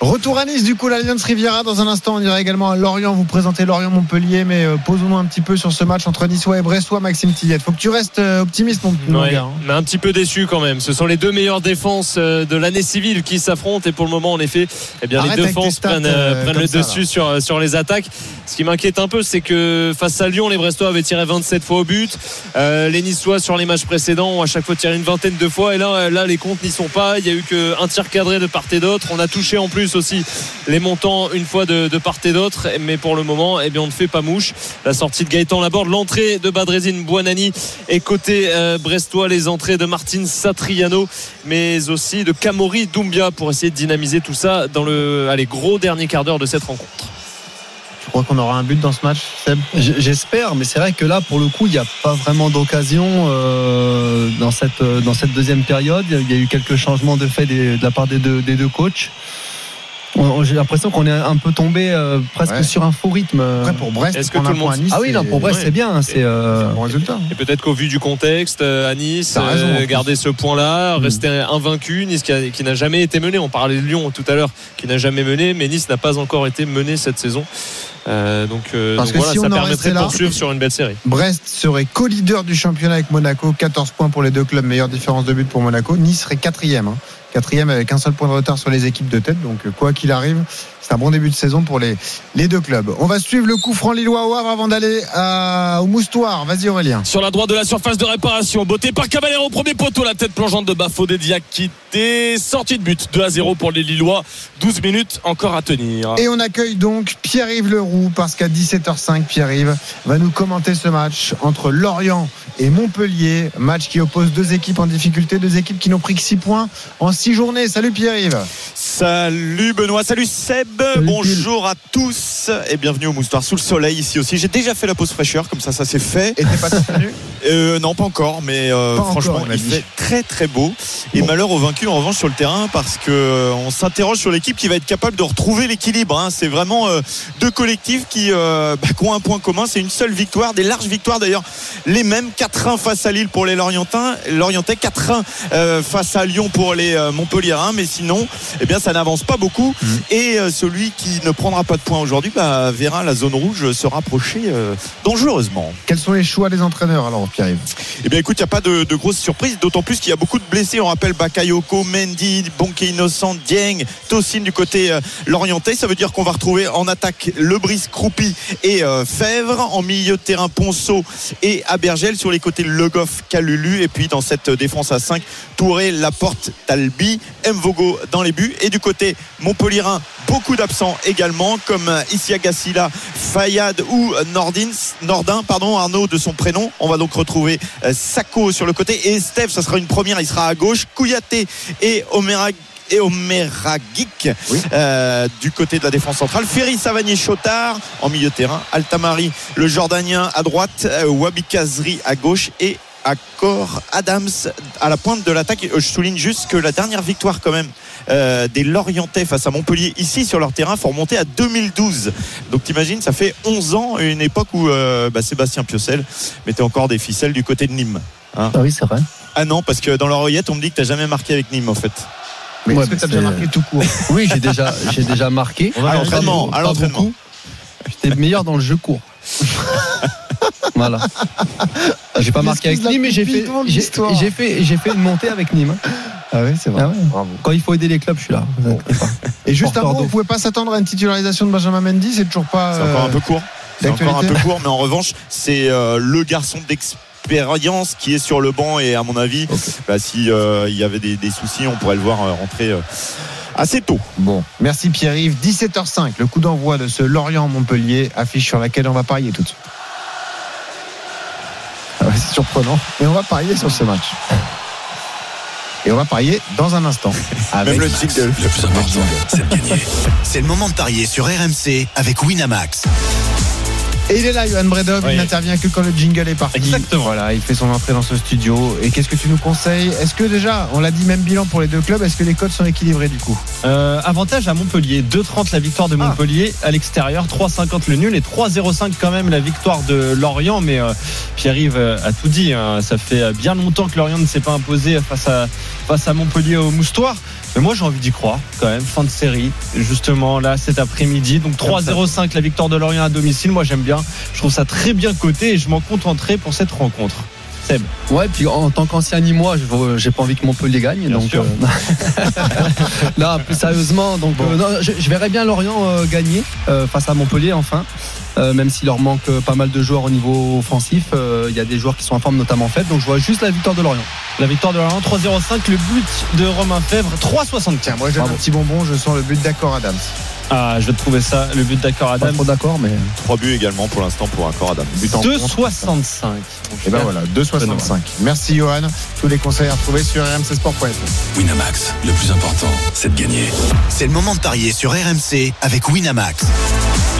Speaker 3: Retour à Nice, du coup, l'Alliance Riviera. Dans un instant, on ira également à Lorient. Vous présentez Lorient-Montpellier, mais euh, posons-nous un petit peu sur ce match entre Niçois et Bressois, Maxime Tillette. Faut que tu restes euh, optimiste, mon, mon
Speaker 5: Ouais,
Speaker 3: gars. hein.
Speaker 5: mais un petit peu déçu quand même. Ce sont les deux meilleures défenses euh, de l'année civile qui s'affrontent et pour le moment, en effet, eh bien,
Speaker 3: Arrête
Speaker 5: les défenses
Speaker 3: stats,
Speaker 5: prennent,
Speaker 3: euh,
Speaker 5: le
Speaker 3: ça,
Speaker 5: dessus sur, sur les attaques. Ce qui m'inquiète un peu, c'est que face à Lyon, les Brestois avaient tiré 27 fois au but. Euh, les Niçois, sur les matchs précédents, ont à chaque fois tiré une vingtaine de fois. Et là, là les comptes n'y sont pas. Il y a eu qu'un tir cadré de part et d'autre. On a touché en plus aussi les montants une fois de, de part et d'autre. Mais pour le moment, eh bien, on ne fait pas mouche. La sortie de Gaëtan Laborde, l'entrée de Badrezine Buonani et côté euh, brestois, les entrées de Martin Satriano, mais aussi de Camori Doumbia pour essayer de dynamiser tout ça dans le allez, gros dernier quart d'heure de cette rencontre.
Speaker 3: Tu crois qu'on aura un but dans ce match, Seb?
Speaker 4: J'espère, mais c'est vrai que là, pour le coup, il n'y a pas vraiment d'occasion euh, dans, cette, euh, dans cette deuxième période. Il y a eu quelques changements de fait des- de la part des deux, des deux coachs. J'ai l'impression qu'on est un peu tombé euh, presque
Speaker 3: Ouais.
Speaker 4: sur un faux rythme.
Speaker 3: Après, pour Brest,
Speaker 5: Est-ce que tout le monde-
Speaker 3: Nice,
Speaker 4: ah oui, non, pour Brest,
Speaker 5: ouais.
Speaker 4: c'est bien. C'est euh,
Speaker 3: c'est un bon résultat.
Speaker 5: Et peut-être qu'au vu du contexte, euh, à Nice,
Speaker 3: raison,
Speaker 5: euh, garder ce point-là,
Speaker 3: Mm.
Speaker 5: rester invaincu, Nice qui, a- qui n'a jamais été mené. On parlait de Lyon tout à l'heure, qui n'a jamais mené, mais Nice n'a pas encore été mené cette saison. Euh, donc, euh,
Speaker 3: Parce
Speaker 5: donc
Speaker 3: que
Speaker 5: voilà,
Speaker 3: si
Speaker 5: ça permettrait de poursuivre sur une belle série.
Speaker 3: Brest serait co-leader du championnat avec Monaco, 14 points pour les deux clubs, meilleure différence de but pour Monaco. Nice serait quatrième, hein. Quatrième avec un seul point de retard sur les équipes de tête. Donc euh, quoi qu'il arrive, c'est un bon début de saison pour les, les deux clubs. On va suivre le coup franc lillois au Havre avant d'aller au Moustoir. Vas-y Aurélien.
Speaker 12: Sur la droite de la surface de réparation, beauté par Caballero, premier poteau, la tête plongeante de Bafo Diakité, sortie de but 2 à 0 pour les Lillois, 12 minutes encore à tenir.
Speaker 3: Et on accueille donc Pierre-Yves Leroux parce qu'à 17h05, Pierre-Yves va nous commenter ce match entre Lorient et Montpellier. Match qui oppose deux équipes en difficulté, deux équipes qui n'ont pris que 6 points en 6 journées. Salut Pierre-Yves.
Speaker 17: Salut Benoît, salut Seb, bonjour à tous et bienvenue au Moustoir sous le soleil ici aussi. J'ai déjà fait la pause fraîcheur, comme ça ça c'est fait.
Speaker 3: Et t'es pas tenu
Speaker 17: euh, Non, pas encore, mais euh,
Speaker 3: Pas encore,
Speaker 17: franchement
Speaker 3: il
Speaker 17: fait très très beau. Et malheur aux vaincus en revanche sur le terrain parce que euh, on s'interroge sur l'équipe qui va être capable de retrouver l'équilibre. hein. C'est vraiment euh, deux collectifs qui, bah, qui ont un point commun, c'est une seule victoire, des larges victoires d'ailleurs, les mêmes 4-1 face à Lille pour les Lorientins, Lorientais 4-1 euh, face à Lyon pour les euh, Montpelliérains, mais sinon, eh bien ça n'avance pas beaucoup.
Speaker 3: Mmh.
Speaker 17: Et euh, celui qui ne prendra pas de points aujourd'hui bah, verra la zone rouge se rapprocher euh, dangereusement.
Speaker 3: Quels sont les choix des entraîneurs alors Pierre-Yves?
Speaker 17: Eh bien écoute, il n'y a pas de, de grosses surprises, d'autant plus qu'il y a beaucoup de blessés. On rappelle Bakayoko, Mendy, Bonke Innocent, Dieng, Tosin du côté lorientais. Ça veut dire qu'on va retrouver en attaque Lebris, Croupi et Fèvre. En milieu de terrain, Ponceau et Abergel. Sur les côtés, Le Goff, Calulu. Et puis dans cette défense à 5, Touré, Laporte, Talbi, Mvogo dans les buts. Et du côté Montpellierin, beaucoup d'absents également, comme Isia Gassila, Fayad ou Nordin, Nordin, pardon, Arnaud de son prénom. On va donc retrouver euh, Sako sur le côté et Steph, ça sera une première, il sera à gauche. Kouyaté et Omera et Omeragic euh, du côté de la défense centrale. Ferry Savanier Chotard en milieu de terrain. Altamari, le Jordanien à droite. euh, Wabi Kazri à gauche et Accor Adams à la pointe de l'attaque. Euh, Je souligne juste que la dernière victoire quand même euh, des Lorientais face à Montpellier ici sur leur terrain faut remonter à 2012. Donc t'imagines, ça fait 11 ans, une époque où euh, bah, Sébastien Piocel mettait encore des ficelles du côté de Nîmes. Hein.
Speaker 4: Ah oui, c'est vrai.
Speaker 17: Ah non, parce que dans l'oreillette, on me dit que t'as jamais marqué avec Nîmes en fait.
Speaker 3: Mais
Speaker 4: Ouais,
Speaker 3: est-ce que
Speaker 4: mais
Speaker 3: t'as déjà marqué tout court?
Speaker 4: Oui, j'ai déjà, j'ai déjà marqué.
Speaker 17: À l'entraînement, à l'entraînement.
Speaker 4: J'étais meilleur dans le jeu court. voilà. J'ai pas marqué avec Nîmes, mais j'ai fait, j'ai fait, j'ai fait une montée avec Nîmes.
Speaker 3: Ah oui, c'est vrai.
Speaker 4: Ah ouais.
Speaker 3: Bravo.
Speaker 4: Quand il faut aider les clubs, je suis là.
Speaker 3: Et juste avant, on pouvait pas s'attendre à une titularisation de Benjamin Mendy, c'est toujours pas.
Speaker 17: C'est encore
Speaker 3: euh,
Speaker 17: un peu court. C'est encore un peu court, mais en revanche, c'est euh, le garçon d'expérience qui est sur le banc et à mon avis, bah, si euh, il y avait des, des soucis, on pourrait le voir euh, rentrer euh, assez tôt.
Speaker 3: Bon, merci Pierre-Yves. 17h05, le coup d'envoi de ce Lorient-Montpellier, affiche sur laquelle on va parier tout de suite. Ah ouais, c'est surprenant, mais on va parier sur ce match. Et on va parier dans un instant. Avec
Speaker 17: Même le jingle.
Speaker 2: Le plus important, c'est de gagner.
Speaker 8: C'est le moment de parier sur RMC avec Winamax.
Speaker 3: Et il est là, Johan Bredov.
Speaker 12: Oui.
Speaker 3: Il n'intervient que quand le jingle est parti.
Speaker 12: Exactement.
Speaker 3: Voilà, il fait son entrée dans ce studio. Et qu'est-ce que tu nous conseilles? Est-ce que déjà, on l'a dit, même bilan pour les deux clubs, est-ce que les codes sont équilibrés du coup?
Speaker 9: Euh, avantage à Montpellier, 2,30 la victoire de
Speaker 3: Ah.
Speaker 9: Montpellier à l'extérieur, 3,50 le nul et 3,05 quand même la victoire de Lorient. Mais euh, Pierre-Yves euh, a tout dit, hein. ça fait bien longtemps que Lorient ne s'est pas imposé face à, face à Montpellier au Moustoir. Mais moi, j'ai envie d'y croire quand même. Fin de série, justement là cet après-midi. Donc 3-0-5 la victoire de Lorient à domicile. Moi, j'aime bien. Je trouve ça très bien coté et je m'en contenterai pour cette rencontre. Seb.
Speaker 4: Ouais, puis en tant qu'ancien Nîmois, je- j'ai pas envie que Montpellier gagne.
Speaker 9: Bien
Speaker 4: donc,
Speaker 9: sûr.
Speaker 4: euh, là, plus sérieusement, donc euh, non, je, je verrais bien Lorient euh, gagner euh, face à Montpellier enfin. Euh, même s'il leur manque pas mal de joueurs au niveau offensif, euh, il y a des joueurs qui sont en forme, notamment faible. Donc je vois juste la victoire de Lorient.
Speaker 9: La victoire de Lorient 3-0-5. Le but de Romain Fèvre 3-75.
Speaker 3: Moi, j'ai un petit bonbon, je sens le but d'accord Adams.
Speaker 9: Ah, je vais te trouver ça. Le but d'accord
Speaker 4: Pas
Speaker 9: Adam.
Speaker 4: trop d'accord, mais.
Speaker 17: Trois buts également pour l'instant pour un corps Adam. But en
Speaker 9: 2,65.
Speaker 3: Et ben voilà, 2,65. Merci Johan. Tous les conseils à retrouver sur rmcsport.fr.
Speaker 2: Winamax, le plus important, c'est de gagner.
Speaker 8: C'est le moment de parier sur RMC avec Winamax.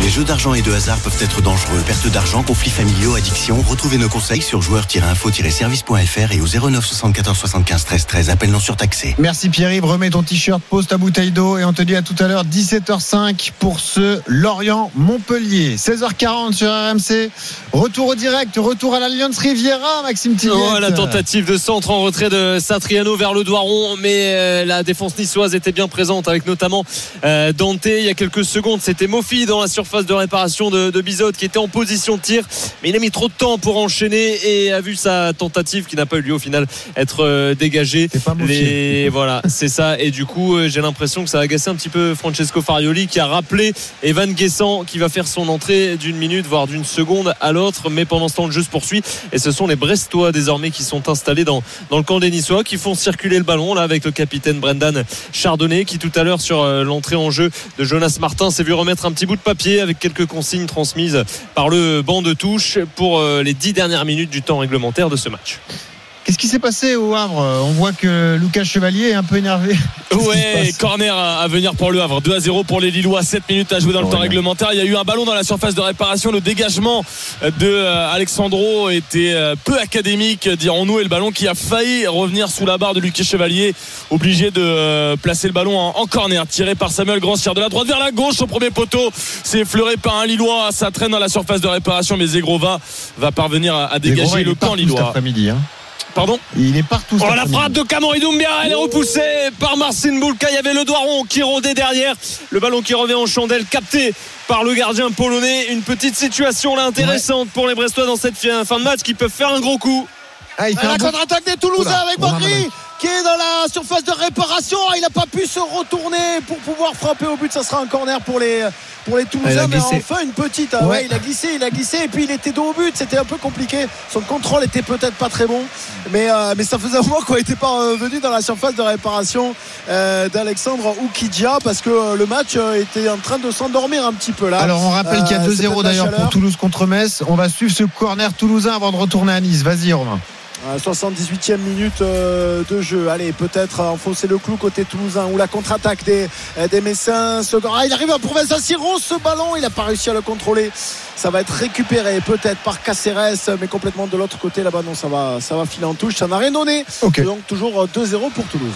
Speaker 8: Les jeux d'argent et de hasard peuvent être dangereux. Perte d'argent, conflits familiaux, addiction. Retrouvez nos conseils sur joueurs-info-service.fr et au 09 74 75 13 13. Appel non surtaxé.
Speaker 3: Merci Pierre-Yves, remets ton t-shirt, pose ta bouteille d'eau et on te dit à tout à l'heure 17h05 pour ce Lorient-Montpellier. 16h40 sur RMC. Retour au direct, retour à l'Alliance Riviera, Maxime Tillet.
Speaker 5: Oh, la tentative de centre en retrait de Satriano vers le Doiron, mais euh, la défense niçoise était bien présente avec notamment euh, Dante. Il y a quelques secondes, c'était Mofi dans la surface de réparation de, de Bizot qui était en position de tir, mais il a mis trop de temps pour enchaîner et a vu sa tentative qui n'a pas eu lieu au final être euh, dégagée. Les... Voilà, c'est ça. Et du coup, j'ai l'impression que ça a agacé un petit peu Francesco Farioli qui a rappelé Evan Guessant qui va faire son entrée d'une minute, voire d'une seconde à l'autre. Mais pendant ce temps, le jeu se poursuit. Et ce sont les Brestois désormais qui sont installés dans, le camp des Niçois qui font circuler le ballon là avec le capitaine Brendan Chardonnay qui tout à l'heure sur euh, l'entrée en jeu de Jonas Martin s'est vu remettre un petit bout de papier avec quelques consignes transmises par le banc de touche pour euh, les dix dernières minutes du temps réglementaire de ce match.
Speaker 3: Qu'est-ce qui s'est passé au Havre? On voit que Lucas Chevalier est un peu énervé.
Speaker 6: Ouais, corner à à venir pour le Havre. 2 à 0 pour les Lillois. 7 minutes à jouer dans le temps réglementaire. Il y a eu un ballon dans la surface de réparation. Le dégagement de euh, Alexandro était euh, peu académique, dirons-nous. Et le ballon qui a failli revenir sous la barre de Lucas Chevalier. Obligé de euh, placer le ballon en, en corner. Tiré par Samuel Grandsière de la droite vers la gauche au premier poteau. C'est effleuré par un Lillois. Ça traîne dans la surface de réparation. Mais Zegrova va parvenir à, à dégager
Speaker 3: Zegrova,
Speaker 6: le camp
Speaker 3: partout cet
Speaker 6: Lillois.
Speaker 3: après-midi. hein.
Speaker 6: Pardon
Speaker 3: Il est partout.
Speaker 5: Oh la frappe de Camori Doumbia, elle est repoussée par Marcin Boulka. Il y avait le Doiron qui rôdait derrière. Le ballon qui revient en chandelle, capté par le gardien polonais. Une petite situation là intéressante pour les Brestois dans cette fin de match qui peuvent faire un gros coup.
Speaker 3: Ah, il fait
Speaker 7: la contre-attaque des Toulousains
Speaker 3: Oula,
Speaker 7: avec Bakri. Qui est dans la surface de réparation. Ah, Il n'a pas pu se retourner pour pouvoir frapper au but. Ça sera un corner pour les, pour les Toulousains. mais enfin une petite. ouais,
Speaker 3: Ouais.
Speaker 7: il a glissé, il a glissé. Et puis il était dos au but. C'était un peu compliqué. Son contrôle était peut-être pas très bon. Mais, euh, mais ça faisait un moment qu'on n'était pas revenu dans la surface de réparation euh, d'Alexandre Oukidja parce que euh, le match euh, était en train de s'endormir un petit peu là.
Speaker 3: Alors on rappelle qu'il y a
Speaker 7: Euh, c'est
Speaker 3: 2-0
Speaker 7: peut-être la
Speaker 3: d'ailleurs pour Toulouse contre Metz. On va suivre ce corner toulousain avant de retourner à Nice. Vas-y Romain.
Speaker 7: Euh, 78e minute euh, de jeu. Allez, peut-être enfoncer le clou côté toulousain ou la contre-attaque des, euh, des Messins. Ah, il arrive pour Vincent Siro ce ballon. Il n'a pas réussi à le contrôler. Ça va être récupéré peut-être par Caceres, mais complètement de l'autre côté là-bas. Non, ça va, ça va filer en touche. Ça n'a rien donné. Donc toujours euh, 2-0 pour Toulouse.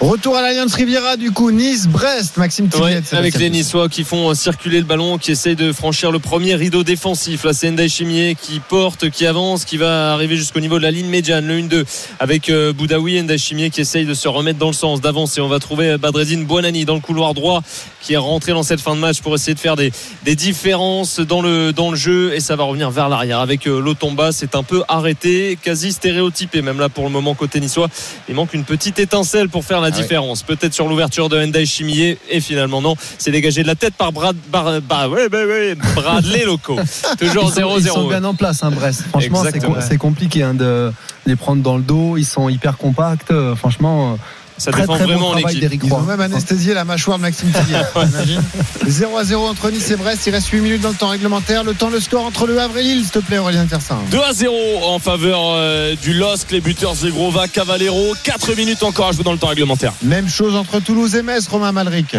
Speaker 3: Retour à l'Alliance Riviera du coup Nice-Brest. Maxime
Speaker 5: Ouais,
Speaker 3: Tillet.
Speaker 5: avec les Niçois qui font euh, circuler le ballon, qui essayent de franchir le premier rideau défensif. Là, c'est Ndai Chimier qui porte, qui avance, qui va arriver jusqu'au niveau de la ligne médiane, le 1-2, avec euh, Boudaoui et Ndai Chimier qui essaye de se remettre dans le sens, d'avancer. On va trouver euh, Badreddine Buonani dans le couloir droit, qui est rentré dans cette fin de match pour essayer de faire des, des différences dans le, dans le jeu, et ça va revenir vers l'arrière. Avec euh, Lotomba, c'est un peu arrêté, quasi stéréotypé, même là pour le moment côté niçois. Il manque une petite étincelle pour faire la
Speaker 3: ouais.
Speaker 5: différence. Peut-être sur l'ouverture de Ndai Chimier, et finalement non, c'est dégagé de la tête par Brad, Bar- Bar- ouais, ouais, ouais, Bradley Loco. Toujours
Speaker 4: Ils sont, ils sont
Speaker 5: 0-0.
Speaker 4: bien en place, hein, Brest. Franchement, c'est compliqué hein, de les prendre dans le dos. Ils sont hyper compacts. Euh, Franchement, euh,
Speaker 5: Ça
Speaker 4: très,
Speaker 5: défend
Speaker 4: très bon
Speaker 5: vraiment en
Speaker 4: travail
Speaker 5: équipe.
Speaker 4: d'Éric
Speaker 3: Ils ont
Speaker 4: Roy.
Speaker 3: même anesthésié la mâchoire de Maxime. T'imagines 0 à 0 entre Nice et Brest. Il reste 8 minutes dans le temps réglementaire. Le temps, le score entre le Havre et Lille, s'il te plaît, Aurélien Tersin.
Speaker 6: 2 à 0 en faveur euh, du LOSC, les buteurs Zegrova, Cavallero. 4 minutes encore à jouer dans le temps réglementaire.
Speaker 3: Même chose entre Toulouse et Metz, Romain Malric.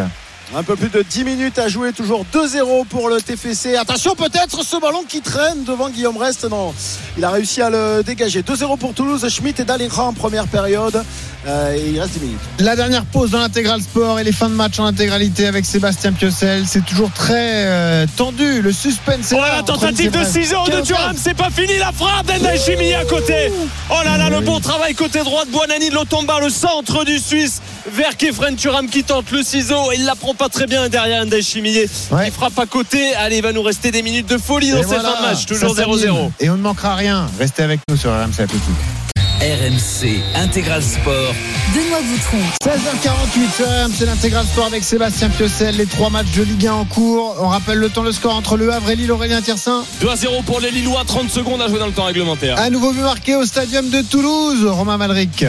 Speaker 7: Un peu plus de 10 minutes à jouer, toujours 2-0 pour le TFC. Attention, peut-être ce ballon qui traîne devant Guillaume Rest. Non, il a réussi à le dégager. 2-0 pour Toulouse. Schmitt et Dalingra en première période. Euh, et il reste 10 minutes.
Speaker 3: La dernière pause dans l'intégral sport et les fins de match en intégralité avec Sébastien Piocel. C'est toujours très euh, tendu. Le suspense est
Speaker 12: Oh
Speaker 3: là
Speaker 12: la tentative de
Speaker 3: Brest.
Speaker 12: 6 de
Speaker 3: 15
Speaker 12: Thuram, c'est pas fini la frappe d'Endai à côté. Oh là là, le bon travail côté droit de Buonani de Lotomba, le centre du Suisse vers Kefren Thuram qui tente le ciseau. Il la prend pas très bien derrière Endai. Il frappe à côté. Allez, il va nous rester des minutes de folie dans
Speaker 3: Et
Speaker 12: cette
Speaker 3: voilà,
Speaker 12: fin de match. Toujours
Speaker 3: ça s'anime.
Speaker 12: 0-0.
Speaker 3: Et on ne manquera rien. Restez avec nous sur RMC Appétit.
Speaker 10: RMC Intégral Sport.
Speaker 1: Benoît Boutron.
Speaker 3: 16h48 sur RMC l'intégral sport avec Sébastien Piocel. Les trois matchs de Ligue 1 en cours. On rappelle le temps, le score entre Le Havre et Lille. Aurélien Tiersin.
Speaker 12: 2 à 0 pour les Lillois, 30 secondes à jouer dans le temps réglementaire.
Speaker 3: Un nouveau but marqué au stadium de Toulouse. Romain Malric.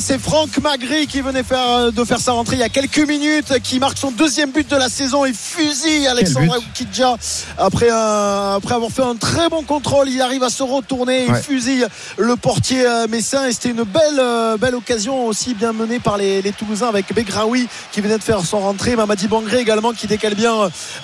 Speaker 7: C'est Franck Magri qui venait faire, euh, de faire sa rentrée il y a quelques minutes, qui marque son deuxième but de la saison. Il fusille Alexandre Oukidja après, un- après avoir fait un très bon contrôle. Il arrive à se retourner, il
Speaker 3: Ouais.
Speaker 7: fusille le portier euh, messin et c'était une belle, euh, belle occasion aussi bien menée par les, les Toulousains avec Begraoui qui venait de faire son rentrée. Mamadi Bangré également qui décale bien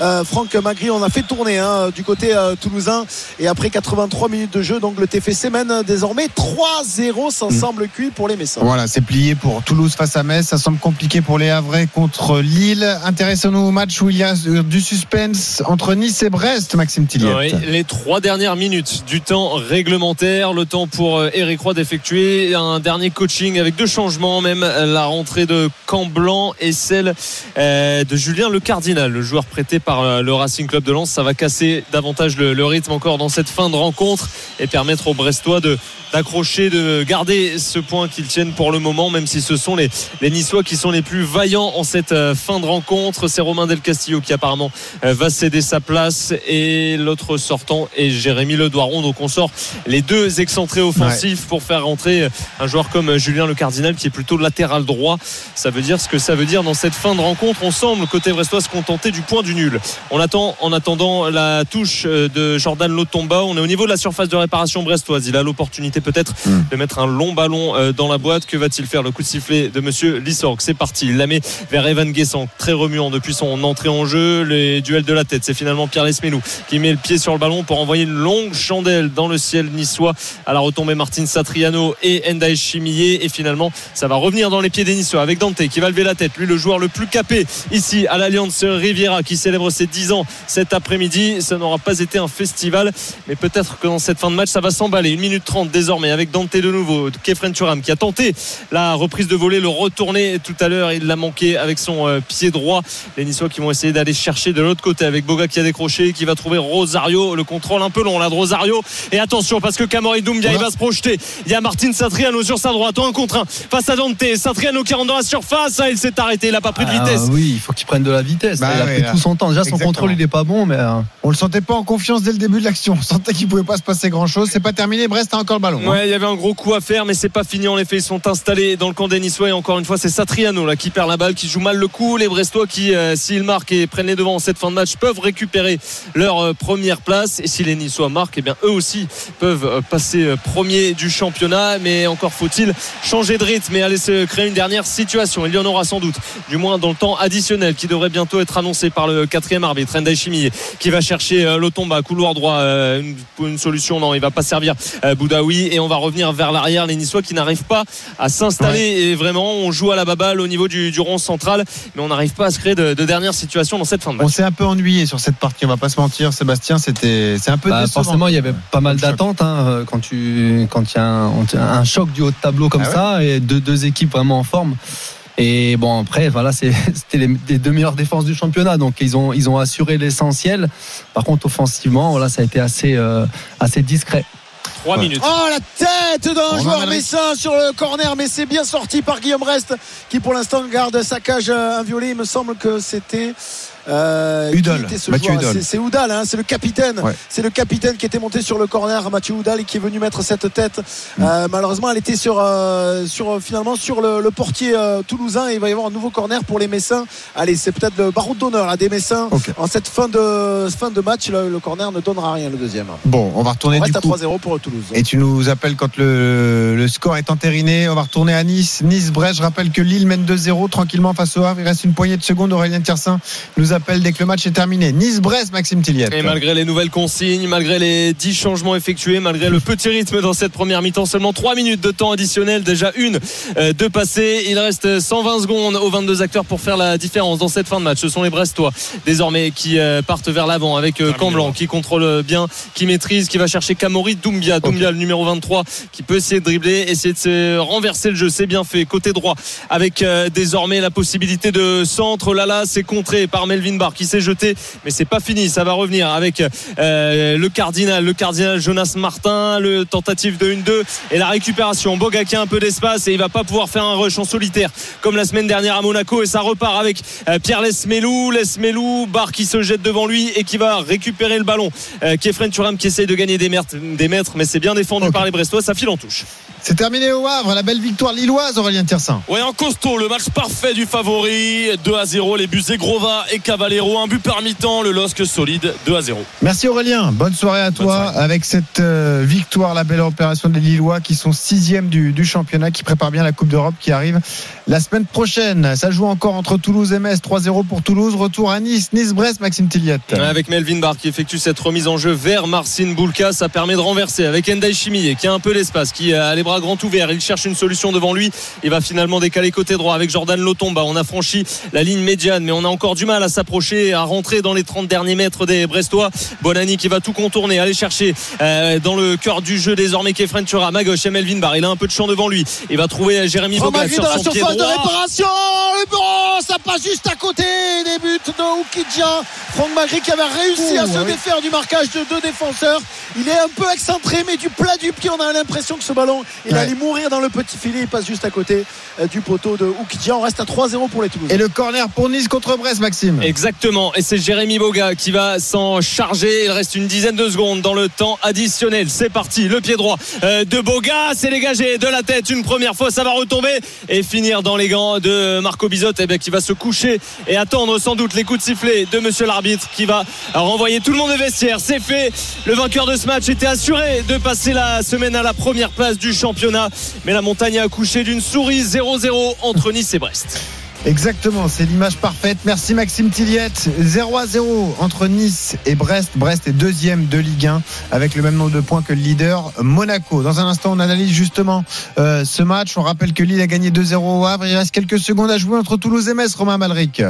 Speaker 7: euh, Franck Magri. On a fait tourner hein, du côté euh, toulousain et après 83 minutes de jeu, donc le TFC mène désormais 3-0. Ça semble cuit pour les Messins.
Speaker 3: Voilà, c'est plié pour Toulouse face à Metz. Ça semble compliqué pour les Havrais contre Lille. Intéressons-nous au match où il y a euh, du suspense entre Nice et Brest, Maxime Tilliette.
Speaker 5: Oui, les trois dernières minutes du temps réglementaire, le temps pour euh, Eric Roy d'effectuer un dernier coaching avec deux changements, même la rentrée de Camblanc et celle euh, de Julien Le Cardinal, le joueur prêté par euh, le Racing Club de Lens. Ça va casser davantage le, le rythme encore dans cette fin de rencontre et permettre aux Brestois d'accrocher, de garder ce point qu'ils tiennent pour le moment, même si ce sont les, les Niçois qui sont les plus vaillants en cette euh, fin de rencontre. C'est Romain Del Castillo qui apparemment euh, va céder sa place et l'autre sortant est Jérémy Le Doiron. Donc on sort les deux excentrés offensifs pour faire rentrer un joueur comme Julien Le Cardinal qui est plutôt latéral droit. Ça veut dire ce que ça veut dire dans cette fin de rencontre. On semble côté brestois se contenter du point du nul. On attend en attendant la touche euh, de Jordan Lotomba. On est au niveau de la surface de réparation brestoise. Il a l'opportunité peut-être de mettre un long ballon euh, dans la boîte. Que va-t-il faire Le coup de sifflet de Monsieur Lissorg? C'est parti. Il la met vers Evan Guessant, très remuant depuis son entrée en jeu. Les duels de la tête. C'est finalement Pierre Lesmelou qui met le pied sur le ballon pour envoyer une longue chandelle dans le ciel niçois. À la retombée, Martin Satriano et Endaï Chimillé. Et finalement, ça va revenir dans les pieds des Niçois avec Dante qui va lever la tête. Lui, le joueur le plus capé ici à l'Alliance Riviera qui célèbre ses 10 ans cet après-midi. Ça n'aura pas été un festival, mais peut-être que dans cette fin de match, ça va s'emballer. 1 minute 30 désormais avec Dante de nouveau. Kefren Turam qui a tenté la reprise de volée, le retourner tout à l'heure. Il l'a manqué avec son euh, pied droit. Les Niçois qui vont essayer d'aller chercher de l'autre côté avec Boga qui a décroché, qui va trouver Rosario. Le contrôle un peu long là de Rosario. Et attention parce que Camori Doumbia il va se projeter. Il y a Martin Satriano sur sa droite, un contre un face à Dante. Satriano qui rentre dans la surface. Ah, il s'est arrêté, il n'a pas pris de
Speaker 4: Ah,
Speaker 5: vitesse.
Speaker 4: oui, il faut qu'il prenne de la vitesse.
Speaker 3: Bah
Speaker 4: il a
Speaker 3: ouais,
Speaker 4: pris
Speaker 3: là.
Speaker 4: tout son temps. Déjà, son
Speaker 3: Exactement.
Speaker 4: contrôle, il est pas bon, mais. euh,
Speaker 3: On le sentait pas en confiance dès le début de l'action. On sentait qu'il pouvait pas se passer grand chose. C'est pas terminé. Brest a encore le ballon. hein.
Speaker 5: Ouais, il y avait un gros coup à faire, mais c'est pas fini. En effet, ils sont installés dans le camp des Niçois. Et encore une fois, c'est Satriano là qui perd la balle, qui joue mal le coup. Les Brestois qui, euh, s'ils marquent et prennent les devants en cette fin de match, peuvent récupérer leur euh, première place. Et si les Niçois marquent, eh bien eux aussi peuvent euh, passer premier du championnat. Mais encore faut-il changer de rythme et aller se créer une dernière situation. Il y en aura sans doute, du moins dans le temps additionnel, qui devrait bientôt être annoncé par le quatrième arbitre, Ndai Chimie, qui va chercher Lotomba, couloir droit, une, une solution. Non, il va pas servir Boudaoui et on va revenir vers l'arrière. Les Niçois qui n'arrivent pas à s'installer et vraiment on joue à la baballe au niveau du, du rond central, mais on n'arrive pas à se créer de, de dernière situation dans cette fin de match.
Speaker 3: On s'est un peu ennuyé sur cette partie. On va pas se mentir. Sébastien, c'était, c'est un peu
Speaker 4: bah,
Speaker 3: décevant.
Speaker 4: forcément, il y avait pas mal d'attentes hein, euh, quand tu quand il y a un, un choc du haut de tableau comme
Speaker 3: Ah ouais
Speaker 4: ça et deux, deux équipes vraiment en forme. Et bon après voilà c'était les, les deux meilleures défenses du championnat donc ils ont ils ont assuré l'essentiel. Par contre offensivement voilà ça a été assez euh, assez discret.
Speaker 5: 3 minutes.
Speaker 7: Oh la tête d'un joueur messin sur le corner mais c'est bien sorti par Guillaume Rest qui pour l'instant garde sa cage euh, inviolée il me semble que c'était euh, ce
Speaker 3: Mathieu.
Speaker 7: C'est- Oudal hein, c'est le capitaine
Speaker 3: Ouais.
Speaker 7: c'est le capitaine qui était monté sur le corner Mathieu Oudal et qui est venu mettre cette tête
Speaker 3: Mm.
Speaker 7: Euh, malheureusement elle était sur, euh, sur euh, finalement sur le, le portier toulousain et il va y avoir un nouveau corner pour les Messins allez c'est peut-être le baroud d'honneur là, des Messins en cette fin de, fin de match le, le corner ne donnera rien le deuxième
Speaker 3: Bon, on va retourner
Speaker 7: on
Speaker 3: du
Speaker 7: reste à
Speaker 3: coup.
Speaker 7: 3-0 pour Toulouse
Speaker 3: Et tu nous appelles quand le, le score est entériné. On va retourner à Nice. Nice-Brest. Je rappelle que Lille mène 2-0 tranquillement face au Havre. Il reste une poignée de secondes. Aurélien Tiersin nous appelle dès que le match est terminé. Nice-Brest, Maxime Tilliet.
Speaker 5: Et malgré les nouvelles consignes, malgré les 10 changements effectués, malgré le petit rythme dans cette première mi-temps, seulement 3 minutes de temps additionnel, déjà une euh, de passé. Il reste 120 secondes aux 22 acteurs pour faire la différence dans cette fin de match. Ce sont les Brestois désormais qui euh, partent vers l'avant avec euh, Camblanc qui contrôle bien, qui maîtrise, qui va chercher Kamori Doumbia. Doumbia, le numéro 23, qui peut essayer de dribbler, essayer de se renverser le jeu. C'est bien fait. Côté droit, avec désormais la possibilité de centre. Là, c'est contré par Melvin Barr qui s'est jeté, mais c'est pas fini. Ça va revenir avec le cardinal, le cardinal Jonas Martin, le tentative de 1-2 et la récupération. Boga qui a un peu d'espace et il va pas pouvoir faire un rush en solitaire comme la semaine dernière à Monaco et ça repart avec Pierre Lesmelou, Lesmelou, Barr qui se jette devant lui et qui va récupérer le ballon. Kefren Turam qui essaye de gagner des mètres, des mètres mais c'est bien défendu par les Brestois, ça file en touche.
Speaker 3: C'est terminé au Havre, la belle victoire lilloise, Aurélien Tersin.
Speaker 12: Oui, en costaud, le match parfait du favori. 2 à 0, les buts Zegrova et Cavallero. Un but par mi-temps, le LOSC solide, 2 à 0.
Speaker 3: Merci Aurélien, bonne soirée à toi avec cette euh, victoire, la belle opération des Lillois qui sont sixième du, du championnat, qui prépare bien la Coupe d'Europe qui arrive la semaine prochaine. Ça joue encore entre Toulouse et Metz, 3-0 pour Toulouse. Retour à Nice, Nice-Brest, Maxime Tilliette.
Speaker 5: Avec Melvin Barr qui effectue cette remise en jeu vers Marcin Boulka, ça permet de renverser avec Endai Chimie qui a un peu l'espace, qui a les bras grands ouverts. Il cherche une solution devant lui. Il va finalement décaler côté droit avec Jordan Lotomba. On a franchi la ligne médiane, mais on a encore du mal à s'approcher, à rentrer dans les 30 derniers mètres des Brestois. Bonani qui va tout contourner, aller chercher euh, dans le cœur du jeu désormais Kefren Turam à gauche Melvin Barr. Il a un peu de champ devant lui. Il va trouver Jérémy Boga sur
Speaker 7: dans la
Speaker 5: son pied
Speaker 7: surface de
Speaker 5: droit.
Speaker 7: réparation. Le bon, ça passe juste à côté des buts de Oukidja. Franck Magri qui avait réussi à se défaire du marquage de deux défenseurs. Il est un peu excentré, mais du plat du pied, on a l'impression que ce ballon, il
Speaker 3: Ouais.
Speaker 7: allait mourir dans le petit filet. Il passe juste à côté euh, du poteau de Oukidja. On reste à 3-0 pour les Toulousains.
Speaker 3: Et le corner pour Nice contre Brest, Maxime.
Speaker 5: Exactement. Et c'est Jérémy Boga qui va s'en charger. Il reste une dizaine de secondes dans le temps additionnel. C'est parti. Le pied droit euh, de Boga. C'est dégagé de la tête une première fois. Ça va retomber et finir dans les gants de Marco Bizot eh bien, qui va se coucher et attendre sans doute les coups de sifflet de monsieur l'arbitre qui va renvoyer tout le monde au vestiaire. C'est fait. Le vainqueur de ce match était assuré de passer la semaine à la première place du Mais la montagne a accouché d'une souris 0-0 entre Nice et Brest.
Speaker 3: Exactement, c'est l'image parfaite. Merci Maxime Tilliette. 0 à 0 entre Nice et Brest. Brest est deuxième de Ligue 1 avec le même nombre de points que le leader Monaco. Dans un instant, on analyse justement euh, ce match. On rappelle que Lille a gagné 2-0 au Havre. Il reste quelques secondes à jouer entre Toulouse et Metz, Romain Malric.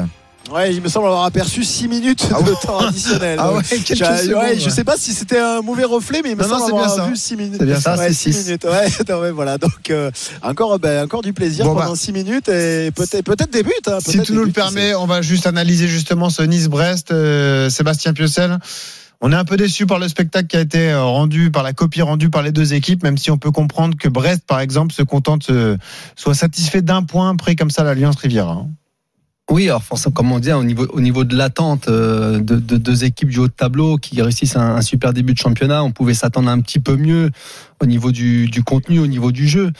Speaker 7: Ouais, il me semble avoir aperçu 6 minutes de temps additionnel.
Speaker 3: Ah ouais, secondes,
Speaker 7: ouais, je sais pas si c'était un mauvais reflet, mais il me
Speaker 3: Non, non,
Speaker 7: semble
Speaker 3: c'est bien
Speaker 7: avoir
Speaker 3: ça.
Speaker 7: vu 6 minutes.
Speaker 3: C'est bien ça,
Speaker 7: Ouais,
Speaker 3: c'est
Speaker 7: six
Speaker 3: six.
Speaker 7: minutes. Ouais, non, voilà. Donc euh, encore, ben, encore du plaisir
Speaker 3: Bon,
Speaker 7: pendant
Speaker 3: bah.
Speaker 7: 6 minutes et peut-être, peut-être des buts. hein,
Speaker 3: Si
Speaker 7: des
Speaker 3: nous le
Speaker 7: buts, qui
Speaker 3: permet, on va juste analyser justement ce Nice-Brest. Euh, Sébastien Piocel. On est un peu déçu par le spectacle qui a été euh, rendu, par la copie rendue par les deux équipes, même si on peut comprendre que Brest, par exemple, se contente, euh, soit satisfait d'un point pris comme ça l'Alliance Riviera. hein.
Speaker 4: Oui, alors forcément, comme on dit, au niveau, au niveau de l'attente euh, de, de deux équipes du haut de tableau qui réussissent un, un super début de championnat, on pouvait s'attendre un petit peu mieux au niveau du, du contenu, au niveau du jeu.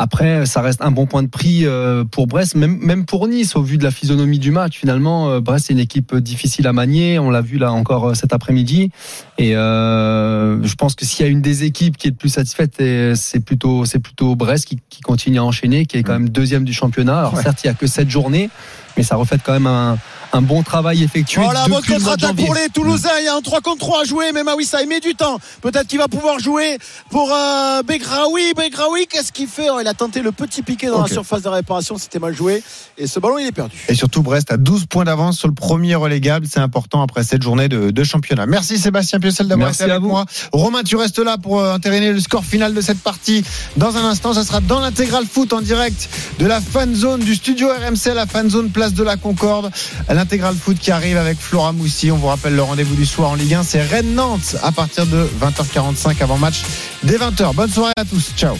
Speaker 4: Après, ça reste un bon point de prix euh, pour Brest, même, même pour Nice, au vu de la physionomie du match. Finalement, euh, Brest, c'est une équipe difficile à manier. On l'a vu là encore cet après-midi. Et euh, je pense que s'il y a une des équipes qui est le plus satisfaite, c'est plutôt, c'est plutôt Brest qui, qui continue à enchaîner, qui est quand même deuxième du championnat. Alors
Speaker 3: Ouais.
Speaker 4: certes, il y a que sept journées, mais ça reflète quand même un, un bon travail effectué.
Speaker 7: Voilà, bonne contre-attaque pour les Toulousains. Il y a un 3 contre 3 à jouer, mais Mawissa, il met du temps. Peut-être qu'il va pouvoir jouer pour euh, Begraoui. Begraoui, qu'est-ce qu'il fait? Oh, Il a tenté le petit piqué dans la surface de réparation, c'était mal joué. Et ce ballon, il est perdu.
Speaker 3: Et surtout, Brest a 12 points d'avance sur le premier relégable. C'est important après cette journée de, de championnat. Merci Sébastien Piocel d'avoir été avec
Speaker 4: vous.
Speaker 3: moi. Romain, tu restes là pour euh, entériner le score final de cette partie. Dans un instant, ça sera dans l'intégral foot en direct de la fan zone du studio RMC, la fan zone de la Concorde. L'intégral foot qui arrive avec Flora Moussi. On vous rappelle le rendez-vous du soir en Ligue 1. C'est Rennes-Nantes à partir de 20h45 avant match dès 20h. Bonne soirée à tous. Ciao.